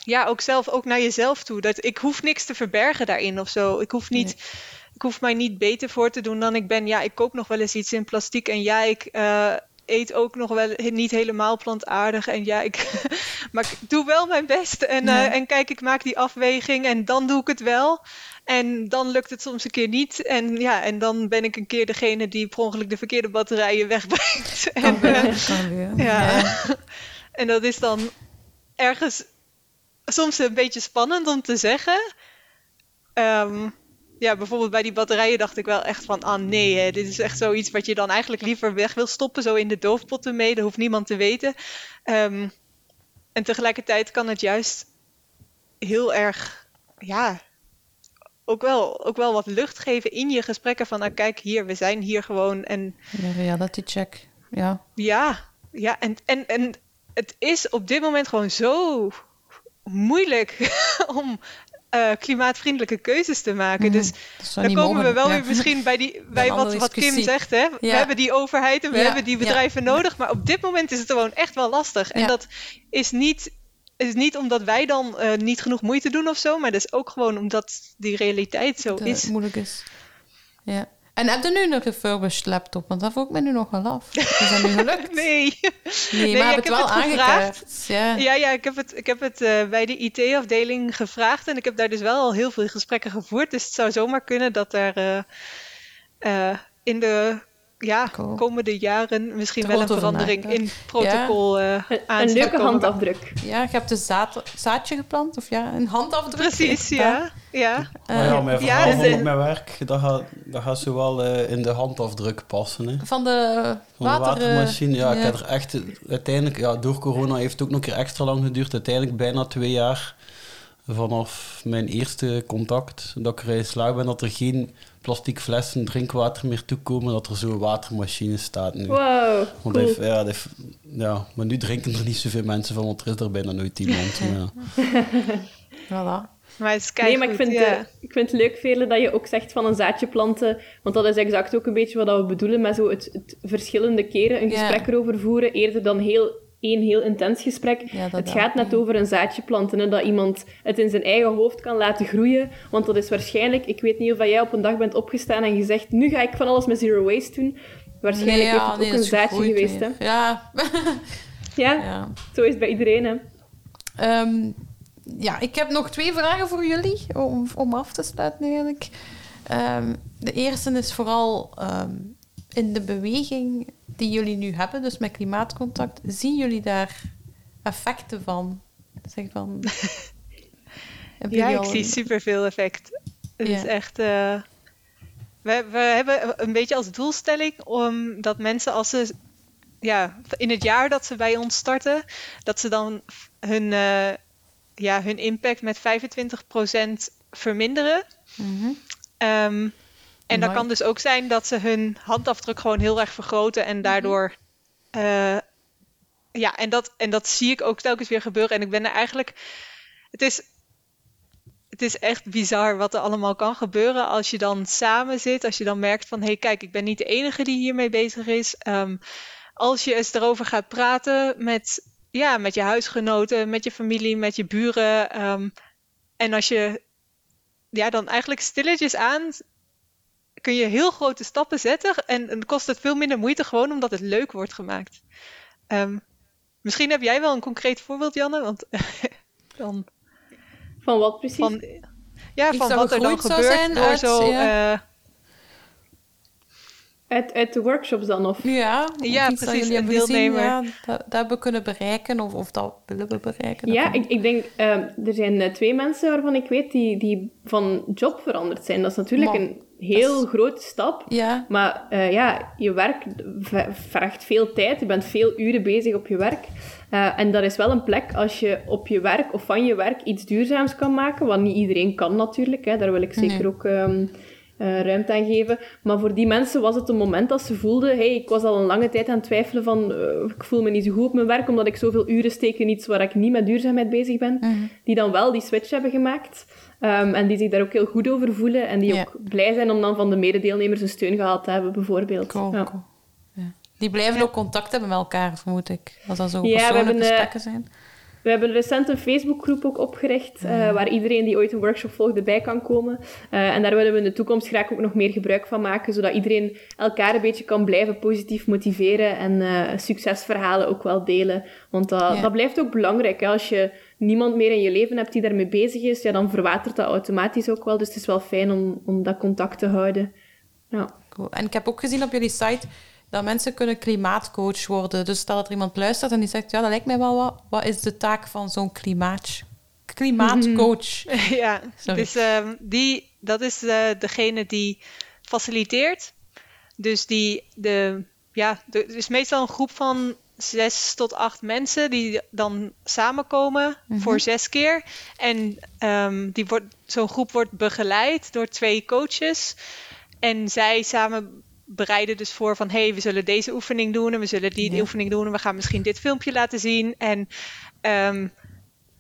ja, ook zelf, ook naar jezelf toe. Dat ik hoef niks te verbergen daarin of zo. Ik hoef niet, ik hoef mij niet beter voor te doen dan ik ben. Ja, ik koop nog wel eens iets in plastic en ja, ik eh, eet ook nog wel niet helemaal plantaardig en ja, ik, [laughs] maar ik doe wel mijn best en, Ja. eh, en kijk, ik maak die afweging en dan doe ik het wel. En dan lukt het soms een keer niet. En ja, en dan ben ik een keer degene die per ongeluk de verkeerde batterijen wegbrengt. En, eh, ja. [laughs] En dat is dan ergens soms een beetje spannend om te zeggen. Ehm, ja, bijvoorbeeld bij die batterijen dacht ik wel echt van, ah nee, hè, dit is echt zoiets wat je dan eigenlijk liever weg wil stoppen, zo in de doofpot ermee, dat hoeft niemand te weten. Ehm, en tegelijkertijd kan het juist heel erg, ja, ook wel, ook wel wat lucht geven in je gesprekken van, nou kijk hier, we zijn hier gewoon en De reality check. Ja. ja, ja en, en, en het is op dit moment gewoon zo moeilijk [laughs] om eh, klimaatvriendelijke keuzes te maken. Dus Dat zou dan komen we wel ja. weer misschien bij, die, [laughs] bij wat, wat Kim zegt. Hè? We hebben die overheid en we Ja, hebben die bedrijven nodig. Maar op dit moment is het gewoon echt wel lastig. En dat is niet, is niet omdat wij dan eh, niet genoeg moeite doen of zo. Maar dat is ook gewoon omdat die realiteit zo Dat het is. moeilijk is. Ja. En heb je nu een refurbished laptop? Want dat vroeg ik me nu nog wel af. Is dat nu gelukt? [laughs] Nee. Nee, ja, maar heb ik het heb wel het gevraagd. aangekaart. Ja. Ja, ja, ik heb het, ik heb het eh, bij de IT-afdeling gevraagd en ik heb daar dus wel al heel veel gesprekken gevoerd. Dus het zou zomaar kunnen dat er eh, eh, in de ja, Cool. komende jaren misschien wel een verandering in protocol eh Een, aan een zou leuke handafdruk. Ja, je hebt een zaad, zaadje geplant, of ja, een handafdruk. Precies, ja. ja. Eh, Maar ja, mijn ja, verhaal dus, van eh, mijn werk, dat gaat, dat gaat zo wel eh, in de handafdruk passen. Hè. Van de Van de water... eh, watermachine, ja, ik ja. heb er echt eh, uiteindelijk, ja, door corona heeft het ook nog een keer extra lang geduurd. Uiteindelijk bijna twee jaar vanaf mijn eerste contact dat ik erin slaag ben dat er geen plastic flessen drinkwater meer toekomen, dat er zo'n watermachine staat nu. Wow, Want cool. hij heeft- ja, hij heeft- ja, maar nu drinken er niet zoveel mensen van, want er is er bijna nooit iemand. [laughs] Maar ja. [laughs] Voilà. Maar het is Nee, maar ik vind, ja. ik vind het leuk, Veerle, dat je ook zegt van een zaadje planten. Want dat is exact ook een beetje wat we bedoelen met zo het, het verschillende keren een Ja. gesprek erover voeren, eerder dan heel, één heel intens gesprek. Ja, het gaat net over een zaadje planten, hè, dat iemand het in zijn eigen hoofd kan laten groeien. Want dat is waarschijnlijk, ik weet niet of jij op een dag bent opgestaan en gezegd, nu ga ik van alles met zero waste doen. Waarschijnlijk Nee, heeft ja, het nee, ook een zaadje geweest. Hè? Ja. [laughs] Ja, ja. zo is het bij iedereen. Hè? Ehm, ja, ik heb nog twee vragen voor jullie om, om af te sluiten eigenlijk. Ehm, de eerste is vooral ehm, in de beweging die jullie nu hebben, dus met klimaatcontact, zien jullie daar effecten van? Zeg van. [laughs] Ja, ik zie superveel effect. Het is echt... eh, we, we hebben een beetje als doelstelling om dat mensen als ze... Ja, in het jaar dat ze bij ons starten, dat ze dan hun, eh, ja, hun impact met 25% verminderen. Ehm, en dat kan dus ook zijn dat ze hun handafdruk gewoon heel erg vergroten en daardoor. eh, ja, en dat, en dat zie ik ook telkens weer gebeuren. En ik ben er eigenlijk. Het is, het is echt bizar wat er allemaal kan gebeuren als je dan samen zit. Als je dan merkt van hé, hey, kijk, ik ben niet de enige die hiermee bezig is. Ehm, als je eens erover gaat praten met, ja, met je huisgenoten, met je familie, met je buren. ehm, en als je ja, dan eigenlijk stilletjes aan kun je heel grote stappen zetten en, en kost het veel minder moeite gewoon omdat het leuk wordt gemaakt. Ehm, misschien heb jij wel een concreet voorbeeld, Janne, want [laughs] dan Van wat precies? van ja, Iets van wat er dan zou gebeurt zijn door uit, zo ja. eh, Uit, uit de workshops dan? Of? Ja, of Ja, iets precies, jullie een hebben gezien, deelnemer. ja, dat, dat hebben we kunnen bereiken, of, of dat willen we bereiken. Ja, ik, ik denk, ehm, er zijn eh, twee mensen waarvan ik weet die, die van job veranderd zijn. Dat is natuurlijk Maar, een heel is- grote stap. Ja, Maar eh, ja, je werk vraagt veel tijd. Je bent veel uren bezig op je werk. Eh, en dat is wel een plek als je op je werk of van je werk iets duurzaams kan maken. Wat niet iedereen kan natuurlijk. Hè. Daar wil ik zeker Nee. ook ehm, eh, ruimte aan geven. Maar voor die mensen was het een moment dat ze voelden... Hey, ik was al een lange tijd aan het twijfelen van... ik voel me niet zo goed op mijn werk, omdat ik zoveel uren steek in iets waar ik niet met duurzaamheid bezig ben. Mhm. Die dan wel die switch hebben gemaakt. Ehm, en die zich daar ook heel goed over voelen. En die Ja. ook blij zijn om dan van de mededeelnemers een steun gehad te hebben, bijvoorbeeld. cool, ja. cool. Ja. Die blijven ook contact hebben met elkaar, vermoed ik. Als dat zo we persoonlijke hebben, eh, gesprekken zijn. We hebben recent een Facebookgroep ook opgericht, eh, waar iedereen die ooit een workshop volgde bij kan komen. Eh, en daar willen we in de toekomst graag ook nog meer gebruik van maken, zodat iedereen elkaar een beetje kan blijven positief motiveren en succesverhalen ook wel delen. Want dat, dat blijft ook belangrijk. Hè? Als je niemand meer in je leven hebt die daarmee bezig is, ja, dan verwatert dat automatisch ook wel. Dus het is wel fijn om, om dat contact te houden. Ja. Cool. En ik heb ook gezien op jullie site dat mensen kunnen klimaatcoach worden. Dus stel dat er iemand luistert en die zegt, ja, dat lijkt mij wel wat. Wat is de taak van zo'n klimaat, klimaatcoach? [laughs] ja, Sorry. dus ehm, die, dat is eh, degene die faciliteert. Dus die de, ja, het is meestal een groep van zes tot acht mensen die dan samenkomen voor zes keer. En ehm, die wordt, zo'n groep wordt begeleid door twee coaches. En zij samen bereiden dus voor van... hey, we zullen deze oefening doen en we zullen die Ja. oefening doen... en we gaan misschien dit filmpje laten zien. En ehm,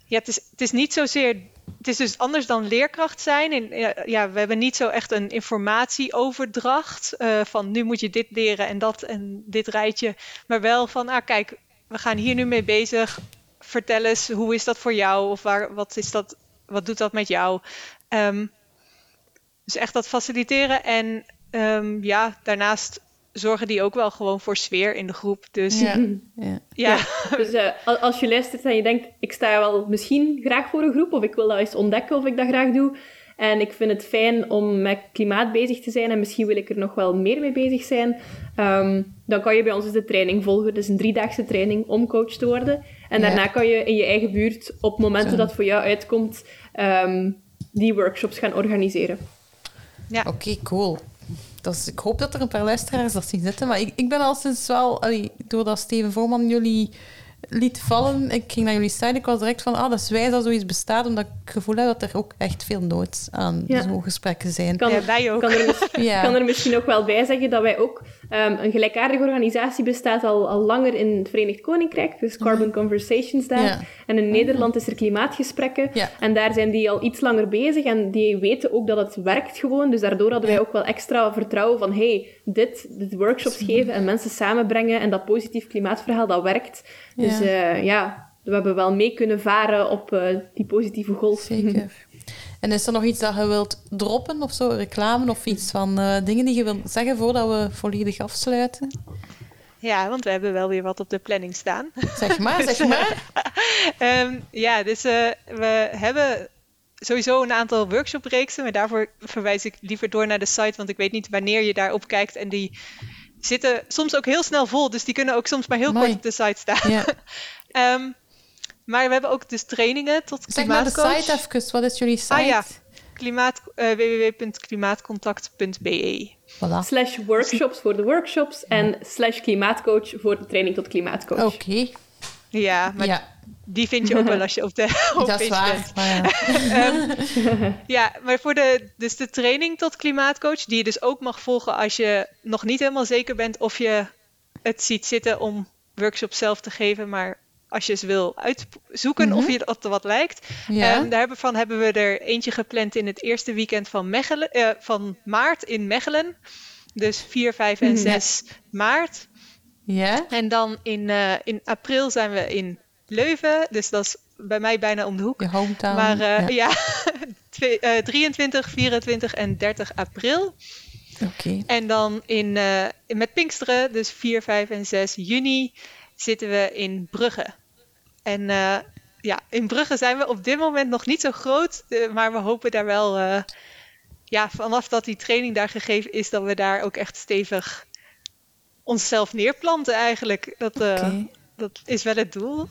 ja, het is, het is niet zozeer... Het is dus anders dan leerkracht zijn. Ja, we hebben niet zo echt een informatieoverdracht... eh, van nu moet je dit leren en dat en dit rijtje. Maar wel van, ah kijk, we gaan hier nu mee bezig. Vertel eens, hoe is dat voor jou? Of waar, wat, is dat, wat doet dat met jou? Ehm, dus echt dat faciliteren. En ehm, ja, daarnaast zorgen die ook wel gewoon voor sfeer in de groep. Dus ja, [laughs] Ja, ja. Dus eh, al- als je luistert en je denkt, ik sta wel misschien graag voor een groep, of ik wil dat eens ontdekken of ik dat graag doe, En ik vind het fijn om met klimaat bezig te zijn en misschien wil ik er nog wel meer mee bezig zijn. Ehm, dan kan je bij ons dus de training volgen. Dus een driedaagse training om coach te worden. En Ja. daarna kan je in je eigen buurt, op momenten Zo. dat voor jou uitkomt, ehm, die workshops gaan organiseren. Oké, cool. Ik hoop dat er een paar luisteraars dat zien zitten. Maar ik, ik ben al sinds wel... Allee, doordat Steven Voorman jullie liet vallen, ik ging naar jullie site, ik was direct van, ah, dat is wijs dat zoiets bestaat, omdat ik het gevoel heb dat er ook echt veel nood aan Ja. zo'n gesprekken zijn. Kan, Ja, wij ook. kan er, mis- [laughs] Ja. kan er misschien ook wel bij zeggen dat wij ook... ehm, een gelijkaardige organisatie bestaat al, al langer in het Verenigd Koninkrijk. Dus Carbon Conversations daar. Ja. En in Nederland is er klimaatgesprekken. Ja. En daar zijn die al iets langer bezig. En die weten ook dat het werkt gewoon. Dus daardoor hadden wij ook wel extra vertrouwen van... hey, dit, dit workshops geven en mensen samenbrengen. En dat positief klimaatverhaal, dat werkt. Dus Ja. ja, ja we hebben wel mee kunnen varen op eh, die positieve golf. Zeker. [laughs] En is er nog iets dat je wilt droppen of zo, reclame of iets van eh, dingen die je wilt zeggen voordat we volledig afsluiten? Ja, want we hebben wel weer wat op de planning staan. Zeg maar, zeg [laughs] maar. Ehm, ja, dus eh, we hebben sowieso een aantal workshopreeksen, maar daarvoor verwijs ik liever door naar de site, want ik weet niet wanneer je daarop kijkt. En die zitten soms ook heel snel vol, dus die kunnen ook soms maar heel Amai. kort op de site staan. Ja. [laughs] Ehm, maar we hebben ook dus trainingen tot Zeg maar de klimaatcoach. site even. Wat is jullie site? Ah ja, klimaat, eh, www.klimaatcontact.be. Voilà. Slash workshops voor de workshops. En slash klimaatcoach voor de training tot klimaatcoach. Oké. Ja, maar Ja, die vind je ook wel als je op de [laughs] [laughs] dat homepage is waar. bent. Ja. [laughs] Ehm, ja, maar voor de, dus de training tot klimaatcoach, die je dus ook mag volgen als je nog niet helemaal zeker bent of je het ziet zitten om workshops zelf te geven, maar als je ze wil uitzoeken of je dat wat lijkt. Mhm. Ja. Ehm, daarvan hebben we er eentje gepland in het eerste weekend van, Mechelen, eh, van maart in Mechelen. Dus 4, 5 en Mhm. 6 maart. ja. En dan in, eh, in april zijn we in Leuven. Dus dat is bij mij bijna om de hoek. Je hometown. Maar eh, ja. ja, [laughs] twee- eh, 23, 24 en 30 april. Oké. En dan in, eh, met Pinksteren, dus 4, 5 en 6 juni, zitten we in Brugge. En eh, ja, in Brugge zijn we op dit moment nog niet zo groot. eh, maar we hopen daar wel, eh, ja, vanaf dat die training daar gegeven is, dat we daar ook echt stevig onszelf neerplanten eigenlijk. Dat, eh, dat is wel het doel.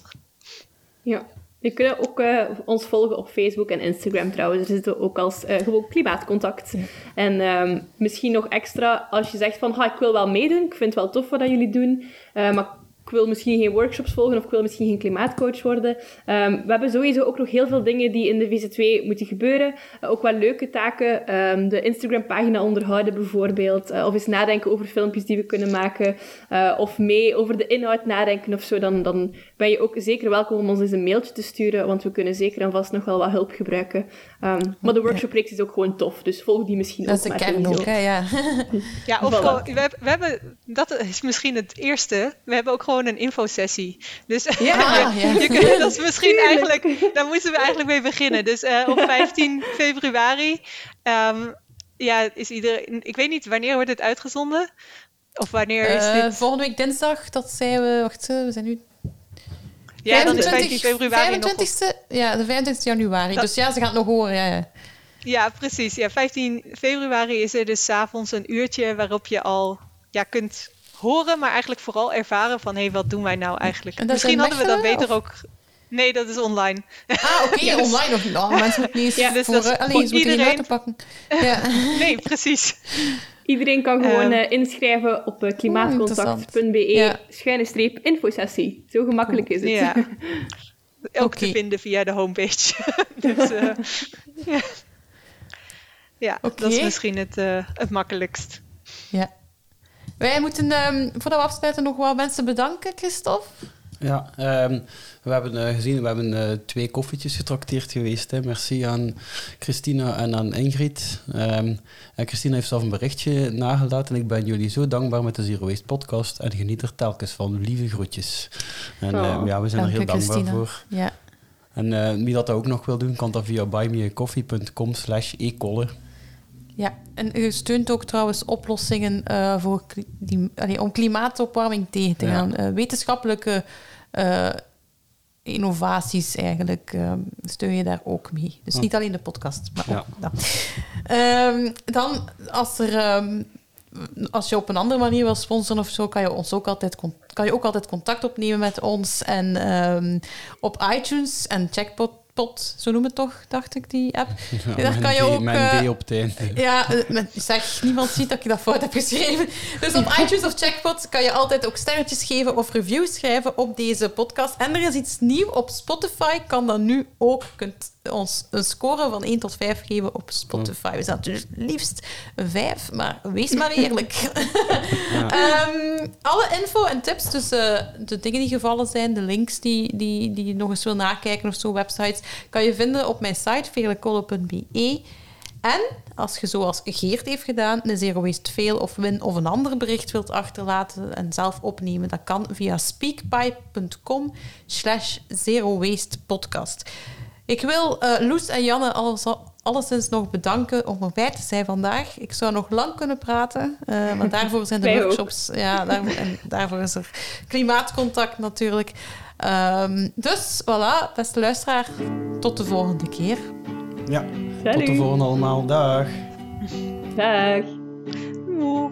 Ja. Je kunt ook eh, ons volgen op Facebook en Instagram trouwens. Er zitten ook als eh, gewoon klimaatcontact. En ehm, misschien nog extra als je zegt van ha, ik wil wel meedoen. Ik vind het wel tof wat dat jullie doen. eh, maar ik wil misschien geen workshops volgen of ik wil misschien geen klimaatcoach worden. Ehm, we hebben sowieso ook nog heel veel dingen die in de VZ2 moeten gebeuren. Eh, ook wel leuke taken. Ehm, de Instagram-pagina onderhouden bijvoorbeeld. Eh, of eens nadenken over filmpjes die we kunnen maken. Eh, of mee over de inhoud nadenken of zo. Dan, dan ben je ook zeker welkom om ons eens een mailtje te sturen. Want we kunnen zeker en vast nog wel wat hulp gebruiken. Ehm, maar de workshop-reeks is ook gewoon tof. Dus volg die misschien Dat is ook de kern sowieso. ook, hè, ja. Ja, of Voilà. we, hebben, we hebben, dat is misschien het eerste. We hebben ook gewoon een infosessie. Dus Ja, [laughs] je kunt, dat is misschien Tuurlijk. eigenlijk, daar moeten we eigenlijk mee beginnen. Dus eh, op [laughs] 15 februari, ehm, ja, is iedereen, ik weet niet, wanneer wordt het uitgezonden? Of wanneer is Eh, dit? volgende week dinsdag, dat zijn we... Wacht, eh, we zijn nu... Ja, dan is 15 februari nog op. 25e, Ja, de 25 januari. Dat- Dus ja, ze gaan het nog horen, ja. ja. Ja, precies. Ja, 15 februari is er dus 's avonds een uurtje waarop je al ja, kunt horen, maar eigenlijk vooral ervaren van hé, hey, wat doen wij nou eigenlijk? Misschien hadden we dat beter ook. Nee, dat is online. Ah, oké, [laughs] online nog niet. Oh, mensen moeten niet [laughs] eens Ja, dus voor... dat is eh, Allee, voor ze moeten geen iedereen. pakken. Ja. [laughs] Nee, precies. Iedereen kan gewoon Ehm. eh, inschrijven op uh, klimaatcontact.be Ja. schuine streep infosessie. Zo gemakkelijk is het. Ja. Ook te vinden via de homepage. dus, eh, ja, dat is misschien het, eh, het makkelijkst. ja. Wij moeten, ehm, voordat we afsluiten, nog wat mensen bedanken, Christophe. Ja, ehm, we hebben eh, gezien, we hebben eh, twee koffietjes getrakteerd geweest. Hè. Merci aan Christina en aan Ingrid. Ehm, en Christina heeft zelf een berichtje nagelaten. En ik ben jullie zo dankbaar met de Zero Waste podcast en geniet er telkens van. Lieve groetjes. En Oh, eh, ja, we zijn er dank heel je, dankbaar Christina. voor. Ja. En eh, wie dat ook nog wil doen, kan dat via buymeacoffee.com slash e-collar. ja, en je steunt ook trouwens oplossingen eh, voor kli- die, allee, om klimaatopwarming tegen te Ja. gaan. Eh, wetenschappelijke eh, innovaties eigenlijk steun je daar ook mee. Dus niet alleen de podcast, maar Ja. ook dat. Ehm, dan, als, er, ehm, als je op een andere manier wil sponsoren of zo, kan je, ons ook altijd, kan je ook altijd contact opnemen met ons. En ehm, op iTunes en Jackpot, Pot, zo noemen het toch, dacht ik, die app. [laughs] Ja, daar kan je ook, Mijn eh, D op het einde. Ja, eh, zeg, niemand ziet dat ik dat fout heb geschreven. Dus op [laughs] iTunes of Checkpot kan je altijd ook sterretjes geven of reviews schrijven op deze podcast. En er is iets nieuw op Spotify, kan dat nu ook. Je kunt ons een score van 1 tot 5 geven op Spotify. We zijn natuurlijk liefst een 5, maar wees maar eerlijk. [laughs] Ehm, alle info en tips, dus eh, de dingen die gevallen zijn, de links die, die, die je nog eens wil nakijken of zo, websites, kan je vinden op mijn site, velekolle.be. En als je zoals Geert heeft gedaan, een Zero Waste Fail of Win of een ander bericht wilt achterlaten en zelf opnemen, dat kan via speakpipe.com slash Zero Waste Podcast. Ik wil eh, Loes en Janne alles, alleszins nog bedanken om erbij te zijn vandaag. Ik zou nog lang kunnen praten, eh, maar [laughs] daarvoor zijn de Wij ook. workshops. Ja, daarvoor, en daarvoor is er klimaatcontact natuurlijk. Ehm, dus voilà, beste luisteraar, tot de volgende keer. Ja, tot de volgende allemaal. Dag. Dag. Doeg.